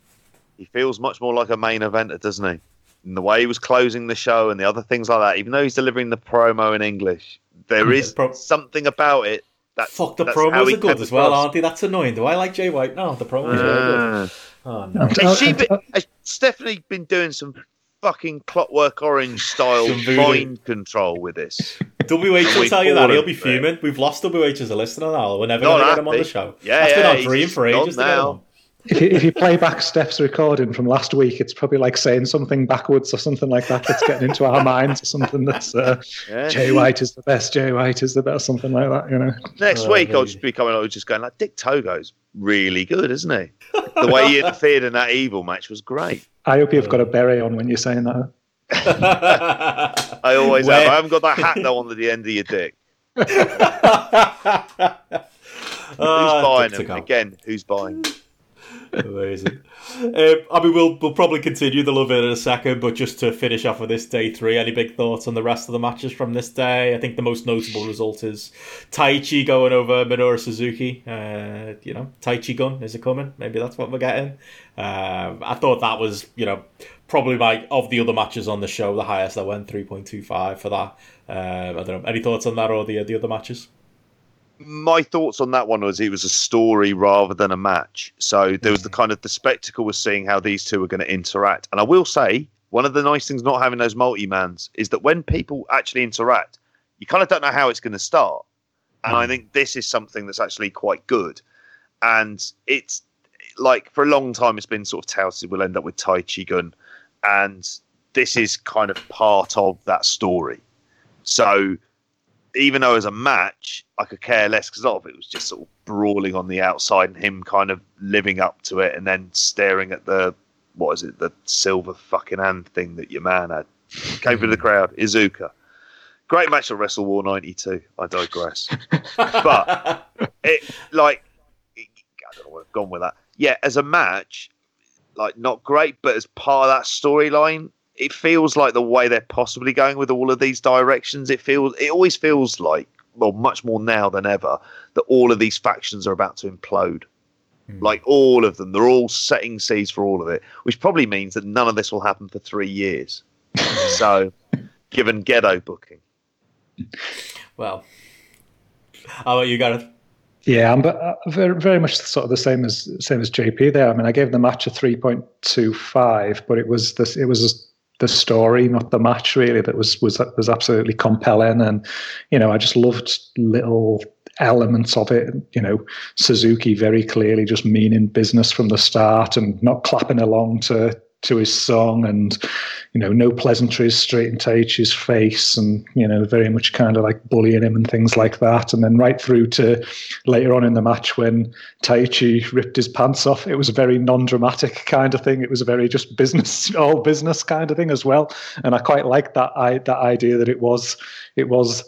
He feels much more like a main eventer, doesn't he? In the way he was closing the show and the other things like that, even though he's delivering the promo in English, there is Pro- something about it. That's, Fuck, the promos are good as well, aren't they? That's annoying. Do I like Jay White? No, the promos are good. Uh, Oh no. has, she been, has Stephanie been doing some fucking Clockwork Orange style mind control with this? WH will tell you that. He'll be it. fuming. We've lost WH as a listener now. We're never Not going to get him on the show. Yeah, That's been yeah, our he's dream for gone ages to get him now. On. if, you, if you play back Steph's recording from last week, it's probably like saying something backwards or something like that that's getting into our minds or something that's uh, Yeah. Jay White is the best, Jay White is the best, something like that, you know. Next Oh, week, I'll just be coming. I was just going like Dick Togo's really good, isn't he? The way he interfered in that evil match was great. I hope you've got a beret on when you're saying that. I always Where- have. I haven't got that hat though on the end of your dick. Who's buying Dick them again? Who's buying? Amazing. Um, I mean, we'll we'll probably continue the love it in a second, but just to finish off with this day three, any big thoughts on the rest of the matches from this day? I think the most notable result is Taichi going over Minoru Suzuki. Uh, you know, Taichi gun is it coming? Maybe that's what we're getting. Um, I thought that was you know probably my of the other matches on the show the highest I went three point two five for that. Um, I don't know. Any thoughts on that or the the other matches? My thoughts on that one was it was a story rather than a match. So there was the mm. kind of the spectacle was seeing how these two were going to interact. And I will say, one of the nice things not having those multi mans is that when people actually interact, you kind of don't know how it's going to start. And I mm. think this is something that's actually quite good. And it's like for a long time, it's been sort of touted we'll end up with Taichi Gun. And this is kind of part of that story. So even though as a match, I could care less because a lot of it was just sort of brawling on the outside and him kind of living up to it and then staring at the what is it, the silver fucking hand thing that your man had. Came through the crowd, Iizuka. Great match at WrestleWar '92. I digress. but it like I don't know where I've gone with that. Yeah, as a match, like not great, but as part of that storyline, it feels like the way they're possibly going with all of these directions. It feels it always feels like well, much more now than ever, that all of these factions are about to implode. Like all of them, they're all setting seeds for all of it, which probably means that none of this will happen for three years. so, given Gedo booking, Well, how about you, Gareth? Yeah, I'm but, uh, very, very much sort of the same as same as JP there. I mean, I gave the match a three point two five, but it was this it was the story, not the match, really. That was was was absolutely compelling, and you know, I just loved little elements of it. You know, Suzuki very clearly just meaning business from the start and not clapping along to to his song and you know no pleasantries straight into Taichi's face and you know very much kind of like bullying him and things like that. And then right through to later on in the match when Taichi ripped his pants off it was a very non-dramatic kind of thing. It was a very just business all business kind of thing as well. And I quite like that I that idea that it was it was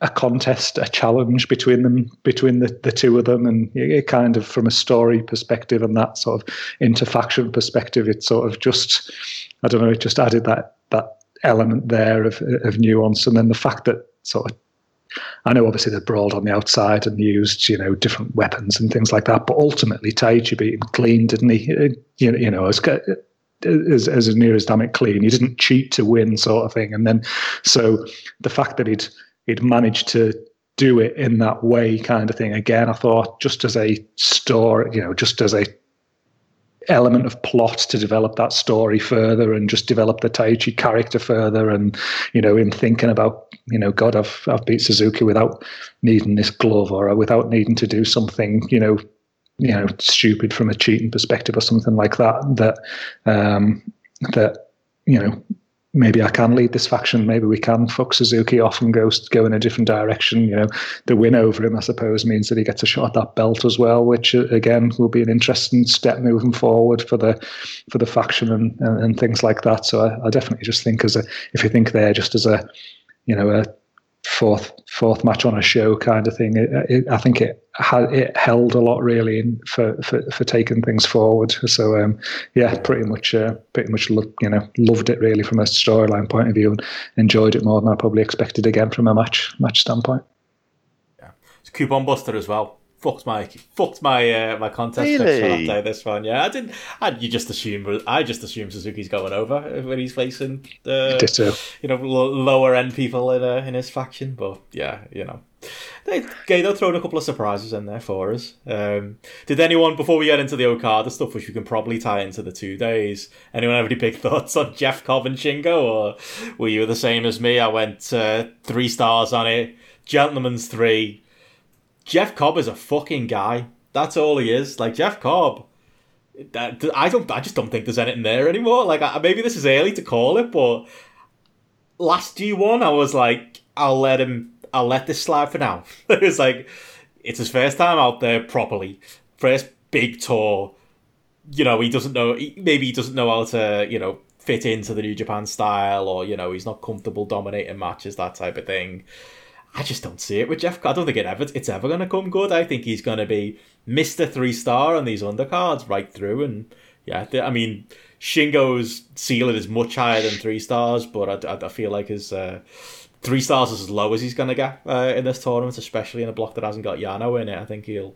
a contest, a challenge between them, between the, the two of them, and it, kind of from a story perspective and that sort of interfaction perspective, it sort of just, I don't know, it just added that that element there of of nuance, and then the fact that sort of. I know obviously they brawled on the outside and used, you know, different weapons and things like that, but ultimately Taichi beat him clean, didn't he? Uh, You know, you know, as, as, as near as damn it clean. He didn't cheat to win, sort of thing. And then, so the fact that he'd he'd managed to do it in that way, kind of thing. Again, I thought just as a story, you know, just as a element of plot to develop that story further and just develop the Taichi character further and you know in thinking about you know God I've I've beat Suzuki without needing this glove or without needing to do something you know you know stupid from a cheating perspective or something like that that um, that you know maybe I can lead this faction. Maybe we can fuck Suzuki off and go go in a different direction. You know, the win over him, I suppose, means that he gets a shot at that belt as well, which uh, again will be an interesting step moving forward for the for the faction and and, and things like that. So I, I, definitely just think as a if you think there just as a you know a fourth fourth match on a show kind of thing. It, it, I think it had it held a lot really in, for, for for taking things forward. So um, yeah, pretty much uh, pretty much lo- you know loved it really from a storyline point of view and enjoyed it more than I probably expected again from a match match standpoint. Yeah, it's a coupon buster as well fucked my fucked my uh, my contest really? day. This one, yeah, I didn't. I, you just assume I just assume Suzuki's going over when he's facing the you know lower end people in uh, in his faction. But yeah, you know. They, Gedo throwing a couple of surprises in there for us. Um, did anyone, before we get into the Okada stuff, which we can probably tie into the two days, anyone have any big thoughts on Jeff Cobb and Shingo, or were you the same as me? I went uh, three stars on it, gentleman's three, Jeff Cobb is a fucking guy. That's all he is. Like Jeff Cobb. That, I don't. I just don't think there's anything there anymore. Like maybe this is early to call it, but last G one, I was like, I'll let him. I'll let this slide for now. it was like, it's his first time out there properly, first big tour. You know, he doesn't know. Maybe he doesn't know how to, you know, fit into the New Japan style, or you know, he's not comfortable dominating matches, that type of thing. I just don't see it with Jeff. I don't think it ever it's ever going to come good. I think he's going to be Mister Three Star on these undercards right through. And yeah, I mean Shingo's ceiling is much higher than three stars, but I, I feel like his uh, three stars is as low as he's going to get uh, in this tournament, especially in a block that hasn't got Yano in it. I think he'll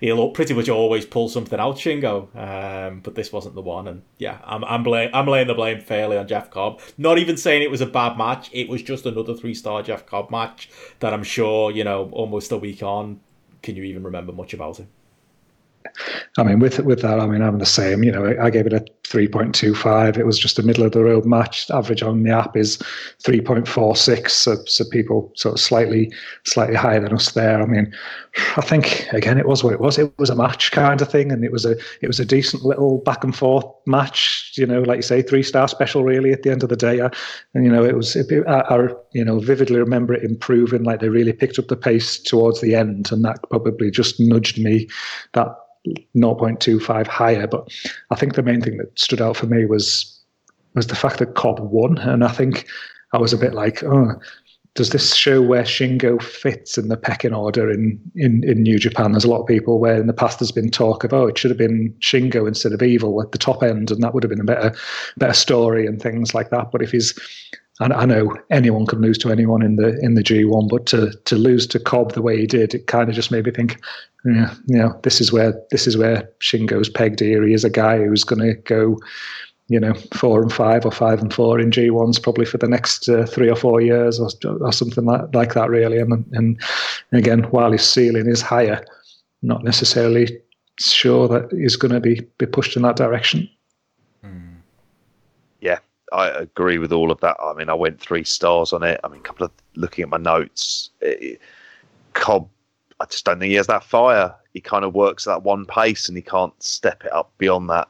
he'll pretty much always pull something out, Shingo. Um, but this wasn't the one, and yeah, I'm I'm I'm laying the blame fairly on Jeff Cobb. Not even saying it was a bad match. It was just another three star Jeff Cobb match that I'm sure you know almost a week on. Can you even remember much about it? I mean, with with that, I mean, I'm the same. You know, I gave it a 3.25. It was just a middle of the road match. Average on the app is 3.46. So, so people sort of slightly slightly higher than us there. I mean, I think again, it was what it was. It was a match kind of thing, and it was a it was a decent little back and forth match. You know, like you say, three star special. Really, at the end of the day, I, and you know, it was. It, I, I you know vividly remember it improving. Like they really picked up the pace towards the end, and that probably just nudged me that 0.25 higher. But I think the main thing that stood out for me was was the fact that Cobb won, and I think I was a bit like, oh, does this show where Shingo fits in the pecking order in, in, in New Japan? There's a lot of people where in the past there's been talk of, oh, it should have been Shingo instead of Evil at the top end, and that would have been a better better story and things like that. But if he's I, I know anyone can lose to anyone in the in the G1, but to to lose to Cobb the way he did, it kind of just made me think, yeah, you know, this is where this is where Shingo's pegged here. He is a guy who's going to go, you know, four and five or five and four in G1s probably for the next uh, three or four years or, or something like, like that, really. And, and again, while his ceiling is higher, not necessarily sure that he's going to be be pushed in that direction. Yeah, I agree with all of that. I mean, I went three stars on it. I mean, a couple of looking at my notes, it, Cobb, I just don't think he has that fire. He kind of works at that one pace and he can't step it up beyond that.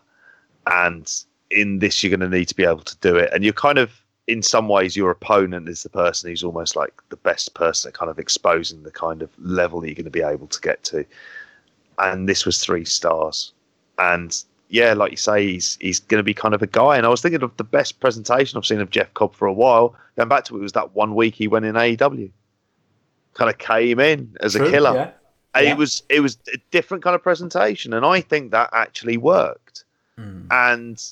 And in this, you're going to need to be able to do it. And you're kind of, in some ways, your opponent is the person who's almost like the best person at kind of exposing the kind of level that you're going to be able to get to. And this was three stars. And yeah, like you say, he's he's going to be kind of a guy. And I was thinking of the best presentation I've seen of Jeff Cobb for a while. Going back to it, it was that one week he went in AEW, kind of came in as True, a killer. Yeah. Yeah. It was it was a different kind of presentation, and I think that actually worked. Mm. And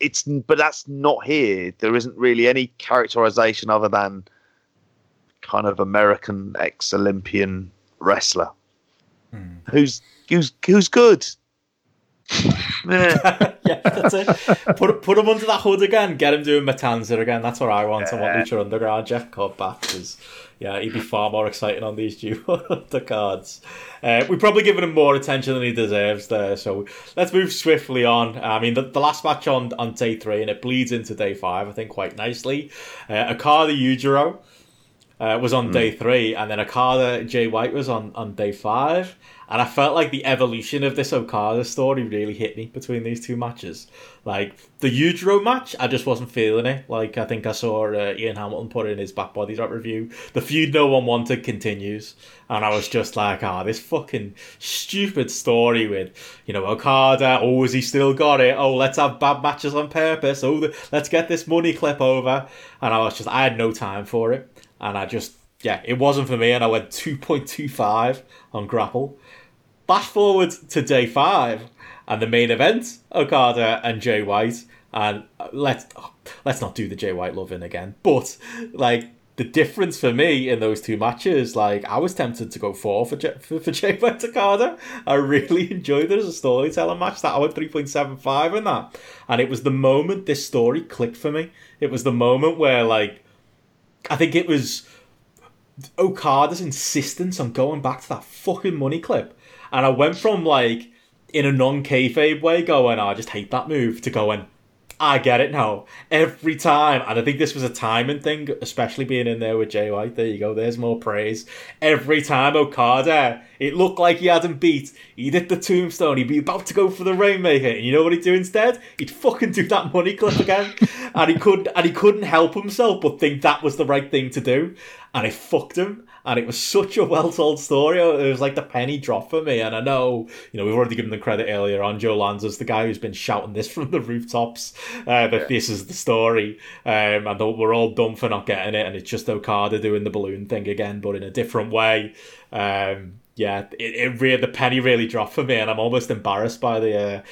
it's but that's not here. There isn't really any characterization other than kind of American ex Olympian wrestler mm. who's who's who's good. yeah, that's it. Put put him under that hood again. Get him doing Matanza again. That's what I want. I want Lucha Underground. Jeff Cobb back because yeah, he'd be far more exciting on these due cards. Uh, we've probably given him more attention than he deserves there. So let's move swiftly on. I mean, the, the last match on on day three, and it bleeds into day five. I think quite nicely. Uh, Okada Yujiro. Uh, was on mm. day three, and then Okada Jay White was on, on day five. And I felt like the evolution of this Okada story really hit me between these two matches. Like the Yujiro match, I just wasn't feeling it. Like I think I saw uh, Ian Hamilton put in his back body drop review. The feud no one wanted continues, and I was just like, ah, oh, this fucking stupid story with you know Okada. Oh, has he still got it? Oh, let's have bad matches on purpose. Oh, the, let's get this money clip over. And I was just, I had no time for it, and I just yeah, it wasn't for me, and I went two point two five on Grapple Fast forward to day five and the main event, Okada and Jay White. And uh, let's let's not do the Jay White loving again. But like the difference for me in those two matches, like I was tempted to go four for J- for, for Jay White Okada. I really enjoyed it as a storytelling match. That I went three point seven five in that, and it was the moment this story clicked for me. It was the moment where like I think it was Okada's insistence on going back to that fucking money clip and I went from like in a non kayfabe way going, oh, I just hate that move to going, I get it now. Every time. And I think this was a timing thing, especially being in there with Jay White. There you go. There's more praise. Every time Okada, it looked like he hadn't beat. He did the tombstone. He'd be about to go for the Rainmaker. And you know what he'd do instead? He'd fucking do that money clip again. and he couldn't and he couldn't help himself but think that was the right thing to do. And it fucked him and it was such a well told story. It was like the penny drop for me. And I know, you know, we've already given the credit earlier on. Joe Lanza's the guy who's been shouting this from the rooftops uh, that yeah. this is the story, um, and we're all dumb for not getting it. And it's just Okada doing the balloon thing again, but in a different way. Um, yeah, it, it really the penny really dropped for me, and I'm almost embarrassed by the. Uh,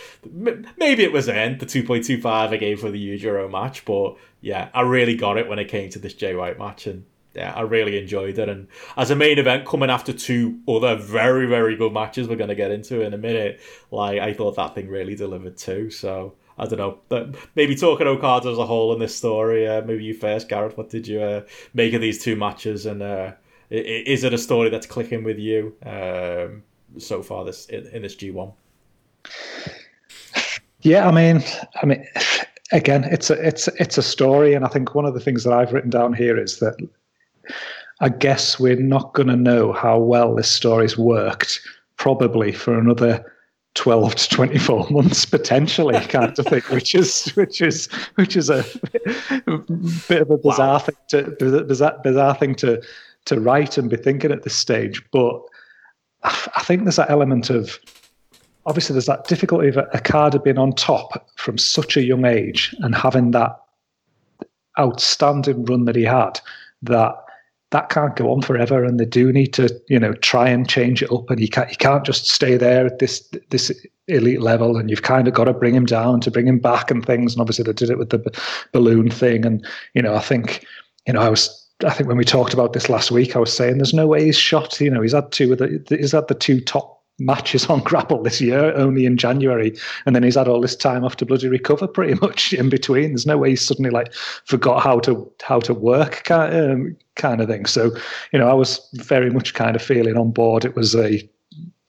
maybe it was earned the 2.25 I gave for the Yujiro match, but yeah, I really got it when it came to this Jay White match, and yeah, I really enjoyed it. And as a main event coming after two other very, very good matches we're going to get into in a minute, like I thought that thing really delivered too. So I don't know. But maybe talking Okada as a whole in this story, uh, maybe you first, Gareth. What did you uh, make of these two matches? And uh, is it a story that's clicking with you um, so far this in, in this G1? Yeah, I mean, I mean, again, it's a it's it's a story, and I think one of the things that I've written down here is that I guess we're not going to know how well this story's worked probably for another 12 to 24 months potentially kind of thing which is which is which is a bit of a bizarre wow. thing to bizarre, bizarre thing to to write and be thinking at this stage but I think there's that element of obviously there's that difficulty of Okada being on top from such a young age and having that outstanding run that he had that that can't go on forever, and they do need to, you know, try and change it up. And you can't, you can't just stay there at this this elite level, and you've kind of got to bring him down to bring him back and things. And obviously, they did it with the b- balloon thing. And you know, I think, you know, I was. I think when we talked about this last week, I was saying there's no way he's shot. You know, he's had two of the he's had the two top matches on grapple this year, only in January, and then he's had all this time off to bloody recover pretty much in between. There's no way he's suddenly like forgot how to how to work kind, um, kind of thing. So, you know, I was very much kind of feeling on board. It was a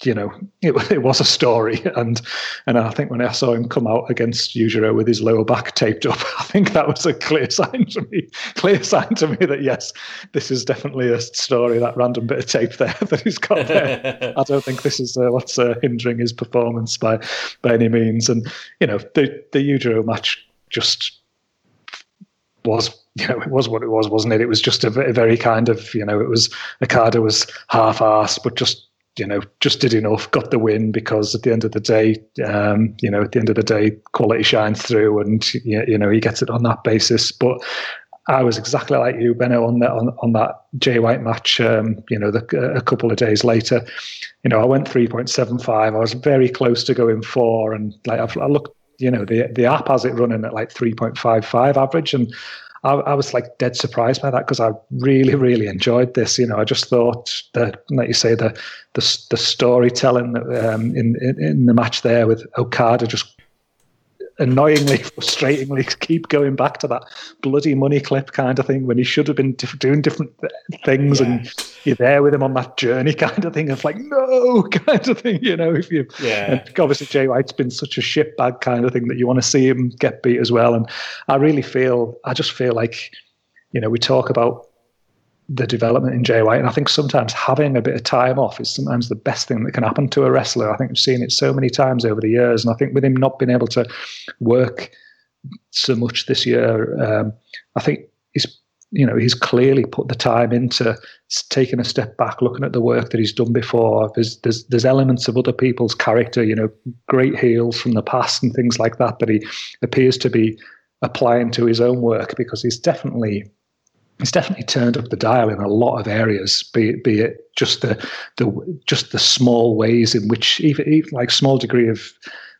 you know, it, it was a story, and and I think when I saw him come out against Yujiro with his lower back taped up, I think that was a clear sign to me, clear sign to me that yes, this is definitely a story. That random bit of tape there that he's got there. I don't think this is uh, what's uh, hindering his performance by by any means. And you know, the the Yujiro match just was you know, it was what it was, wasn't it? It was just a very kind of, you know, it was Okada was half-assed, but just you know, just did enough, got the win because at the end of the day, um, you know, at the end of the day, quality shines through, and you know, he gets it on that basis. But I was exactly like you, Benno, on that on, on that Jay White match. Um, you know, the, a couple of days later, you know, I went three point seven five. I was very close to going four, and like I've, I looked, you know, the the app has it running at like three point five five average, and I, I was like dead surprised by that because I really, really enjoyed this. You know, I just thought that, like you say, the the, the storytelling um, in, in, in the match there with Okada just annoyingly, frustratingly keep going back to that bloody money clip kind of thing when he should have been diff- doing different things yeah. and you're there with him on that journey kind of thing of like, no, kind of thing, you know, if you, yeah. And obviously Jay White's been such a shitbag kind of thing that you want to see him get beat as well. And I really feel, I just feel like, you know, we talk about the development in Jay White. And I think sometimes having a bit of time off is sometimes the best thing that can happen to a wrestler. I think we've seen it so many times over the years. And I think with him not being able to work so much this year, um, I think he's you know he's clearly put the time into taking a step back, looking at the work that he's done before. There's there's there's elements of other people's character, you know, great heels from the past and things like that that he appears to be applying to his own work because he's definitely it's definitely turned up the dial in a lot of areas. Be it, be it just the the just the small ways in which even, even like small degree of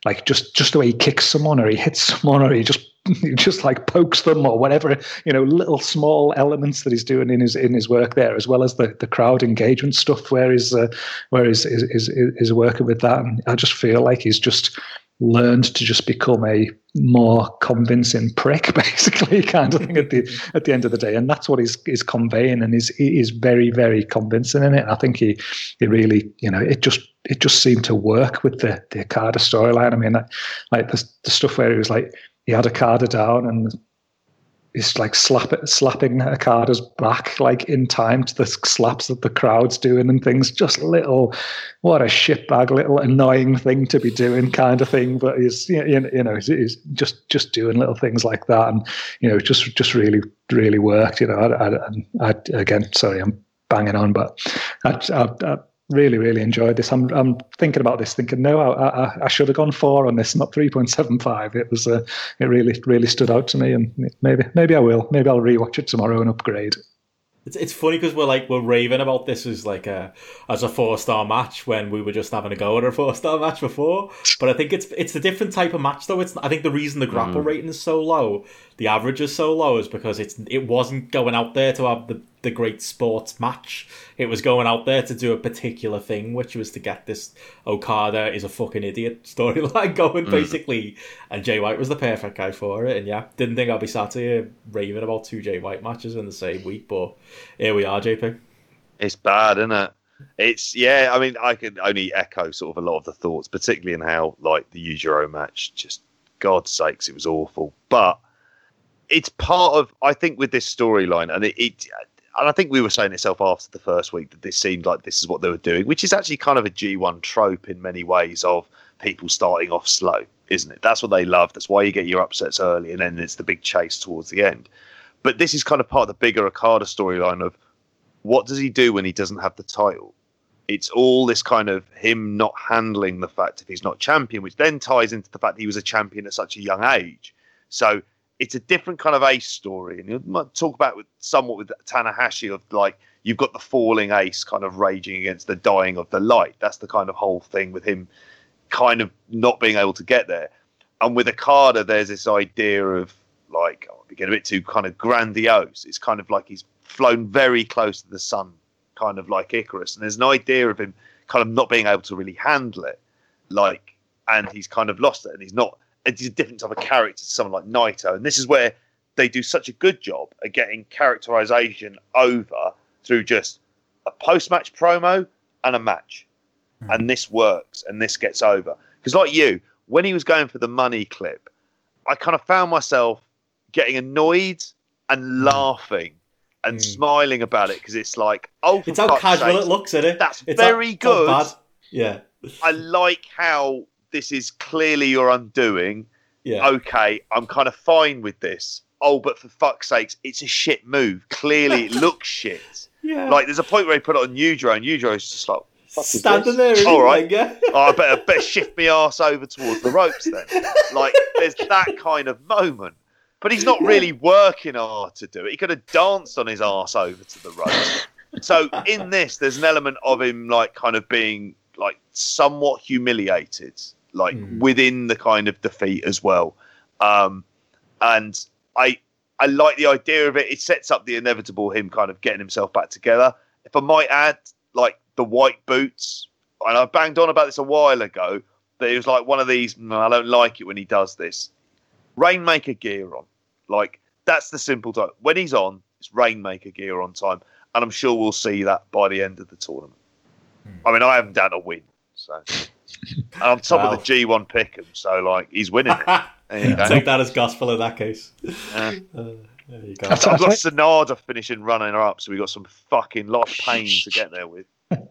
like just just the way he kicks someone or he hits someone or he just he just like pokes them or whatever you know little small elements that he's doing in his in his work there as well as the, the crowd engagement stuff where he's uh, where he's, is is is working with that and I just feel like he's just learned to just become a more convincing prick, basically, kind of thing at the at the end of the day. And that's what he's is conveying, and he's he is very very convincing in it. And I think he he really you know it just it just seemed to work with the the Okada storyline. I mean, like the the stuff where he was like he had Okada down and is like slap it, slapping Okada's back like in time to the slaps that the crowd's doing and things. Just little, what a shitbag, little annoying thing to be doing, kind of thing. But he's you know he's, just just doing little things like that, and you know just just really really worked. You know, I, I, I again, sorry, I'm banging on, but I, I, really, really enjoyed this. I'm, I'm thinking about this, thinking, no, I, I, I should have gone four on this, not three point seven five. It was, uh, it really, really stood out to me, and maybe, maybe I will. Maybe I'll rewatch it tomorrow and upgrade. It's it's funny because we're like we're raving about this as like a as a four star match when we were just having a go at a four star match before. But I think it's it's a different type of match though. It's I think the reason the grapple mm. rating is so low, the average is so low, is because it's it wasn't going out there to have the the great sports match. It was going out there to do a particular thing, which was to get this Okada is a fucking idiot storyline going, mm. basically. And Jay White was the perfect guy for it. And yeah, didn't think I'd be sat here raving about two Jay White matches in the same week, but here we are, JP. It's bad, isn't it? It's yeah. I mean, I can only echo sort of a lot of the thoughts, particularly in how like the Yujiro match. Just God's sakes, it was awful. But it's part of I think with this storyline, and it, it and I think we were saying itself after the first week that this seemed like this is what they were doing, which is actually kind of a G1 trope in many ways of people starting off slow, isn't it? That's what they love. That's why you get your upsets early and then it's the big chase towards the end. But this is kind of part of the bigger Okada storyline of what does he do when he doesn't have the title? It's all this kind of him not handling the fact if he's not champion, which then ties into the fact he was a champion at such a young age. So it's a different kind of ace story, and you talk about with somewhat with Tanahashi of like you've got the falling ace kind of raging against the dying of the light. That's the kind of whole thing with him, kind of not being able to get there. And with Okada, there's this idea of like oh, get a bit too kind of grandiose. It's kind of like he's flown very close to the sun, kind of like Icarus, and there's an idea of him kind of not being able to really handle it, like, and he's kind of lost it, and he's not a different type of character to someone like Naito, and this is where they do such a good job at getting characterization over through just a post-match promo and a match, mm. and this works, and this gets over. Because like you, when he was going for the money clip, I kind of found myself getting annoyed and mm. laughing and mm. smiling about it because it's like, oh, it's how casual sakes, it looks, isn't it? That's it's very good. Yeah, I like how this is clearly your undoing. Yeah. Okay, I'm kind of fine with this. Oh, but for fuck's sakes, it's a shit move. Clearly, it looks shit. Yeah. Like, there's a point where he put it on Yujiro, and Yujiro's just like, standing there. All right, yeah. oh, I better better shift my ass over towards the ropes then. Like, there's that kind of moment. But he's not really working hard to do it. He could have danced on his ass over to the ropes. So in this, there's an element of him like kind of being like somewhat humiliated like mm. within the kind of defeat as well. Um, and I I like the idea of it. It sets up the inevitable him kind of getting himself back together. If I might add, like the white boots, and I banged on about this a while ago. That it was like one of these. I don't like it when he does this. Rainmaker gear on. Like that's the simple time. When he's on, it's Rainmaker gear on time, and I'm sure we'll see that by the end of the tournament. I mean, I haven't done a win, so and I'm top Wow. of the G1 pick'em, so like he's winning. it. There you go. Take that as gospel in that case. Yeah. Uh, there you go. I t- I I've got Sanada finishing running up, so we got some fucking lot of pain to get there with.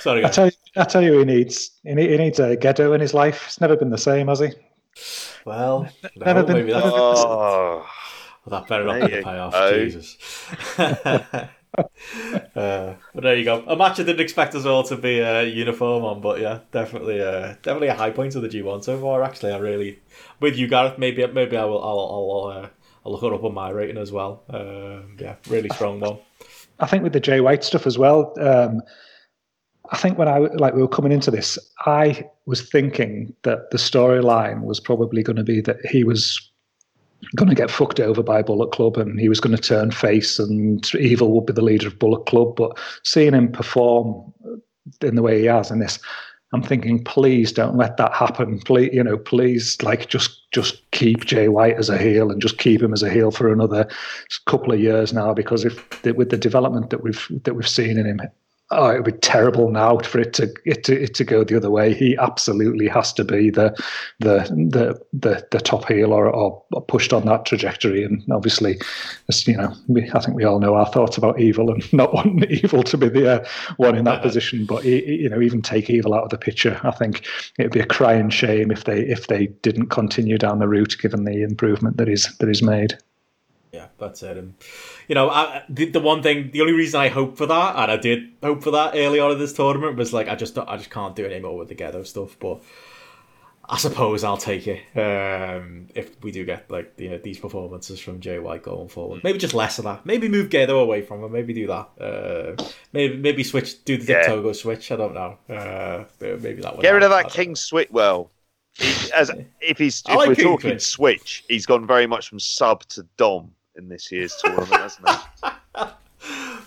Sorry, I tell you, I tell you, he needs he, need, he needs a Gedo in his life. It's never been the same, has he? Well, no, Never been- maybe that's, never Oh, that better not be the payoff. go. Jesus. uh, but there you go. A match I didn't expect us all to be uh, uniform on, but yeah, definitely, uh, definitely a high point of the G1 so far. Actually, I really, with you, Gareth. Maybe, maybe I will. I'll, I'll, uh, I'll look it up on my rating as well. Um yeah, really strong one. I think with the Jay White stuff as well. Um, I think when I like we were coming into this, I was thinking that the storyline was probably going to be that he was going to get fucked over by Bullet Club and he was going to turn face and Evil would be the leader of Bullet Club. But seeing him perform in the way he has in this, I'm thinking, please don't let that happen. Please, you know, please, like just just keep Jay White as a heel and just keep him as a heel for another couple of years now. Because if with the development that we've that we've seen in him, oh, it would be terrible now for it to it to it to go the other way. He absolutely has to be the the the the, the top heel or, or pushed on that trajectory. And obviously, as you know, we, I think we all know our thoughts about evil and not wanting evil to be the uh, one in that position. But you know, even take evil out of the picture, I think it'd be a crying shame if they if they didn't continue down the route, given the improvement that is that is made. Yeah, that's it. And you know, I, the, the one thing, the only reason I hope for that, and I did hope for that early on in this tournament, was like I just, I just can't do it anymore with the Gedo stuff. But I suppose I'll take it um, if we do get like you know, these performances from Jay White going forward. Maybe just less of that. Maybe move Gedo away from him. Maybe do that. Uh, maybe maybe switch, do the Yeah. Togo switch. I don't know. Uh, maybe that. would get rid of that King Switch. Well, he, as if he's if like we're King talking. Switch, he's gone very much from sub to dom in this year's tournament, hasn't it?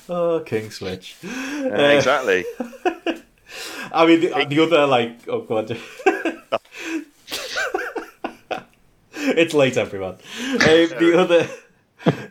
Oh, King Switch. Yeah, Uh, exactly. I mean, the, the other like, oh god, it's late, everyone. Uh, the other,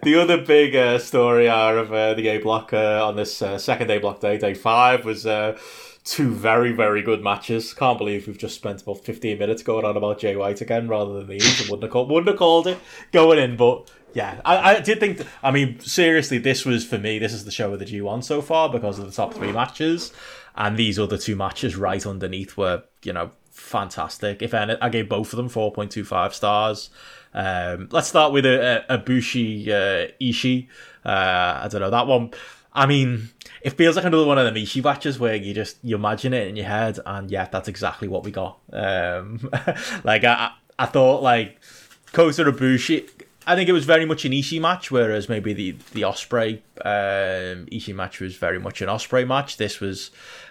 the other big uh, story out of uh, the A block uh, on this uh, second A block day, day five, was uh, two very, very good matches. Can't believe we've just spent about fifteen minutes going on about Jay White again, rather than these. I wouldn't have called, wouldn't have called it going in, but. Yeah, I, I did think. th- I mean, seriously, this was for me. This is the show of the G1 so far because of the top three matches, and these other two matches right underneath were, you know, fantastic. If any, I gave both of them four point two five stars. Um, let's start with a, a, Ibushi uh, Ishii. Uh, I don't know that one. I mean, it feels like another one of the Ishii matches where you just you imagine it in your head, and yeah, that's exactly what we got. Um, like I, I I thought like Kota Ibushi. I think it was very much an Ishii match, whereas maybe the the Ospreay um, Ishii match was very much an Ospreay match. This was,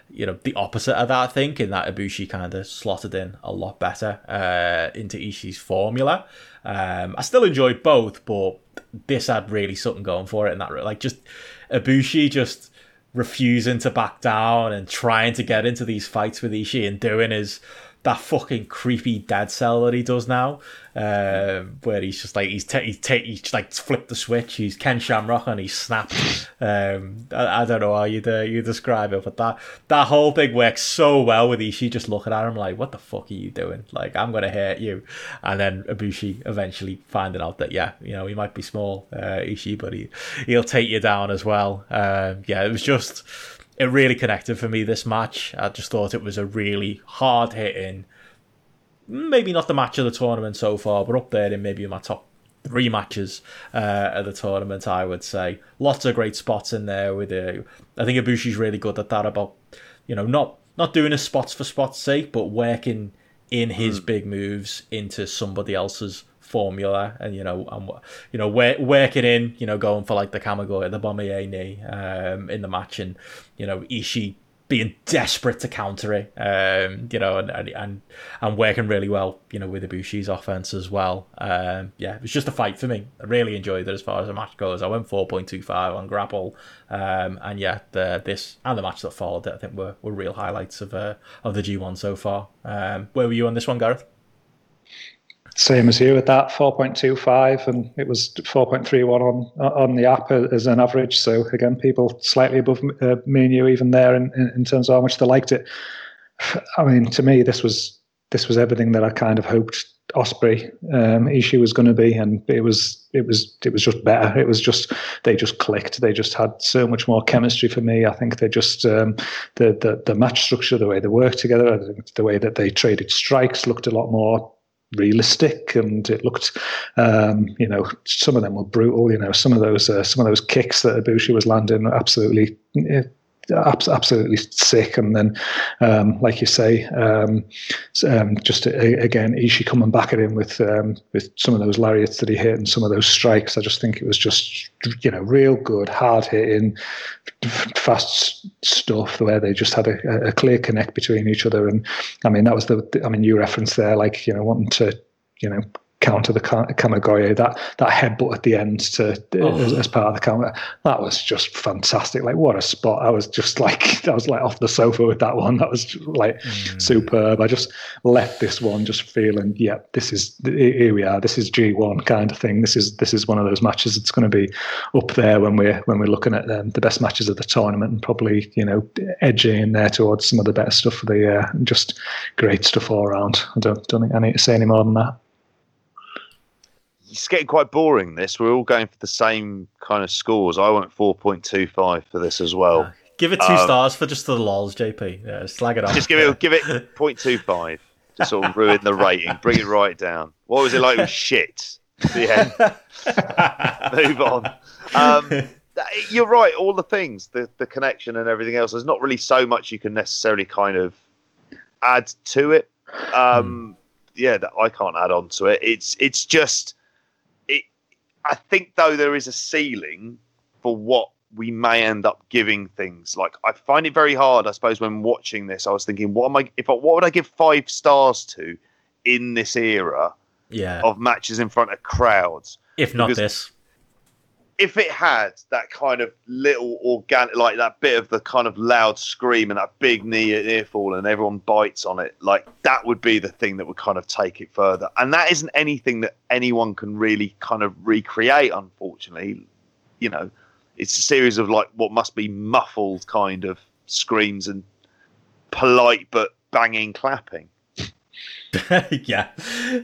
you know, the opposite of that. I think in that Ibushi kind of slotted in a lot better uh, into Ishii's formula. Um, I still enjoyed both, but this had really something going for it. In that, like just Ibushi just refusing to back down and trying to get into these fights with Ishii and doing his that fucking creepy dead cell that he does now, um, where he's just like he's he's, ta- he's like flipped the switch. He's Ken Shamrock and he's snapped. Um, I, I don't know how you uh, you describe it, but that that whole thing works so well with Ishii just looking at him like, "What the fuck are you doing? Like, I'm gonna hurt you." And then Ibushi eventually finding out that yeah, you know, he might be small, uh, Ishii, but he he'll take you down as well. Um, yeah, it was just it really connected for me this match. I just thought it was a really hard hitting, maybe not the match of the tournament so far, but up there in maybe my top three matches uh, of the tournament. I would say lots of great spots in there. With uh, I think Ibushi's really good at that about you know not not doing his spots for spots' sake, but working in his big moves into somebody else's formula and you know and you know work, working in you know going for like the Kamigoye the Bomaye knee um in the match and you know Ishii being desperate to counter it um you know and and and, and working really well you know with Ibushi's offense as well. Um yeah it was just a fight for me. I really enjoyed it as far as the match goes. I went 4.25 on grapple. Um and yeah the this and the match that followed it I think were, were real highlights of uh, of the G1 so far. Um where were you on this one Gareth Same as you with that 4.25, and it was 4.31 on on the app as an average. So again, people slightly above uh, me and you even there in, in, terms of how much they liked it. I mean, to me, this was this was everything that I kind of hoped Ospreay um, Ishii was going to be, and it was it was it was just better. It was just they just clicked. They just had so much more chemistry for me. I think they just um, the, the the match structure, the way they worked together, the way that they traded strikes looked a lot more realistic and it looked um, you know some of them were brutal you know some of those uh, some of those kicks that Ibushi was landing absolutely absolutely sick. And then, um, like you say, um, um, just a, again, Ishii coming back at him with um, with some of those lariats that he hit and some of those strikes. I just think it was just you know real good, hard hitting, fast stuff. Where they just had a, a clear connect between each other. And I mean, that was the I mean, you reference there, like you know, wanting to you know counter the Kamigoye, that that headbutt at the end to oh. as, as, part of the counter, that was just fantastic. Like what a spot! I was just like I was like off the sofa with that one. That was like mm. superb. I just left this one just feeling, yeah, this is here we are. This is G one kind of thing. This is this is one of those matches. that's going to be up there when we're when we're looking at um, the best matches of the tournament and probably you know edging in there towards some of the better stuff for the year. Just great stuff all around. I don't don't think I need to say any more than that it's getting quite boring. This we're all going for the same kind of scores. I went four point two five for this as well. Uh, give it two um, stars for just the lols, JP. Yeah, slag it off. Just give it give it 0.25 to sort of ruin the rating. Bring it right down. What was it like with shit? Yeah. Move on. Um, you're right. All the things, the the connection and everything else. There's not really so much you can necessarily kind of add to it. Um, mm. Yeah, that I can't add on to it. It's it's just I think though there is a ceiling for what we may end up giving things. Like I find it very hard, I suppose, when watching this. I was thinking, what am I? If I, what would I give five stars to in this era? Yeah. Of matches in front of crowds. If not because this if it had that kind of little organic, like that bit of the kind of loud scream and that big knee earfall, and everyone bites on it, like that would be the thing that would kind of take it further. And that isn't anything that anyone can really kind of recreate, unfortunately. You know, it's a series of like what must be muffled kind of screams and polite but banging clapping. yeah,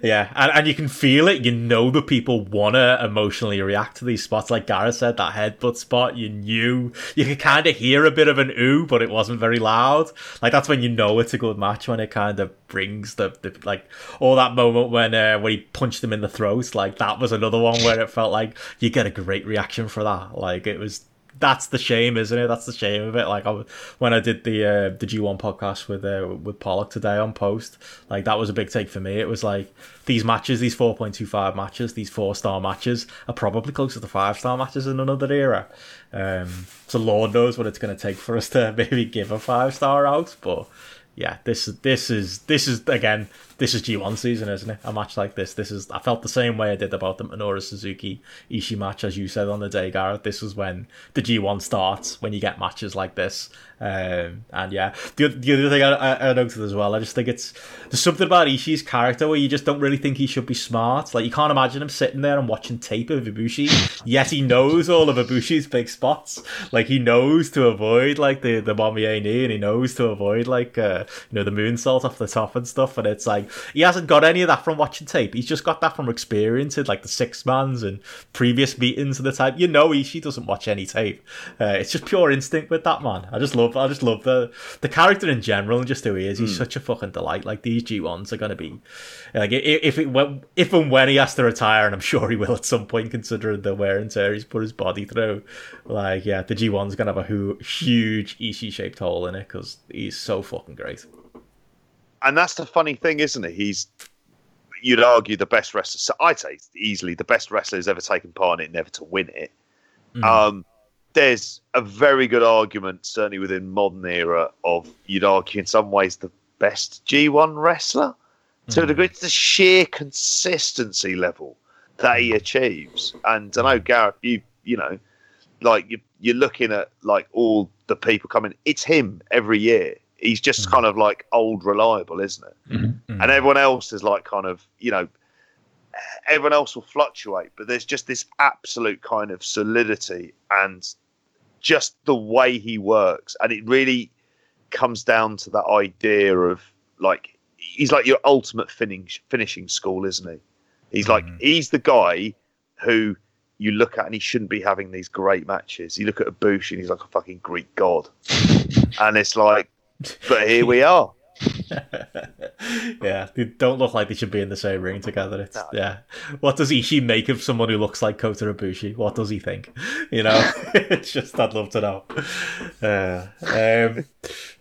yeah, and and you can feel it. You know the people want to emotionally react to these spots. Like Gareth said, that headbutt spot. You knew you could kind of hear a bit of an ooh, but it wasn't very loud. Like that's when you know it's a good match when it kind of brings the, the like all that moment when uh, when he punched him in the throat. Like that was another one where it felt like you get a great reaction for that. Like it was that's the shame, isn't it? That's the shame of it. Like I, when I did the uh, the G one podcast with uh, with Pollock today on post, like that was a big take for me. It was like these matches, these four point two five matches, these four star matches are probably closer to five star matches in another era. Um, so Lord knows what it's going to take for us to maybe give a five star out, but yeah, this this is this is again this is G1 season, isn't it? A match like this. This is I felt the same way I did about the Minoru Suzuki Ishii match, as you said on the day, Gareth. This was when the G1 starts, when you get matches like this. Um, and yeah, the, the other thing I, I, noted as well, I just think it's there's something about Ishii's character where you just don't really think he should be smart. Like you can't imagine him sitting there and watching tape of Ibushi, yet he knows all of Ibushi's big spots. Like he knows to avoid like the the Bomaye knee, and he knows to avoid like uh, you know the moonsault off the top and stuff. And it's like he hasn't got any of that from watching tape. He's just got that from experience in like the six mans and previous meetings of the type. You know, Ishii doesn't watch any tape. Uh, it's just pure instinct with that man. I just love, I just love the the character in general and just who he is. He's mm. such a fucking delight. Like these G ones are going to be like if it if and when he has to retire, and I'm sure he will at some point, considering the wear and tear he's put his body through. Like yeah, the G one's gonna have a huge Ishii shaped hole in it because he's so fucking great and that's the funny thing, isn't it? He's you'd argue the best wrestler. So I'd say easily the best wrestler who's ever taken part in it, never to win it. Mm. Um, there's a very good argument, certainly within modern era, of you'd argue in some ways the best G1 wrestler. To mm. a degree, it's the sheer consistency level that he achieves. And I know Gareth, you you know, like you you're looking at like all the people coming. It's him every year he's just mm-hmm. kind of like old reliable, isn't it? Mm-hmm. And everyone else is like kind of you know everyone else will fluctuate, but there's just this absolute kind of solidity and just the way he works, and it really comes down to that idea of like he's like your ultimate finish, finishing school, isn't he? He's like Mhm. he's the guy who you look at and he shouldn't be having these great matches. You look at Ibushi and he's like a fucking Greek god, and it's like, but here we are. yeah, they don't look like they should be in the same ring together. It's, No. Yeah. What does Ishii make of someone who looks like Kota Ibushi? What does he think? You know, it's just I'd love to know. Uh, um,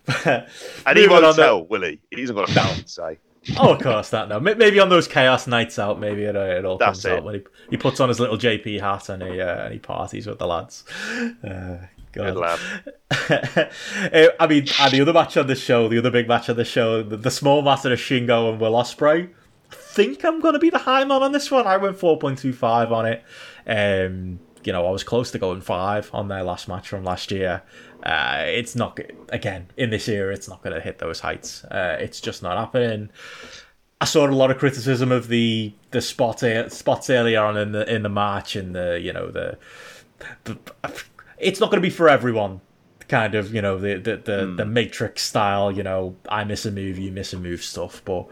And he won't tell, will he? He hasn't got a nothing to say. Oh, of course not. No, maybe on those chaos nights out, maybe it, it all That's comes out it. when he, he puts on his little JP hat and he uh, and he parties with the lads. Uh, God. Uh, I mean, and the other match on the show, the other big match on the show, the, the small matter of Shingo and Will Ospreay. I think I'm going to be the high man on this one. I went 4.25 on it. Um, you know, I was close to going five on their last match from last year. Uh, it's not again in this year. It's not going to hit those heights. Uh, it's just not happening. I saw a lot of criticism of the the spot spots earlier on in the in the match and the you know the, the it's not going to be for everyone. Kind of you know the the the, the Matrix style. You know I miss a move, you miss a move stuff, but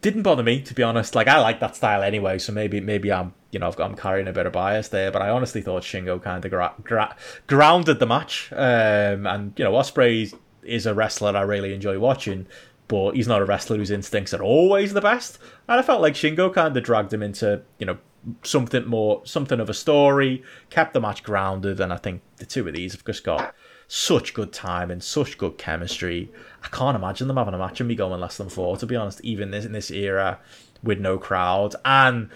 didn't bother me to be honest. Like I like that style anyway, so maybe maybe I'm you know I've got, I'm carrying a bit of bias there, but I honestly thought Shingo kind of gra- gra- grounded the match. Um, and you know Ospreay is a wrestler I really enjoy watching, but he's not a wrestler whose instincts are always the best. And I felt like Shingo kind of dragged him into you know something more something of a story, kept the match grounded, and I think the two of these have just got such good time and such good chemistry. I can't imagine them having a match and me going less than four, to be honest, even this, in this era with no crowd. And,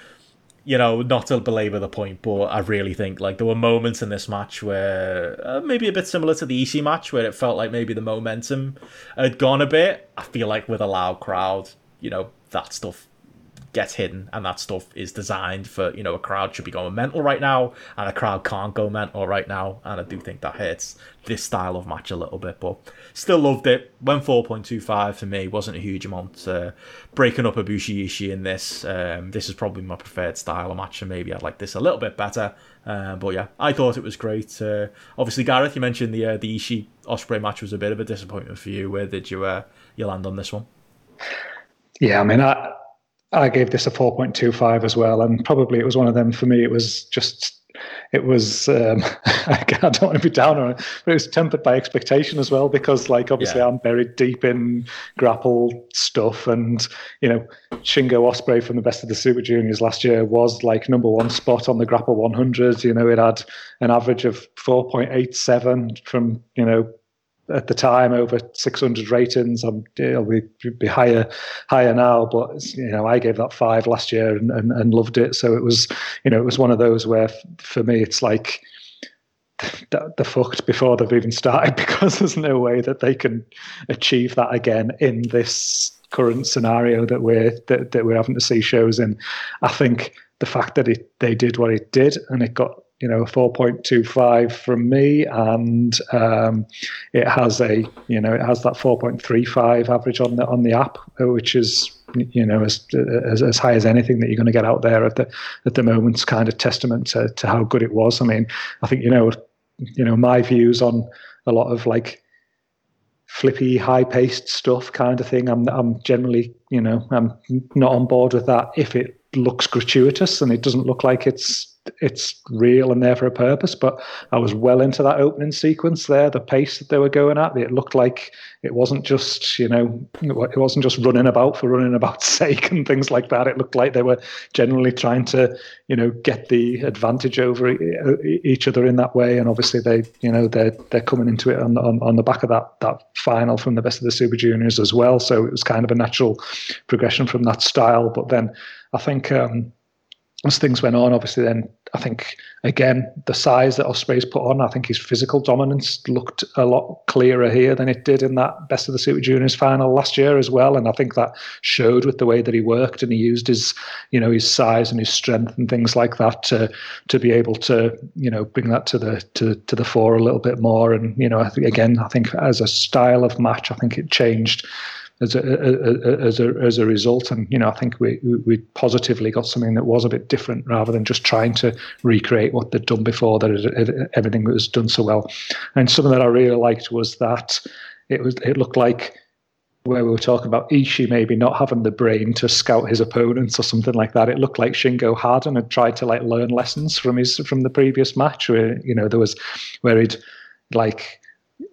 you know, not to belabor the point, but I really think like there were moments in this match where uh, maybe a bit similar to the EC match where it felt like maybe the momentum had gone a bit. I feel like with a loud crowd, you know, that stuff gets hidden and that stuff is designed for you know a crowd should be going mental right now and a crowd can't go mental right now. And i do think that hits this style of match a little bit but still loved it. Went 4.25 for me. Wasn't a huge amount uh, breaking up Ibushi Ishii in this. Um, this is probably my preferred style of match and maybe i'd like this a little bit better. Uh, but yeah i thought it was great. Uh, obviously gareth you mentioned the uh, the Ishii Ospreay match was a bit of a disappointment for you. Where did you uh, you land on this one? Yeah, I mean, I I gave this a four point two five as well, and probably it was one of them for me. It was just, it was. Um, I don't want to be down on it, but it was tempered by expectation as well because, like, obviously, Yeah. I'm buried deep in grapple stuff, and you know, Shingo Ospreay from the Best of the Super Juniors last year was like number one spot on the Grapple 100. You know, it had an average of four point eight seven from you know at the time over 600 ratings. I'm, it'll be, be higher higher now, but you know I gave that five last year and, and, and loved it. So it was you know it was one of those where f- for me it's like they're fucked before they've even started because there's no way that they can achieve that again in this current scenario that we're that, that we're having to see shows in. I think the fact that it they did what it did and it got you know 4.25 from me and um, it has a you know it has that 4.35 average on the on the app which is you know as as, as high as anything that you're going to get out there at the at the moment kind of testament to, to how good it was. I mean i think you know you know my views on a lot of like flippy high paced stuff kind of thing i'm i'm generally you know i'm not on board with that if it looks gratuitous and it doesn't look like it's it's real and there for a purpose. But I was well into that opening sequence there, the pace that they were going at. It looked like it wasn't just, you know, it wasn't just running about for running about's sake and things like that. It looked like they were generally trying to, you know, get the advantage over each other in that way. And obviously they, you know, they're they're coming into it on on, on the back of that that final from the best of the Super Juniors as well. So it was kind of a natural progression from that style. But then I think. Um, as things went on, obviously, then I think again the size that Ospreay's put on, I think his physical dominance looked a lot clearer here than it did in that Best of the Super Juniors final last year as well, and I think that showed with the way that he worked and he used his, you know, his size and his strength and things like that to to be able to, you know, bring that to the to to the fore a little bit more. And you know, I again, I think as a style of match, I think it changed as a, as a as a result. And you know, I think we we positively got something that was a bit different rather than just trying to recreate what they'd done before. That everything was done so well. And something that I really liked was that it was it looked like where we were talking about Ishii maybe not having the brain to scout his opponents or something like that. It looked like Shingo had and had tried to like learn lessons from his from the previous match where you know there was where he'd like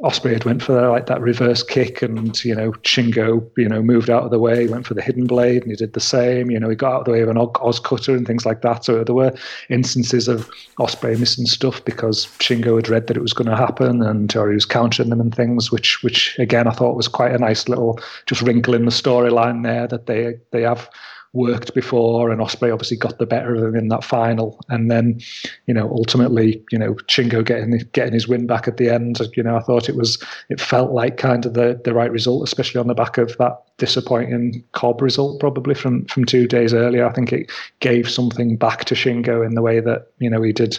Ospreay had went for like that reverse kick, and you know Shingo, you know, moved out of the way, went for the hidden blade, and he did the same. You know, he got out of the way of an OsCutter and things like that. So there were instances of Ospreay missing stuff because Shingo had read that it was going to happen, and or he was countering them and things, which which again I thought was quite a nice little just wrinkle in the storyline there that they they have worked before, and Ospreay obviously got the better of him in that final. And then, you know, ultimately, you know, Shingo getting getting his win back at the end. You know, I thought it was it felt like kind of the the right result, especially on the back of that disappointing Cobb result, probably from from two days earlier. I think it gave something back to Shingo in the way that you know he did.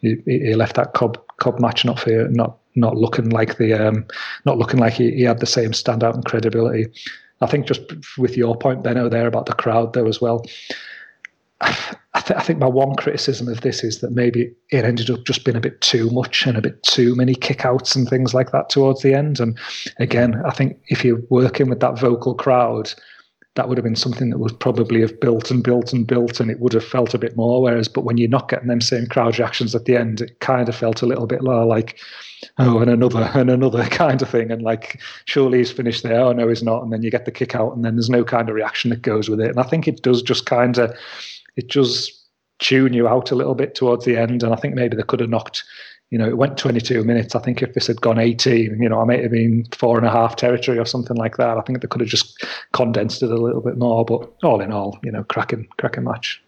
He, he left that Cobb Cobb match not for not not looking like the um, not looking like he, he had the same standout and credibility. I think just with your point, Benno, there about the crowd though as well. I, th- I, think my one criticism of this is that maybe it ended up just being a bit too much and a bit too many kickouts and things like that towards the end. And again, I think if you're working with that vocal crowd, that would have been something that would probably have built and built and built and it would have felt a bit more. Whereas, but when you're not getting them same crowd reactions at the end, it kind of felt a little bit like, oh, and another and another kind of thing. And like, surely he's finished there. Oh no, he's not. And then you get the kick out, and then there's no kind of reaction that goes with it. And I think it does just kind of, it does tune you out a little bit towards the end. And I think maybe they could have knocked. You know, it went 22 minutes. I think if this had gone 18, you know, I might have been four and a half territory or something like that. I think they could have just condensed it a little bit more. But all in all, you know, cracking, cracking match.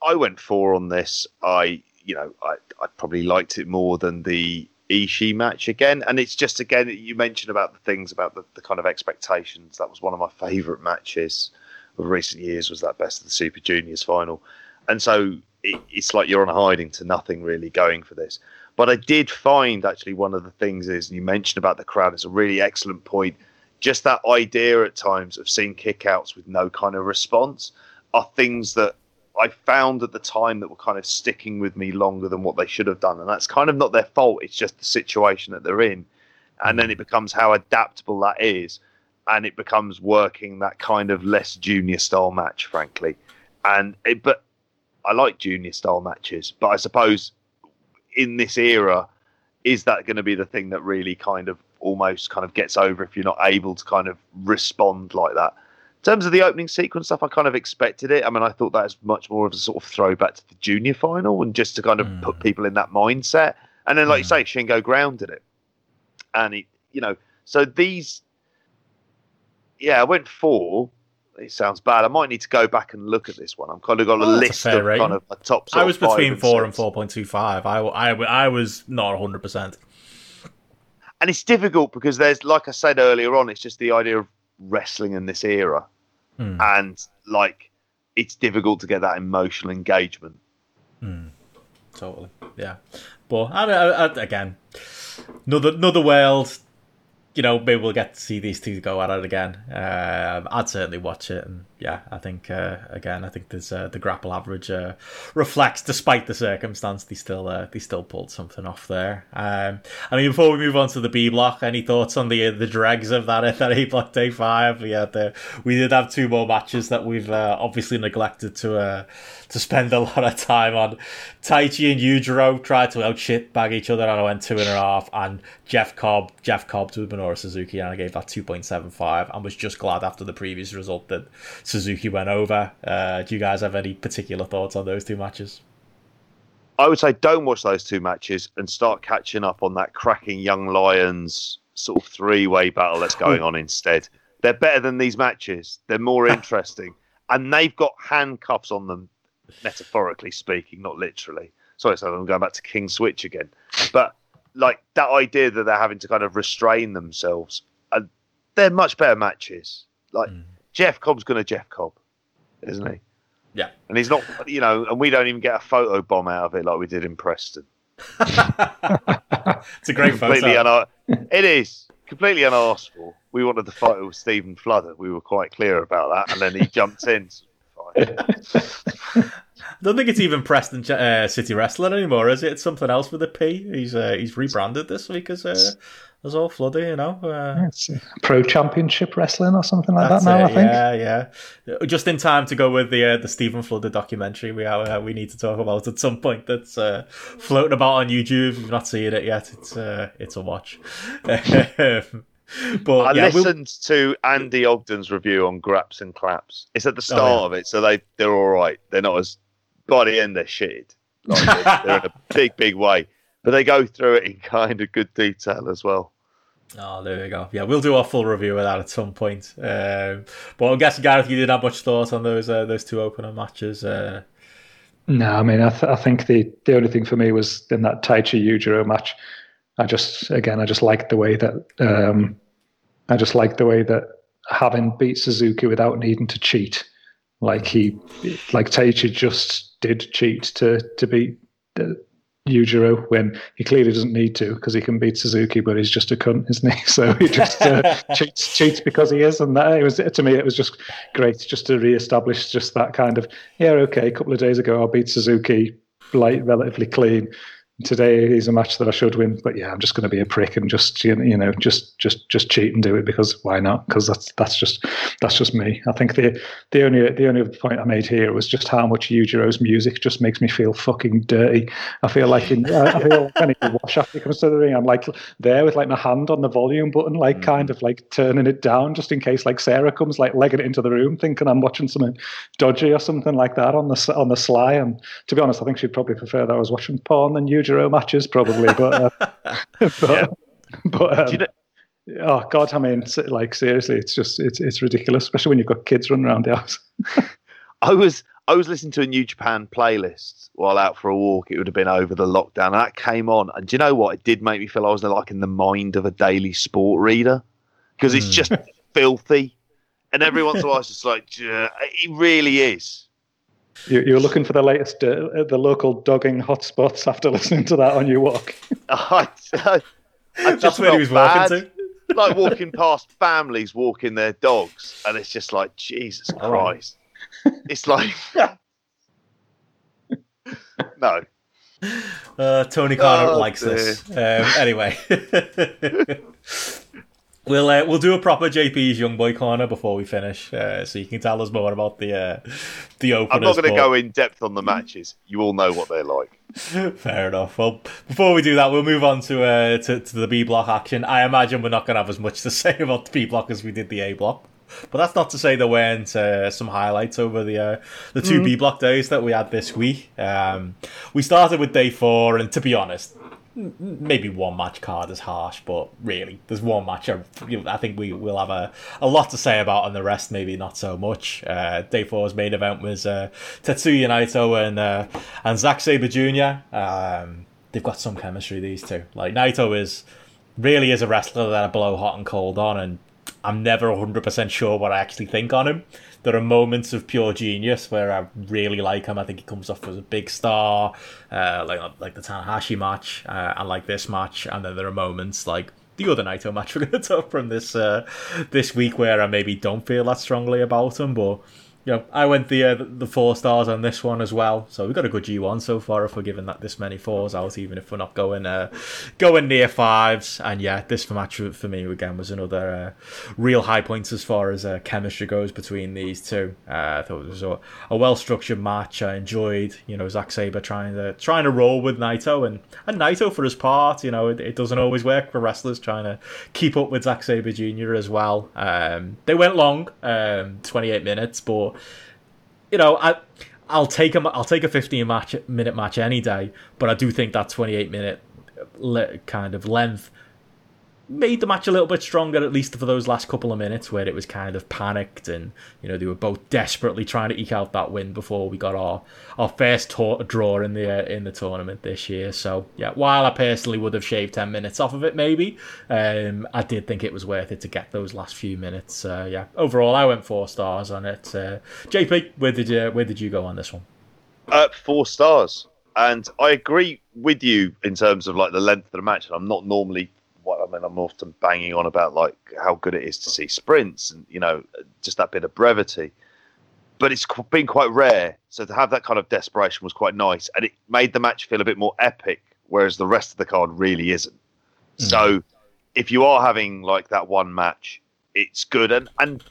I went four on this. I you know, I, I probably liked it more than the Ishii match again. And it's just, again, you mentioned about the things about the, the kind of expectations. That was one of my favourite matches of recent years was that best of the Super Juniors final. And so it, it's like you're on a hiding to nothing really going for this. But I did find actually one of the things is, you mentioned about the crowd, it's a really excellent point. Just that idea at times of seeing kickouts with no kind of response are things that I found at the time that were kind of sticking with me longer than what they should have done. And that's kind of not their fault. It's just the situation that they're in. And then it becomes how adaptable that is. And it becomes working that kind of less junior style match, frankly. And it, but I like junior style matches. But I suppose in this era, is that going to be the thing that really kind of almost kind of gets over if you're not able to kind of respond like that? In terms of the opening sequence stuff, I kind of expected it. I mean, I thought that was much more of a sort of throwback to the junior final and just to kind of mm. put people in that mindset. And then, like mm. you say, Shingo grounded it. And he, you know, so these, yeah, I went four. It sounds bad. I might need to go back and look at this one. I'm kind of got a oh, list a of rating. kind of a top. I was between four and four point two five. I, I, I was not hundred percent. And it's difficult because there's, like I said earlier on, it's just the idea of wrestling in this era, mm. and like it's difficult to get that emotional engagement. Mm. Totally, yeah. But I, I, I, again, another another world you know, maybe we'll get to see these two go at it again. Um, I'd certainly watch it, and yeah, I think uh, again, I think there's uh, the grapple average uh, reflects, despite the circumstance, they still uh, they still pulled something off there. Um, I mean, before we move on to the B block, any thoughts on the the dregs of that that A block day five? Yeah, the, we did have two more matches that we've uh, obviously neglected to uh, to spend a lot of time on. Taichi and Yujiro tried to out shit bag each other, and I went two and a half. And Jeff Cobb, Jeff Cobb to Minoru Suzuki, and I gave that 2.75 and was just glad after the previous result that Suzuki went over. Uh, do you guys have any particular thoughts on those two matches? I would say don't watch those two matches and start catching up on that cracking Young Lions sort of three way battle that's going on instead. They're better than these matches, they're more interesting. and they've got handcuffs on them metaphorically speaking, not literally. Sorry, so I'm going back to King Switch again. But like that idea that they're having to kind of restrain themselves, and they're much better matches. Like mm. Jeff Cobb's going to Jeff Cobb, isn't he? Yeah, and he's not, you know, and we don't even get a photo bomb out of it like we did in Preston. it's a great photo. Un- it is. completely unasked for. We wanted to fight with Stephen Fludder. We were quite clear about that, and then he jumped in. I don't think it's even Preston uh, City Wrestling anymore, is it? It's something else with a P. He's uh, he's rebranded this week as uh, as all Fluddy, you know. Uh, it's Pro Championship Wrestling or something like that now. It, I think. Yeah, yeah. Just in time to go with the uh, the Stephen Fludder documentary we uh, we need to talk about at some point. That's uh, floating about on YouTube. If you've not seen it yet, it's uh, it's a watch. but I yeah, listened we'll... to Andy Ogden's review on Graps and Claps. It's at the start oh, yeah. of it, so they they're all right. They're not as by the end they're shit. Like they're, they're in a big big way but they go through it in kind of good detail as well. Oh, there we go. Yeah, we'll do our full review of that at some point. Um, but I'm guessing Gareth, you didn't have much thought on those uh, those two opener matches. Uh... No, I mean, I, th- I think the the only thing for me was in that Taichi Yujiro match. I just again, I just liked the way that um, I just liked the way that having beat Suzuki without needing to cheat, like he, like Taichi just did cheat to to beat Yujiro when he clearly doesn't need to because he can beat Suzuki, but he's just a cunt, isn't he? So he just uh, cheats, cheats because he is, and that it was to me it was just great just to re-establish just that kind of yeah okay. A couple of days ago I beat Suzuki like relatively clean today is a match that I should win, but yeah, I'm just going to be a prick and just you know just just just cheat and do it because why not? Because that's that's just that's just me. I think the the only the only point I made here was just how much Yujiro's music just makes me feel fucking dirty. I feel like in, I feel like I need to wash after he comes to the ring. I'm like there with like my hand on the volume button, like mm. kind of like turning it down just in case like Sarah comes like legging it into the room, thinking I'm watching something dodgy or something like that on the on the sly. And to be honest, I think she'd probably prefer that I was watching porn than Yuji Yujiro matches probably, but uh, but, yeah. but um, you know, oh god, I mean, like seriously, it's just it's it's ridiculous, especially when you've got kids running around the house. I was I was listening to a New Japan playlist while out for a walk. It would have been over the lockdown, and that came on. And do you know what? It did make me feel I was like in the mind of a daily sport reader because it's just hmm. filthy. And every once in a while, it's just like, it really is. You, you were looking for the latest, uh, the local dogging hotspots after listening to that on your walk. I, I, I That's where he was bad. walking to. like walking past families walking their dogs, and it's just like Jesus Christ. It's like no. Uh, Tony Khan oh, likes dear. this. Um, anyway. We'll uh, we'll do a proper JP's Young Boy corner before we finish, uh, so you can tell us more about the uh, the openers. I'm not going to go in depth on the matches. You all know what they're like. Fair enough. Well, before we do that, we'll move on to uh, to, to the B block action. I imagine we're not going to have as much to say about the B block as we did the A block. But that's not to say there weren't uh, some highlights over the uh, the two mm. B block days that we had this week. Um, we started with day four, and to be honest, maybe one match card is harsh, but really, there's one match I, I think we will have a, a lot to say about, and the rest maybe not so much. Uh, Day four's main event was uh, Tetsuya Naito and uh, and Zack Sabre Jr. Um, they've got some chemistry these two. Like Naito is really is a wrestler that I blow hot and cold on, and I'm never 100 percent sure what I actually think on him there are moments of pure genius where I really like him. I think he comes off as a big star, uh, like like the Tanahashi match uh, and like this match. And then there are moments like the other Naito match we're going to talk from this uh, this week where I maybe don't feel that strongly about him, but you know, I went the uh, the four stars on this one as well. So we've got a good G1 so far if we're giving that this many fours out, even if we're not going uh, going near fives. And yeah, this match for me again was another uh, real high point as far as uh, chemistry goes between these two. Uh, I thought it was a, a well structured match. I enjoyed, you know, Zack Sabre trying to trying to roll with Naito and and Naito for his part. You know, it, it doesn't always work for wrestlers trying to keep up with Zack Sabre Jr. as well. Um, they went long, um, 28 minutes, but you know, I I'll take a I'll take a 15 match minute match any day, but I do think that 28 minute kind of length made the match a little bit stronger, at least for those last couple of minutes where it was kind of panicked and you know they were both desperately trying to eke out that win before we got our our first draw in the uh, in the tournament this year. So yeah, while I personally would have shaved ten minutes off of it, maybe um, I did think it was worth it to get those last few minutes. Uh, yeah, overall I went four stars on it. Uh, JP, where did you where did you go on this one? Uh, four stars. And I agree with you in terms of like the length of the match. I'm not normally what I mean, I'm often banging on about like how good it is to see sprints and you know just that bit of brevity. But it's been quite rare, so to have that kind of desperation was quite nice, and it made the match feel a bit more epic, whereas the rest of the card really isn't. Hmm. So, if you are having like that one match, it's good. And and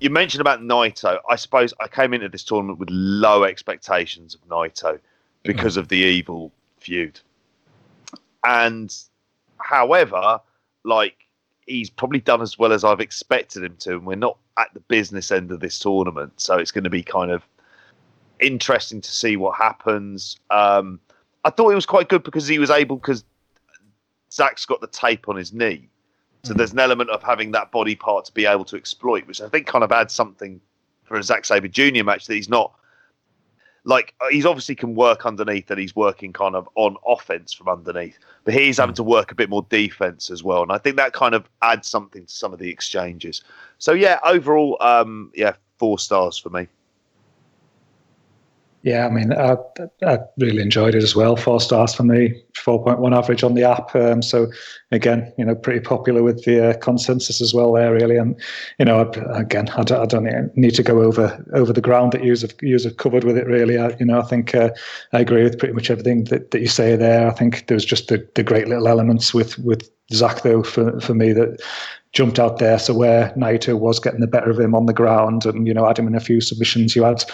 you mentioned about Naito. I suppose I came into this tournament with low expectations of Naito because hmm. of the evil feud. And however, like he's probably done as well as I've expected him to, and we're not at the business end of this tournament, so it's going to be kind of interesting to see what happens. Um, I thought it was quite good because he was able because Zack's got the tape on his knee, so there's an element of having that body part to be able to exploit, which I think kind of adds something for a Zack Sabre Jr. match that he's not like uh, he's obviously can work underneath and he's working kind of on offense from underneath, but he's having to work a bit more defense as well, and I think that kind of adds something to some of the exchanges. So yeah, overall, um, yeah, four stars for me. Yeah, I mean, I, I really enjoyed it as well. Four stars for me, 4.1 average on the app. Um, so, again, you know, pretty popular with the uh, consensus as well there, really. And, you know, I, again, I don't, I don't need to go over over the ground that you have, you have covered with it, really. I, you know, I think uh, I agree with pretty much everything that, that you say there. I think there's just the, the great little elements with, with Zack, though, for, for me that jumped out there. So where Naito was getting the better of him on the ground and, you know, had him in a few submissions, you had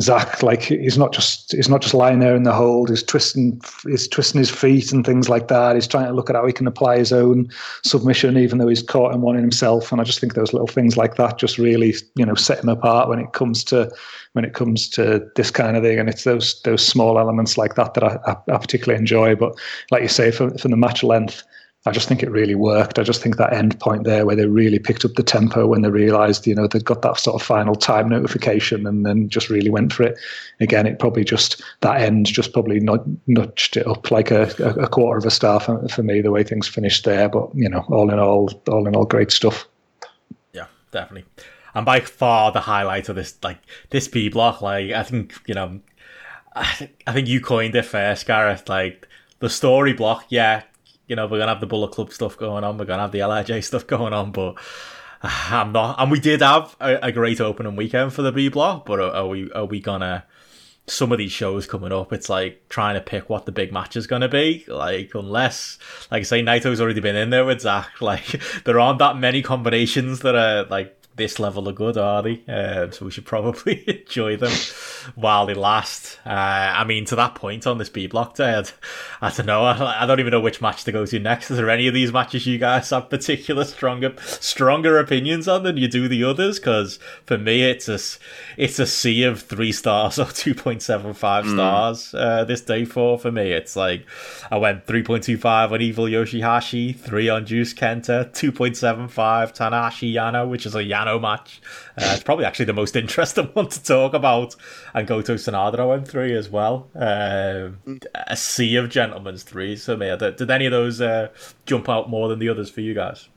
Zack, like he's not just he's not just lying there in the hold, he's twisting he's twisting his feet and things like that. He's trying to look at how he can apply his own submission, even though he's caught in one in himself. And I just think those little things like that just really, you know, set him apart when it comes to when it comes to this kind of thing. And it's those those small elements like that that I, I, I particularly enjoy. But like you say, for the match length, I just think it really worked. I just think that end point there where they really picked up the tempo when they realised, you know, they'd got that sort of final time notification and then just really went for it. Again, it probably just, that end just probably nudged it up like a, a quarter of a star for, for me, the way things finished there. But, you know, all in all, all in all, great stuff. Yeah, definitely. And by far the highlight of this, like, this B block, like, I think, you know, I, I think you coined it first, Gareth. Like, the story block, yeah, you know, we're gonna have the Bullet Club stuff going on, we're gonna have the LIJ stuff going on, but I'm not. And we did have a, a great opening weekend for the B block, but are, are, we are we gonna? Some of these shows coming up, it's like trying to pick what the big match is going to be. Like, unless, like I say, Naito's already been in there with Zack. Like, there aren't that many combinations that are like this level of good, are they? Uh, so we should probably enjoy them while they last. Uh, I mean, to that point on this B block day, I'd, I don't know. I, I, don't even know which match to go to next. Is there any of these matches you guys have particular stronger stronger opinions on than you do the others? Because for me, it's a it's a sea of three stars or two point seven five mm. stars. Uh, this day four for me, it's like I went three point two five on Evil Yoshihashi, three on Juice Kenta, two point seven five Tanahashi Yano, which is a Yano match. Uh, it's probably actually the most interesting one to talk about. And Goto Sanada went three as well. Uh, a sea of gentlemen's threes for me. Did, did any of those uh, jump out more than the others for you guys?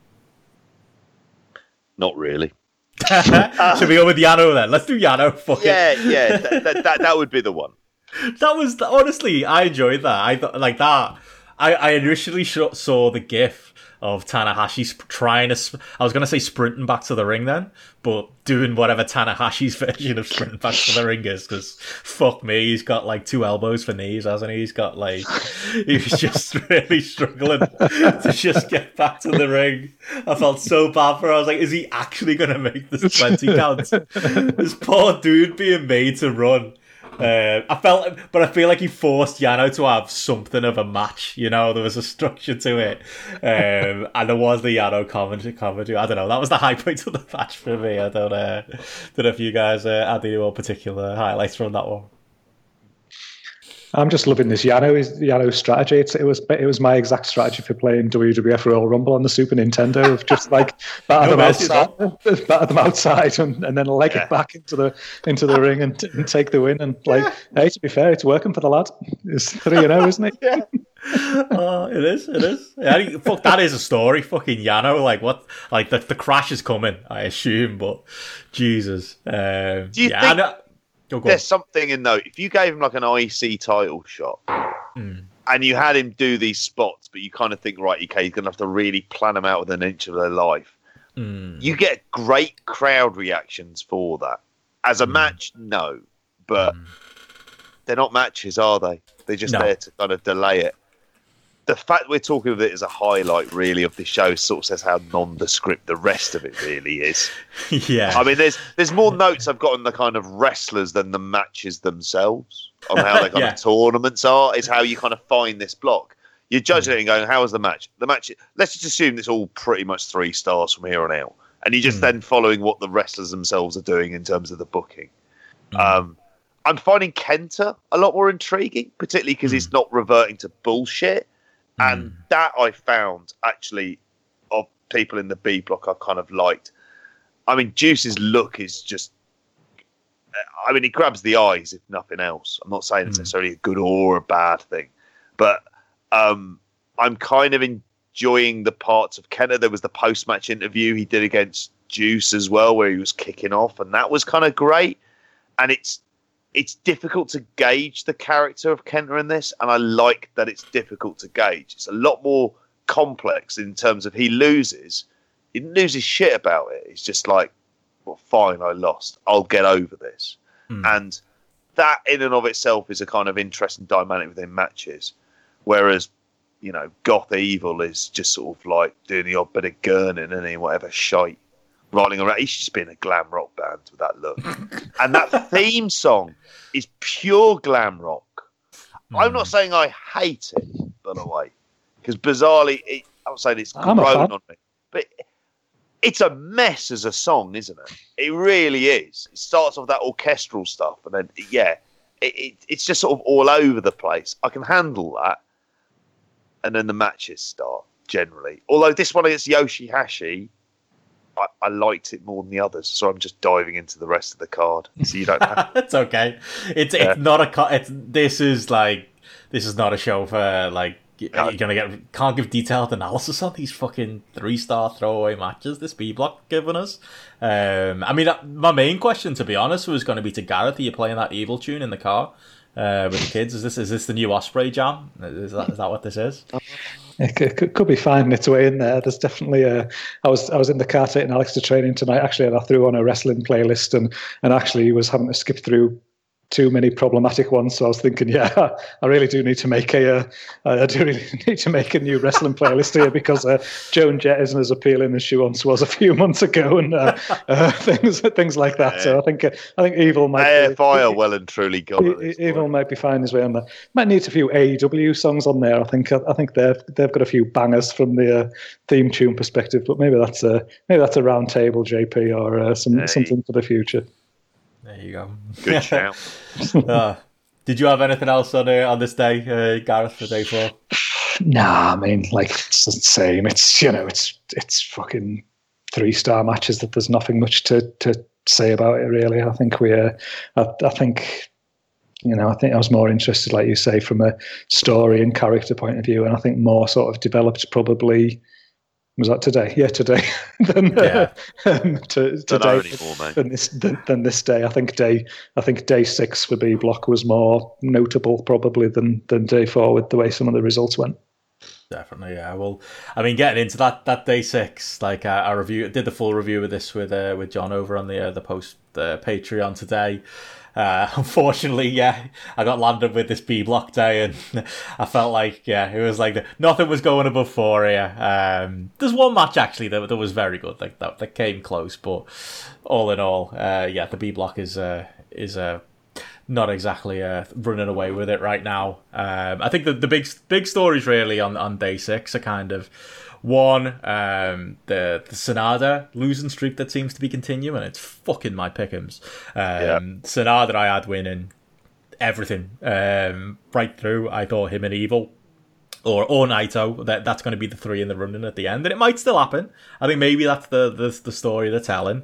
Not really. Should we go with Yano then? Let's do Yano. Fuck yeah, it. yeah, that, that, that, that would be the one. That was honestly, I enjoyed that. I thought like that. I, I initially saw the GIF of Tanahashi trying to. I was going to say sprinting back to the ring then, but doing whatever Tanahashi's version of sprinting back to the ring is, because fuck me, he's got like two elbows for knees, hasn't he? He's got like. He's just really struggling to just get back to the ring. I felt so bad for him. I was like, is he actually going to make this 20 count? this poor dude being made to run uh, I felt, but I feel like he forced Yano to have something of a match. You know, there was a structure to it, um, and there was the Yano commentary. commentary. I don't know. That was the high point of the match for me. I don't, uh, don't know if you guys uh, had any more particular highlights from that one. I'm just loving this Yano Yano strategy. It's, it was it was my exact strategy for playing WWF Royal Rumble on the Super Nintendo of just like batter no them outside, batter them outside, and, and then leg yeah. it back into the into the ring and, and, take the win. And like, yeah. hey, to be fair, it's working for the lad. It's three and zero, isn't it? yeah. oh, it is. It is. Yeah, fuck, that is a story. Fucking Yano. Like what? Like the the crash is coming. I assume, but Jesus. Um, Do you yeah, think? There's something in though. If you gave him like an IC title shot, mm. and you had him do these spots, but you kind of think, right, okay, he's going to have to really plan them out within an inch of their life. Mm. You get great crowd reactions for that. As a match, no, but they're not matches, are they? They're just No. there to kind of delay it. The fact we're talking of it as a highlight, really, of the show, sort of says how nondescript the rest of it really is. yeah. I mean, there's there's more notes I've got on the kind of wrestlers than the matches themselves on how the kind Yeah. of tournaments are. Is how you kind of find this block. You're hmm. judging it and going, "How was the match?" The match. Let's just assume it's all pretty much three stars from here on out, and you're just hmm. then following what the wrestlers themselves are doing in terms of the booking. Hmm. Um, I'm finding Kenta a lot more intriguing, particularly because he's not reverting to bullshit, and that I found actually of people in the B block I kind of liked. I mean, Juice's look is just. I mean, he grabs the eyes, if nothing else. I'm not saying it's necessarily a good or a bad thing, but um, I'm kind of enjoying the parts of Kenta. There was the post match interview he did against Juice as well, where he was kicking off, and that was kind of great. And it's it's difficult to gauge the character of Kenta in this, and I like that it's difficult to gauge. It's a lot more complex in terms of he loses, he didn't lose his shit about it. It's just like, well, fine, I lost. I'll get over this. Hmm. And that in and of itself is a kind of interesting dynamic within matches. Whereas, you know, Goth Evil is just sort of like doing the odd bit of gurning and whatever shite, rolling around. He's just been a glam rock band with that look. and that theme song is pure glam rock. I'm not saying I hate it, by the way, because bizarrely, it, I'm saying it's grown on me. But it's a mess as a song, isn't it? It really is. It starts off that orchestral stuff, and then yeah, it, it, it's just sort of all over the place. I can handle that, and then the matches start generally. Although this one against Yoshihashi, I, I liked it more than the others, so I'm just diving into the rest of the card, so you don't have. it's okay. It's Yeah. it's not a co- it's this is like this is not a show for like No. you're gonna get can't give detailed analysis on these fucking three star throwaway matches this B block given us. Um, I mean, uh, my main question, to be honest, was going to be to Gareth. Are you playing that evil tune in the car uh, with the kids? Is this is this the new Ospreay jam? Is that is that what this is? It could, be finding its way in there. There's definitely a. I was I was in the car taking Alex to training tonight. Actually, and I threw on a wrestling playlist and and actually was having to skip through too many problematic ones. So I was thinking, yeah, I really do need to make a. Uh, I do really need to make a new wrestling playlist here because uh, Joan Jett isn't as appealing as she once was a few months ago, and uh, uh, things things like that. So I think uh, I think Evil might. be- AFI are well and truly gone. E- Evil might be finding his way on there. Might need a few AEW songs on there. I think. I think they've they've got a few bangers from the uh, theme tune perspective. But maybe that's a maybe that's a round table, JP, or uh, some Hey. something for the future. There you go. Good shout. Uh, did you have anything else on uh, on this day, uh, Gareth, for day four? Nah, I mean, like it's the same. It's you know, it's it's fucking three star matches that there's nothing much to to say about it really. I think we, uh, I, I think. You know, I think I was more interested, like you say, from a story and character point of view, and I think more sort of developed probably was that today? Yeah, today than Yeah. um, to, today anymore, than this than, than this day. I think day I think day six for B block was more notable probably than than day four with the way some of the results went. Definitely, yeah. Well, I mean, getting into that that day six, like I, I review did the full review of this with uh, with John over on the uh, the post the Patreon today. Uh, unfortunately, yeah, I got landed with this B block day, and I felt like yeah, it was like nothing was going above four here. Um, there's one match actually that, that was very good, like that that came close, but all in all, uh, yeah, the B block is uh, is uh, not exactly uh, running away with it right now. Um, I think the, the big big stories really on, on day six are kind of one um, the the Sanada losing streak that seems to be continuing. It's fucking my pickums. Um, Sanada I had winning everything um, right through. I thought him and Evil or or Naito. That that's going to be the three in the running at the end, and it might still happen. I think maybe that's the the, the story they're telling.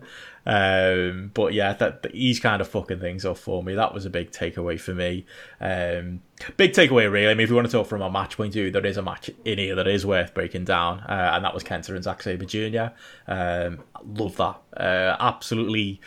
Um, but yeah, that, he's kind of fucking things up for me. That was a big takeaway for me. Um, big takeaway, really. I mean, if you want to talk from a match point of view, there is a match in here that is worth breaking down, uh, and that was Kenta and Zack Sabre Jr. Um, love that. Uh, absolutely.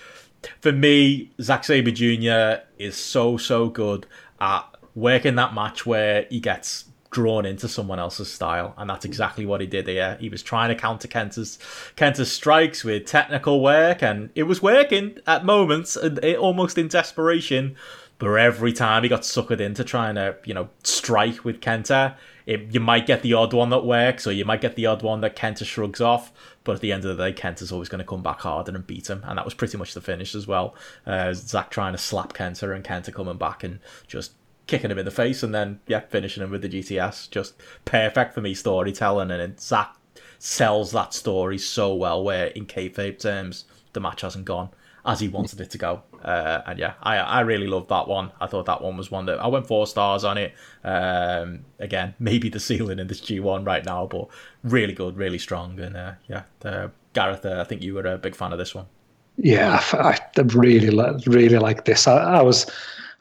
For me, Zack Sabre Jr. is so so good at working that match where he gets drawn into someone else's style, and that's exactly what he did here. He was trying to counter Kenta's Kenta's strikes with technical work, and it was working at moments, and it, almost in desperation. But every time he got suckered into trying to, you know, strike with Kenta, it, you might get the odd one that works, or you might get the odd one that Kenta shrugs off. But at the end of the day, Kenta's always going to come back harder and beat him, and that was pretty much the finish as well. Uh, Zack trying to slap Kenta, and Kenta coming back and just kicking him in the face, and then yeah, finishing him with the GTS. Just perfect for me storytelling, and Zack sells that story so well. Where in kayfabe terms, the match hasn't gone as he wanted it to go. Uh, and yeah, I I really loved that one. I thought that one was one that I went four stars on it. Um, again, maybe the ceiling in this G1 right now, but really good, really strong. And uh, yeah, uh, Gareth, I think you were a big fan of this one. Yeah, I, I really really like this. I, I was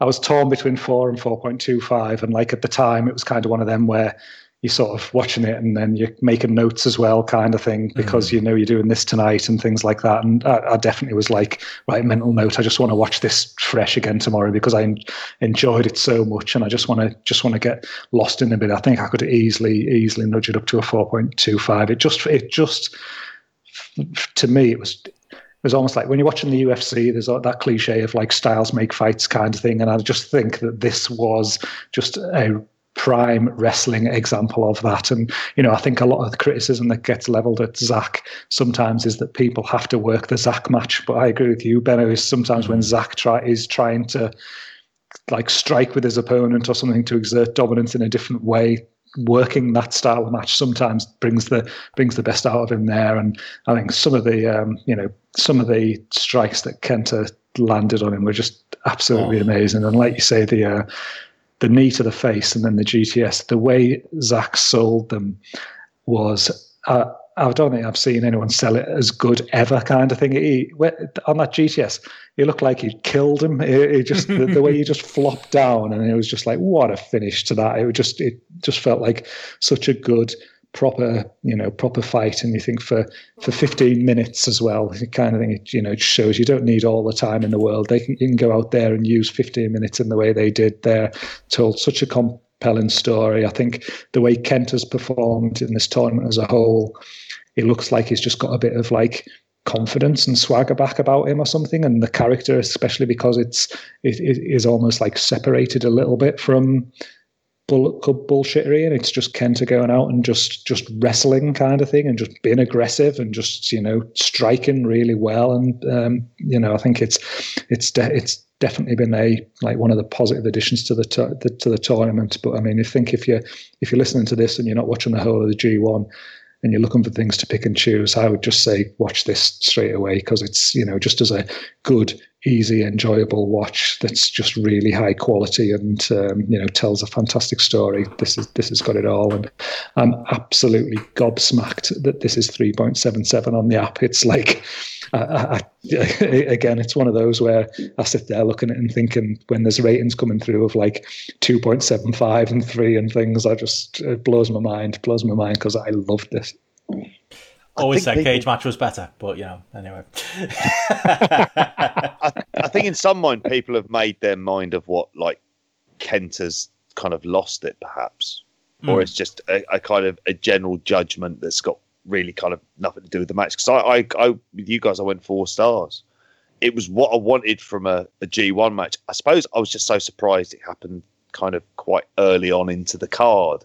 I was torn between four and four point two five, and like at the time, it was kind of one of them where you're sort of watching it and then you're making notes as well, kind of thing, because mm. you know you're doing this tonight and things like that. And I, I, definitely was like, right, mental note. I just want to watch this fresh again tomorrow because I enjoyed it so much, and I just want to just want to get lost in a bit. I think I could easily easily nudge it up to a four point two five. It just it just to me it was was almost like when you're watching the UFC, there's that cliche of like styles make fights kind of thing. And I just think that this was just a prime wrestling example of that. And, you know, I think a lot of the criticism that gets leveled at Zack sometimes is that people have to work the Zack match. But I agree with you, Benno, is sometimes when mm-hmm. Zack try, is trying to like strike with his opponent or something to exert dominance in a different way, working that style of match sometimes brings the brings the best out of him there. And I think some of the um, you know some of the strikes that Kenta landed on him were just absolutely oh. amazing. And like you say, the uh, the knee to the face and then the GTS, the way Zack sold them was. Uh, I don't think I've seen anyone sell it as good ever, kind of thing. He, on that GTS, he looked like he'd killed him. He, he just the, the, way he just flopped down, and it was just like what a finish to that. It just it just felt like such a good proper you know proper fight and you think for for 15 minutes as well kind of thing it you know it shows you don't need all the time in the world they can, you can go out there and use 15 minutes in the way they did there told such a compelling story i think the way kent has performed in this tournament as a whole it looks like he's just got a bit of like confidence and swagger back about him or something. And the character especially because it's it, it is almost like separated a little bit from bull, bullshittery and it's just Kenta going out and just just wrestling kind of thing and just being aggressive and just you know striking really well. And um, you know I think it's it's de- it's definitely been a like one of the positive additions to the, to the to the tournament. But I mean I think if you if you're listening to this and you're not watching the whole of the G1 and you're looking for things to pick and choose, I would just say watch this straight away because it's you know just as a good, easy, enjoyable watch that's just really high quality and um, you know tells a fantastic story. This is this has got it all, and I'm absolutely gobsmacked that this is 3.77 on the app. It's like. I, I, again, it's one of those where I sit there looking at it and thinking when there's ratings coming through of like 2.75 and 3 and things, I just, it blows my mind, blows my mind because I loved this. Always said cage match was better, but you know, anyway. I, I, think in some mind, people have made their mind of what like Kent has kind of lost it, perhaps, mm. or hmm. it's just a, a, kind of a general judgment that's got really kind of nothing to do with the match. Because I, I, I, with you guys, I went four stars. It was what I wanted from a a G1 match. I suppose I was just so surprised it happened kind of quite early on into the card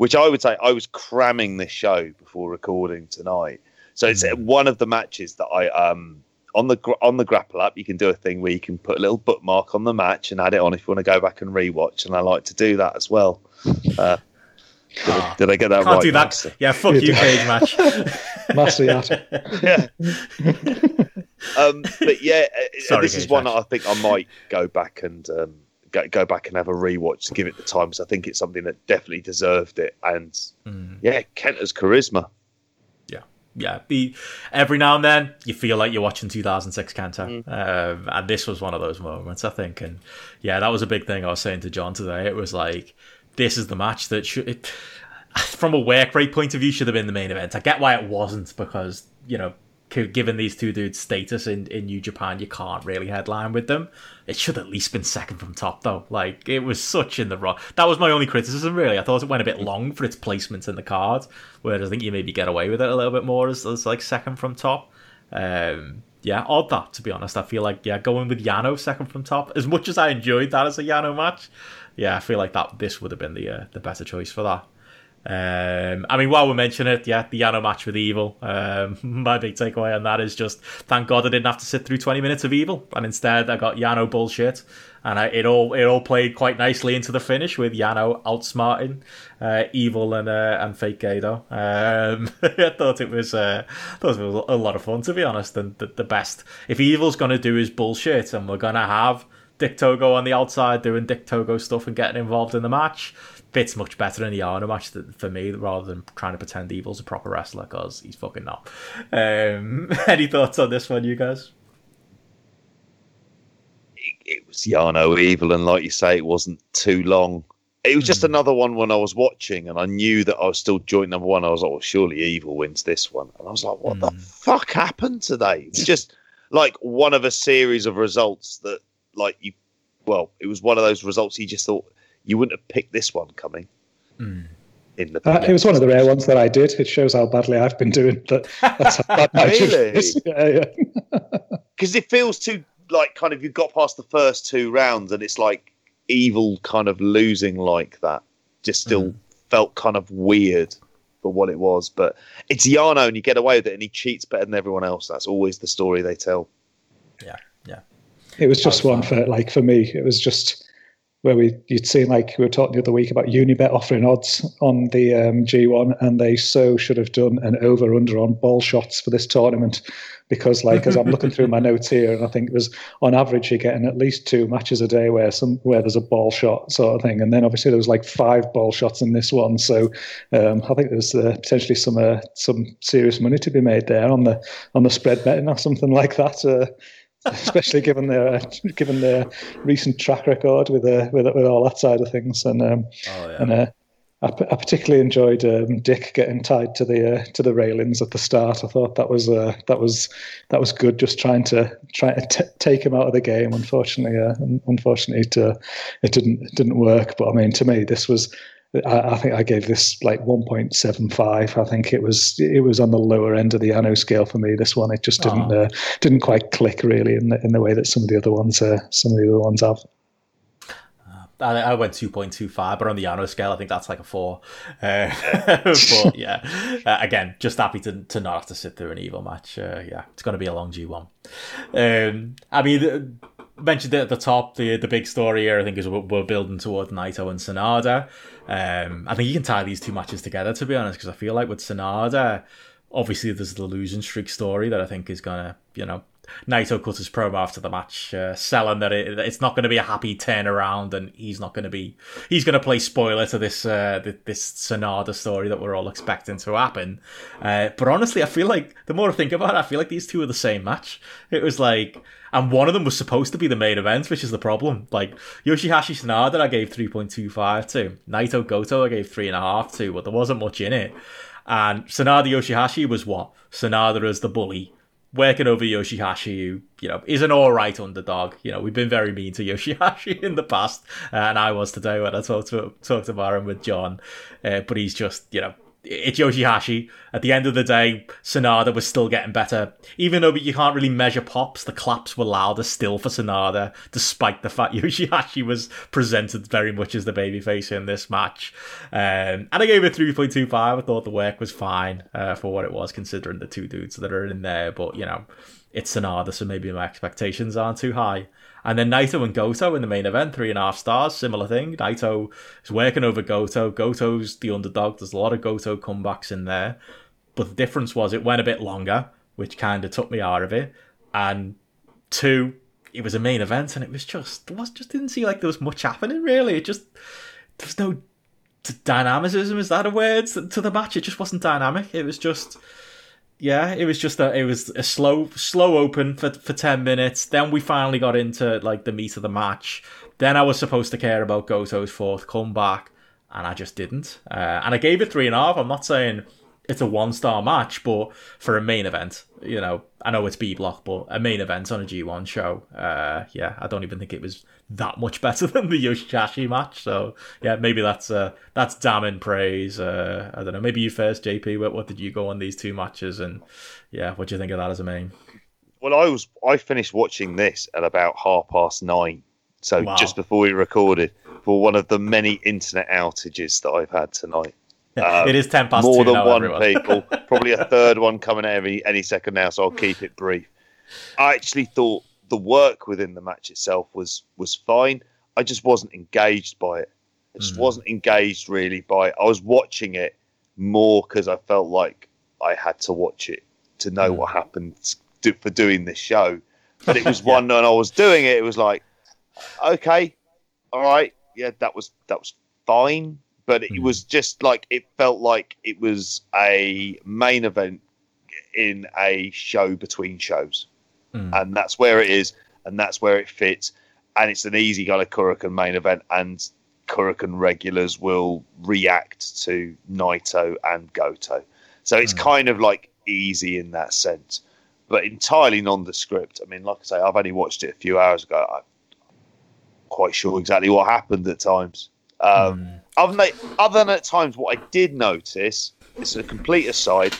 which I would say I was cramming this show before recording tonight. So it's mm. one of the matches that I um on the on the grapple app you can do a thing where you can put a little bookmark on the match and add it on if you want to go back and rewatch and I like to do that as well. Uh, did, I, did I get that Can't right? do that. Master? Yeah, fuck you, cage match. Master Yeah. um, but yeah, uh, Sorry, this is one match. that I think I might go back and um, go, go back and have a rewatch to give it the time because I think it's something that definitely deserved it. And mm. yeah, Kenta's charisma. Yeah, yeah. Be every now and then you feel like you're watching 2006 Kenta, mm. um, and this was one of those moments, I think. And yeah, that was a big thing I was saying to John today. It was like this is the match that should. It, from a work rate point of view, should have been the main event. I get why it wasn't because you know given these two dudes' status in, in New Japan, you can't really headline with them. It should at least been second from top though. Like it was such in the wrong. That was my only criticism really. I thought it went a bit long for its placement in the card, whereas I think you maybe get away with it a little bit more as, as like second from top. Um, yeah, odd that to be honest. I feel like yeah, going with Yano second from top. As much as I enjoyed that as a Yano match, yeah, I feel like that this would have been the uh, the better choice for that. Um, I mean, while we're mentioning it, yeah, the Yano match with Evil. Um, my big takeaway on that is just thank God I didn't have to sit through 20 minutes of Evil, and instead I got Yano bullshit, and I, it all it all played quite nicely into the finish with Yano outsmarting uh, Evil and uh, and Fake Gedo. Um, I thought it was uh, thought it was a lot of fun to be honest, and the, the best. If Evil's gonna do his bullshit, and we're gonna have Dick Togo on the outside doing Dick Togo stuff and getting involved in the match fits much better in the Yano match for me rather than trying to pretend Evil's a proper wrestler because he's fucking not. Um, any thoughts on this one, you guys? It, it was Yano Evil, and like you say, it wasn't too long. It was just mm. another one when I was watching, and I knew that I was still joint number one. I was like, well, surely Evil wins this one. And I was like, what mm. the hmm. fuck happened today? It's just like one of a series of results that, like, you, well, it was one of those results you just thought, you wouldn't have picked this one coming. Mm. In the uh, it was one of the rare ones that I did. It shows how badly I've been doing. That that's how bad my really? Because yeah, yeah. it feels too like kind of you got past the first two rounds and it's like evil kind of losing like that. Just still mm. felt kind of weird for what it was. But it's Yano and you get away with it and he cheats better than everyone else. That's always the story they tell. Yeah, yeah. It was just one for like for me. It was just where we you'd seen like we were talking the other week about Unibet offering odds on the um, G1, and they so should have done an over under on ball shots for this tournament because like as I'm looking through my notes here, and I think there's on average you're getting at least two matches a day where some where there's a ball shot sort of thing, and then obviously there was like five ball shots in this one, so um, I think there's uh, potentially some uh, some serious money to be made there on the on the spread betting or something like that. Uh, especially given their uh, given their recent track record with uh, with with all that side of things. And um, oh, yeah. and uh, I, I, particularly enjoyed um, Dick getting tied to the uh, to the railings at the start. I thought that was uh, that was that was good. Just trying to try to t- take him out of the game. Unfortunately, uh, unfortunately, it, it didn't it didn't work. But I mean, to me, this was I, I, think I gave this like 1.75. I think it was it was on the lower end of the Yano scale for me. This one, it just didn't oh. uh, didn't quite click really in the in the way that some of the other ones uh, some of the other ones have. Uh, I, went 2.25, but on the Yano scale, I think that's like a four. Uh, but yeah, uh, again, just happy to, to not have to sit through an evil match. Uh, yeah, it's going to be a long G1. Um, I mean, mentioned it at the top. The the big story here, I think, is we're, we're building towards Naito and Sanada. Um, I think you can tie these two matches together, to be honest, because I feel like with Sanada, obviously there's the losing streak story that I think is gonna, you know, Naito cut his promo after the match, uh, selling that it, it's not going to be a happy turnaround, and he's not going to be he's going to play spoiler to this uh, this Sanada story that we're all expecting to happen. Uh, but honestly, I feel like the more I think about it, I feel like these two are the same match. It was like, and one of them was supposed to be the main event, which is the problem. Like Yoshihashi Sanada, I gave three point two five to Naito Goto, I gave three and a half to, but there wasn't much in it. And Sanada Yoshihashi was what Sanada as the bully working over Yoshihashi, who, you know, is an alright underdog. You know, we've been very mean to Yoshihashi in the past, uh, and I was today when I talked to talked about him with John. Uh, but he's just, you know, it's Yoshihashi. At the end of the day, Sanada was still getting better. Even though you can't really measure pops, the claps were louder still for Sanada, despite the fact Yoshihashi was presented very much as the babyface in this match. Um, and I gave it 3.25. I thought the work was fine uh, for what it was, considering the two dudes that are in there. But, you know, it's Sanada, so maybe my expectations aren't too high. And then Naito and Goto in the main event, three and a half stars, similar thing. Naito is working over Goto. Goto's the underdog. There's a lot of Goto comebacks in there. But the difference was it went a bit longer, which kind of took me out of it. And two, it was a main event, and it was just, it was just didn't seem like there was much happening really. It just, there was no dynamicism, is that a word, to the match? It just wasn't dynamic. It was just yeah, it was just a it was a slow slow open for for ten minutes. Then we finally got into like the meat of the match. Then I was supposed to care about Goto's fourth comeback, and I just didn't. Uh, and I gave it three and a half. I'm not saying it's a one star match, but for a main event, you know, I know it's B block, but a main event on a G1 show. Uh, yeah, I don't even think it was that much better than the Yoshihashi match. So yeah, maybe that's uh, that's damning praise. Uh, I don't know. Maybe you first, JP. What, what did you go on these two matches, and yeah, what do you think of that as a main? Well, I was I finished watching this at about half past nine, so Wow. just before we recorded for one of the many internet outages that I've had tonight. Um, it is ten past more than now, one everyone. people, probably a third one coming every any second now. So I'll keep it brief. I actually thought the work within the match itself was was fine. I just wasn't engaged by it. I just Mhm. wasn't engaged really by it. I was watching it more because I felt like I had to watch it to know Mm. what happened do, for doing this show. But it was Yeah. one and I was doing it, it was like, okay, all right, yeah, that was that was fine. But it Mm. was just like it felt like it was a main event in a show between shows Mm. and that's where it is, and that's where it fits, and it's an easy kind of Korakuen main event, and Korakuen regulars will react to Naito and Goto, so it's Mm. kind of like easy in that sense, but entirely nondescript. I mean, like I say, I've only watched it a few hours ago. I'm quite sure exactly what happened at times. Um, Mm. Other than, other than at times, what I did notice, it's a complete aside,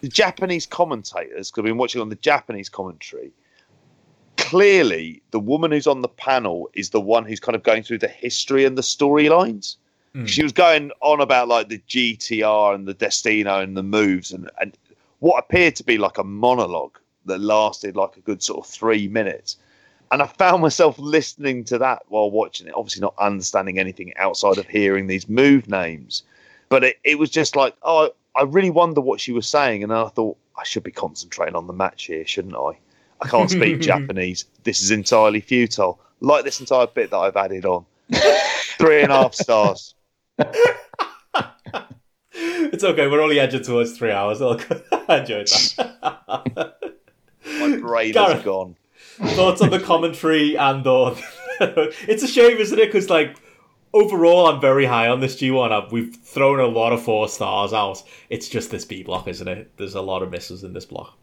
the Japanese commentators, because I've been watching on the Japanese commentary, clearly the woman who's on the panel is the one who's kind of going through the history and the storylines. Mm. She was going on about like the GTR and the Destino and the moves and, and what appeared to be like a monologue that lasted like a good sort of three minutes. And I found myself listening to that while watching it, obviously not understanding anything outside of hearing these move names. But it, it was just like, oh, I really wonder what she was saying. And I thought, I should be concentrating on the match here, shouldn't I? I can't speak Japanese. This is entirely futile. Like this entire bit that I've added on. Three and a half stars. It's okay. We're only edging towards three hours. I enjoyed that. My brain Gareth. has gone. Thoughts on the commentary and on. it's a shame, isn't it? Because like overall, I'm very high on this G1. I've, we've thrown a lot of four stars out. It's just this B block, isn't it? There's a lot of misses in this block.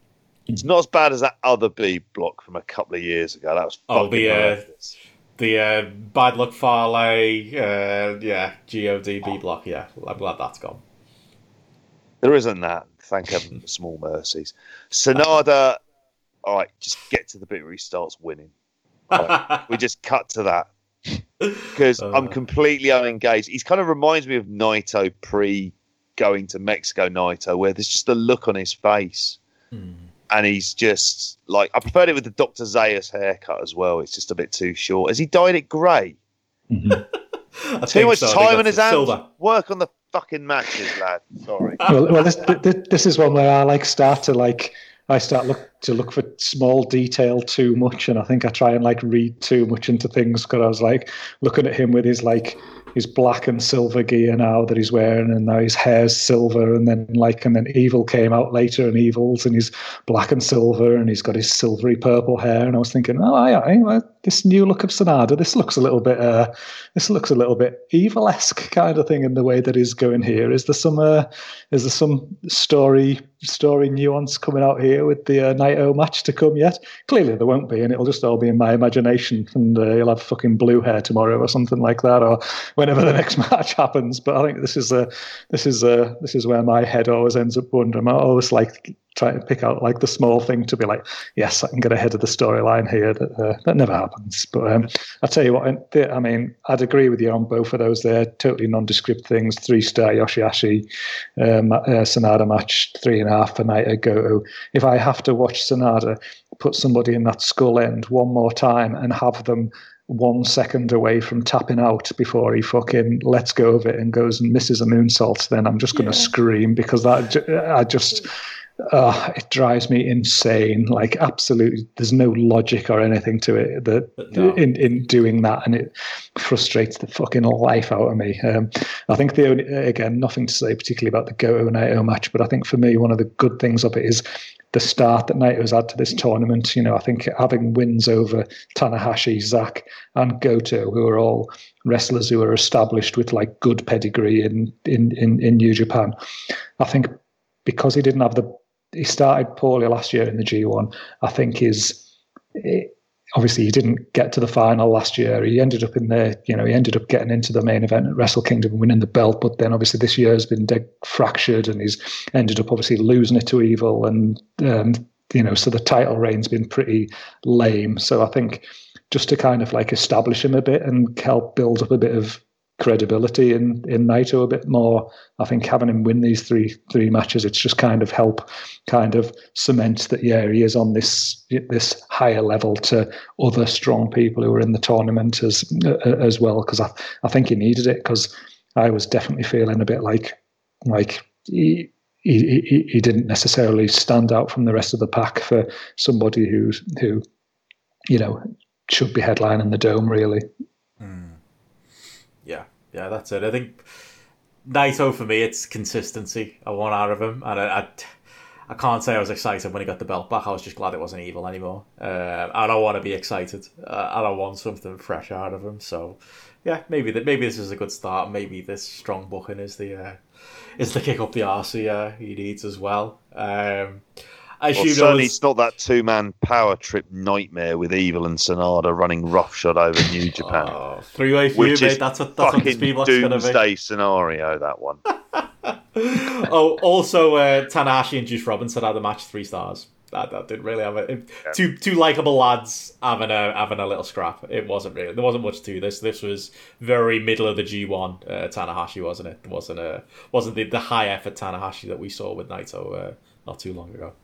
It's not as bad as that other B block from a couple of years ago. That was Oh, the, uh. The uh, bad luck Fale, uh, yeah, God B block. Yeah, I'm glad that's gone. There isn't that. Thank heaven for small mercies. Sanada, all right, just get to the bit where he starts winning. We just cut to that because I'm Uh. completely unengaged. He's kind of reminds me of Naito pre going to Mexico Naito, where there's just a look on his face. Hmm. And he's just like I preferred it with the Dr. Zayas haircut as well. It's just a bit too short. Has he dyed it grey? Mhm. Too much so. Time in his hands. Silver. Work on the fucking matches, lad. Sorry. well, well this, this this is one where I like start to like I start look to look for small detail too much, and I think I try and like read too much into things because I was like looking at him with his like his black and silver gear now that he's wearing, and now his hair's silver, and then like and then Evil came out later, and Evil's and he's black and silver, and he's got his silvery purple hair, and I was thinking, oh, aye, well, this new look of Sanada, this looks a little bit, uh, this looks a little bit evil-esque kind of thing in the way that he's going here. Is there some, uh, is there some story story nuance coming out here with the uh, Naito match to come yet? Clearly there won't be, and it'll just all be in my imagination, and uh, he'll have fucking blue hair tomorrow or something like that, or whenever the next match happens. But I think this is uh, this is uh, this is where my head always ends up wondering. I always like trying to pick out like the small thing to be like, yes, I can get ahead of the storyline here. That uh, that never happens. But um, I tell you what, I- mean, I'd agree with you on both of those. They're totally nondescript things. Three star Yoshihashi um, uh, Sanada match, three and a half for Naito Goto. If I have to watch Sanada put somebody in that skull end one more time and have them one second away from tapping out before he fucking lets go of it and goes and misses a moonsault, then I'm just going to Yeah. scream because that I just uh, it drives me insane. Like absolutely, there's no logic or anything to it that No. in in doing that, and it frustrates the fucking life out of me. Um, I think the only again nothing to say particularly about the Goto Naito match, but I think for me one of the good things of it is the start that Naito's had to this tournament. You know, I think having wins over Tanahashi, Zack, and Goto, who are all wrestlers who are established with like good pedigree in in in, in New Japan, I think because he didn't have the he started poorly last year in the G1. I think is obviously he didn't get to the final last year. He ended up in the, you know, he ended up getting into the main event at Wrestle Kingdom and winning the belt. But then obviously this year has been dead fractured, and he's ended up obviously losing it to Evil, and um, you know, so the title reign's been pretty lame. So I think just to kind of like establish him a bit and help build up a bit of credibility in in Naito a bit more. I think having him win these three three matches, it's just kind of help kind of cement that yeah he is on this this higher level to other strong people who are in the tournament as as well. Because I I think he needed it because I was definitely feeling a bit like like he. He, he, he didn't necessarily stand out from the rest of the pack for somebody who who you know should be headlining the dome really. Mm yeah, that's it. I think Naito for me, it's consistency. I want out of him, and I, I, I, can't say I was excited when he got the belt back. I was just glad it wasn't evil anymore. Uh, I don't want to be excited. Uh, I don't want something fresh out of him. So, yeah, maybe that maybe this is a good start. Maybe this strong booking is the uh, is the kick up the arse he, uh, he needs as well. Um, I well, certainly was... it's not that two man power trip nightmare with Evil and Sanada running roughshod over New Japan. Oh, three way for which you, mate. That's what that's fucking what doomsday scenario. That one. oh, also uh, Tanahashi and Juice Robinson had a match three stars. That, that didn't really have it. Yeah. Two two likable lads having a having a little scrap. It wasn't really. There wasn't much to this. This was very middle of the G one. Uh, Tanahashi wasn't it? it wasn't a wasn't the, the high effort Tanahashi that we saw with Naito uh, not too long ago.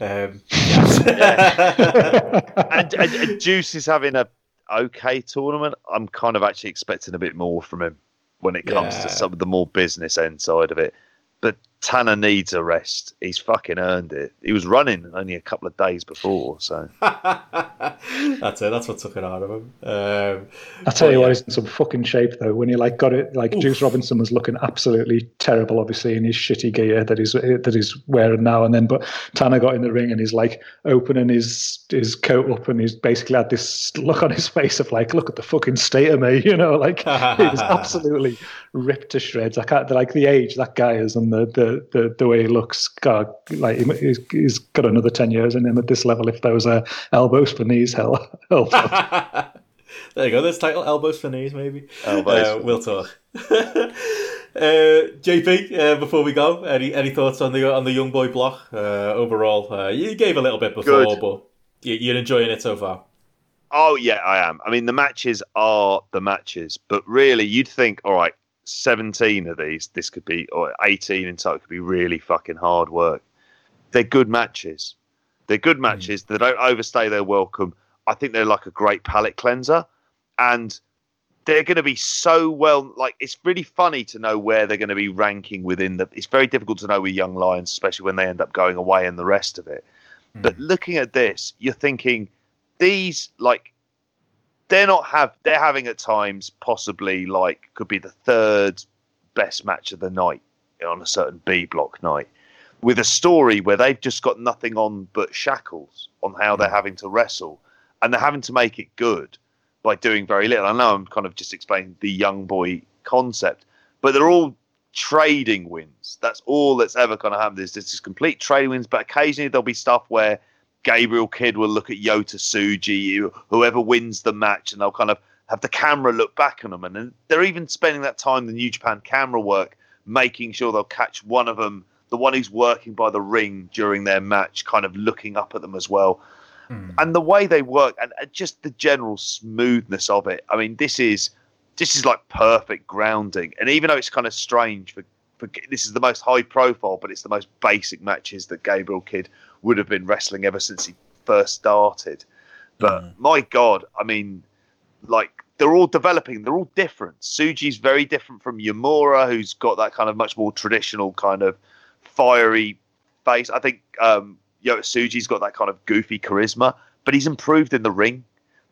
Um, yeah. and, and, and, Juice is having a okay tournament. I'm kind of actually expecting a bit more from him when it comes yeah. to some of the more business end side of it. But Tanner needs a rest. He's fucking earned it. He was running only a couple of days before, so that's it. That's what took it out of him. Um, I tell you yeah. what, he's in some fucking shape though. When he like got it, like Oof. Juice Robinson was looking absolutely terrible, obviously in his shitty gear that he's that he's wearing now. And then, but Tanner got in the ring and he's like opening his his coat up and he's basically had this look on his face of like, look at the fucking state of me, you know, like he was absolutely ripped to shreds. I can't like the age that guy is and the the the, the, way he looks. God, like he's, he's got another ten years in him at this level. If those are elbows for knees, hell, hell there you go. This title, elbows for knees, maybe. Elbows. Uh, we'll talk. Uh, JP, uh, before we go, any any thoughts on the on the young boy block uh, overall? Uh, you gave a little bit before, Good. but you, are enjoying it so far. Oh yeah, I am. I mean, the matches are the matches, but really, you'd think, all right, 17 of these, this could be, or 18 in total, could be really fucking hard work. They're good matches. They're good hmm. matches. Mm. They don't overstay their welcome. I think they're like a great palate cleanser. And they're going to be so well, like, it's really funny to know where they're going to be ranking within the. It's very difficult to know with Young Lions, especially when they end up going away and the rest of it. Mm. But looking at this, you're thinking, these, like, they're not have they're having at times possibly like could be the third best match of the night on a certain B block night with a story where they've just got nothing on but shackles on how they're hmm. having to wrestle and they're having to make it good by doing very little. I know I'm kind of just explaining the young boy concept, but they're all trading wins. That's all that's ever going to happen. There's is complete trading wins, but occasionally there'll be stuff where Gabriel Kidd will look at Yota Tsuji, whoever wins the match, and they'll kind of have the camera look back on them. And they're even spending that time, the New Japan camera work, making sure they'll catch one of them, the one who's working by the ring during their match, kind of looking up at them as well. Mm. And the way they work and just the general smoothness of it. I mean, this is this is like perfect grounding. And even though it's kind of strange for, for this is the most high profile, but it's the most basic matches that Gabriel Kidd would have been wrestling ever since he first started. But mm. my God, I mean, like they're all developing. They're all different. Tsuji's very different from Uemura, who's got that kind of much more traditional kind of fiery face. I think um, Yota Tsuji's got that kind of goofy charisma, but he's improved in the ring.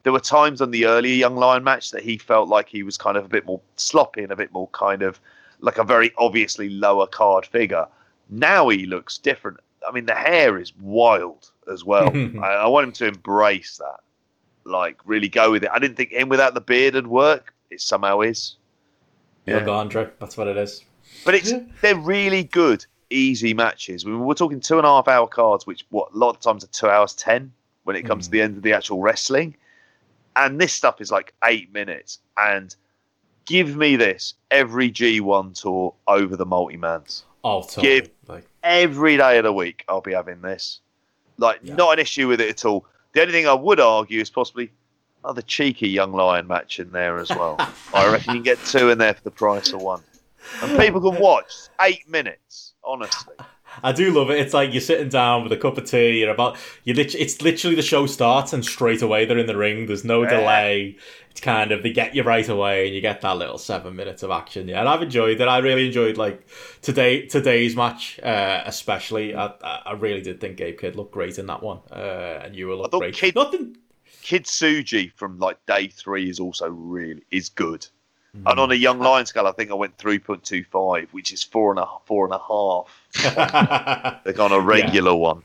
There were times on the earlier Young Lion match that he felt like he was kind of a bit more sloppy and a bit more kind of like a very obviously lower card figure. Now he looks different. I mean, the hair is wild as well. I, I, want him to embrace that, like really go with it. I didn't think him without the beard would work. It somehow is. Yeah, Andre. That's what it is. But it's they're really good. easy matches. I mean, we're talking two and a half hour cards, which what a lot of times are two hours ten when it comes to the mm. end of the actual wrestling. And this stuff is like eight minutes. And give me this every G1 tour over the multi mans. Oh, totally. Give- Like, Every day of the week, I'll be having this. Like, Yeah. not an issue with it at all. The only thing I would argue is possibly another cheeky young lion match in there as well. I reckon you can get two in there for the price of one. And people can watch eight minutes, honestly. I do love it. It's like you're sitting down with a cup of tea. You're about you. Lit- it's literally the show starts and straight away they're in the ring. There's no delay. It's kind of they get you right away and you get that little seven minutes of action. Yeah, and I've enjoyed it. I really enjoyed like today today's match, uh, especially. I, I really did think Gabe Kidd looked great in that one, uh, and you were looked great. Kidd- Nothing. Kid Tsuji from like day three is also really is good. Hmm. And on a young lion scale, I think I went three point two five, which is four and a four and a half. Like on a regular one.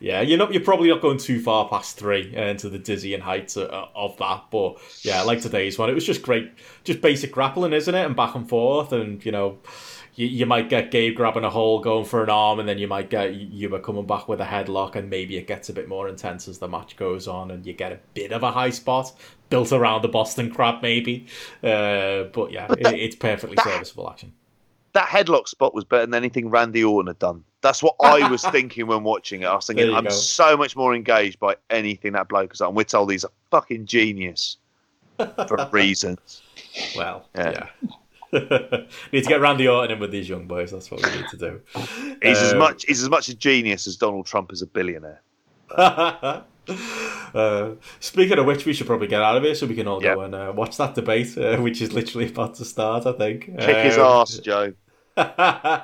Yeah, you're not. You're probably not going too far past three uh, into the dizzying heights of, of that. But yeah, like today's one, it was just great, just basic grappling, isn't it? And back and forth, and you know, you, you might get Gabe grabbing a hole, going for an arm, and then you might get Yuma coming back with a headlock, and maybe it gets a bit more intense as the match goes on, and you get a bit of a high spot built around the Boston Crab, maybe. Uh, but yeah, it, it's perfectly serviceable action. That headlock spot was better than anything Randy Orton had done. That's what I was thinking when watching it. I was thinking, I'm go. so much more engaged by anything that bloke has done. We're told he's a fucking genius for reasons. Well, Yeah. yeah. need to get Randy Orton in with these young boys. That's what we need to do. He's as Uh, much he's as much a genius as Donald Trump is a billionaire. uh, speaking of which, we should probably get out of here so we can all go and uh, watch that debate, uh, which is literally about to start. I think. Kick his Um, ass, Joe. uh,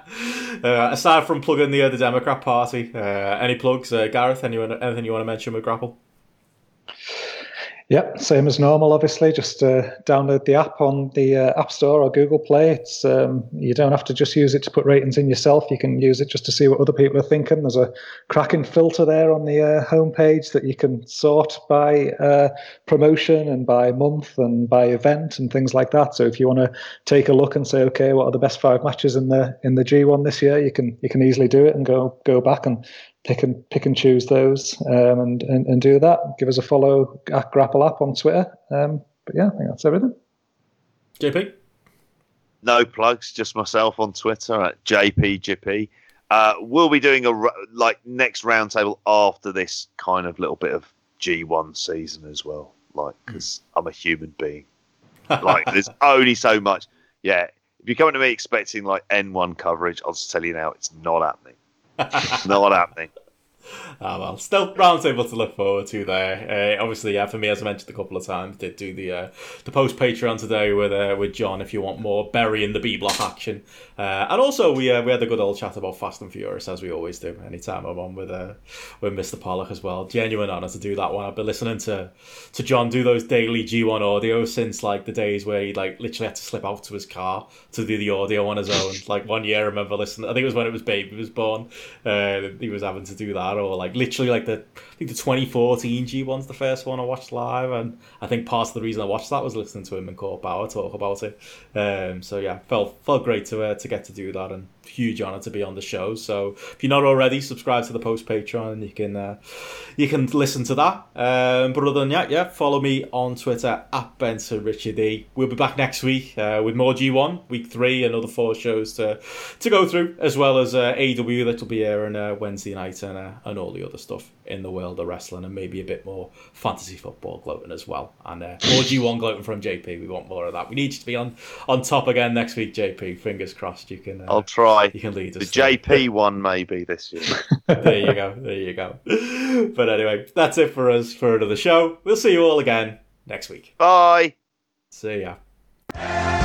aside from plugging the other Democrat Party, uh, any plugs, uh, Gareth? Anyone, anything you want to mention with Grapple? Yep, same as normal. Obviously, just uh, download the app on the uh, App Store or Google Play. It's um, you don't have to just use it to put ratings in yourself. You can use it just to see what other people are thinking. There's a cracking filter there on the uh, homepage that you can sort by uh, promotion and by month and by event and things like that. So if you want to take a look and say, okay, what are the best five matches in the in the G1 this year, you can you can easily do it and go go back and pick and pick and choose those um, and, and and do that. Give us a follow at Grapple App on Twitter. Um, but yeah, I think that's everything. JP. No plugs, just myself on Twitter at JPGP. Uh, we'll be doing a like next roundtable after this kind of little bit of G1 season as well. Like, because I'm a human being. Like, there's only so much. Yeah, if you're coming to me expecting like N1 coverage, I'll just tell you now, it's not happening. Not happening. Ah, well, still roundtable to look forward to there. Uh, obviously, yeah, for me, as I mentioned a couple of times, did do the uh, the post Patreon today with uh, with John. If you want more burying the B block action, uh, and also we uh, we had a good old chat about Fast and Furious as we always do. Anytime I'm on with uh, with Mr. Pollock as well, genuine honour to do that one. I've been listening to to John do those daily G1 audio since like the days where he like literally had to slip out to his car to do the audio on his own. like one year, I remember listening. I think it was when it was baby was born. Uh, he was having to do that, or like literally like the think the 2014 G1's the first one I watched live, and I think part of the reason I watched that was listening to him and Court Bauer talk about it. Um, so yeah, felt felt great to uh, to get to do that, and huge honor to be on the show. So if you're not already, subscribe to the post Patreon, and you can uh, you can listen to that. Um, but other than that, yeah, follow me on Twitter at Benson Richard E. We'll be back next week uh, with more G1 week three, another four shows to to go through, as well as uh, AW that will be airing uh, Wednesday night and uh, and all the other stuff in the world of wrestling, and maybe a bit more fantasy football gloating as well, and uh, more G1 gloating from JP. We want more of that. We need you to be on on top again next week, JP. Fingers crossed. You can. Uh, I'll try. You can lead The us. through. JP one maybe this year. there you go. There you go. But anyway, that's it for us for another show. We'll see you all again next week. Bye. See ya.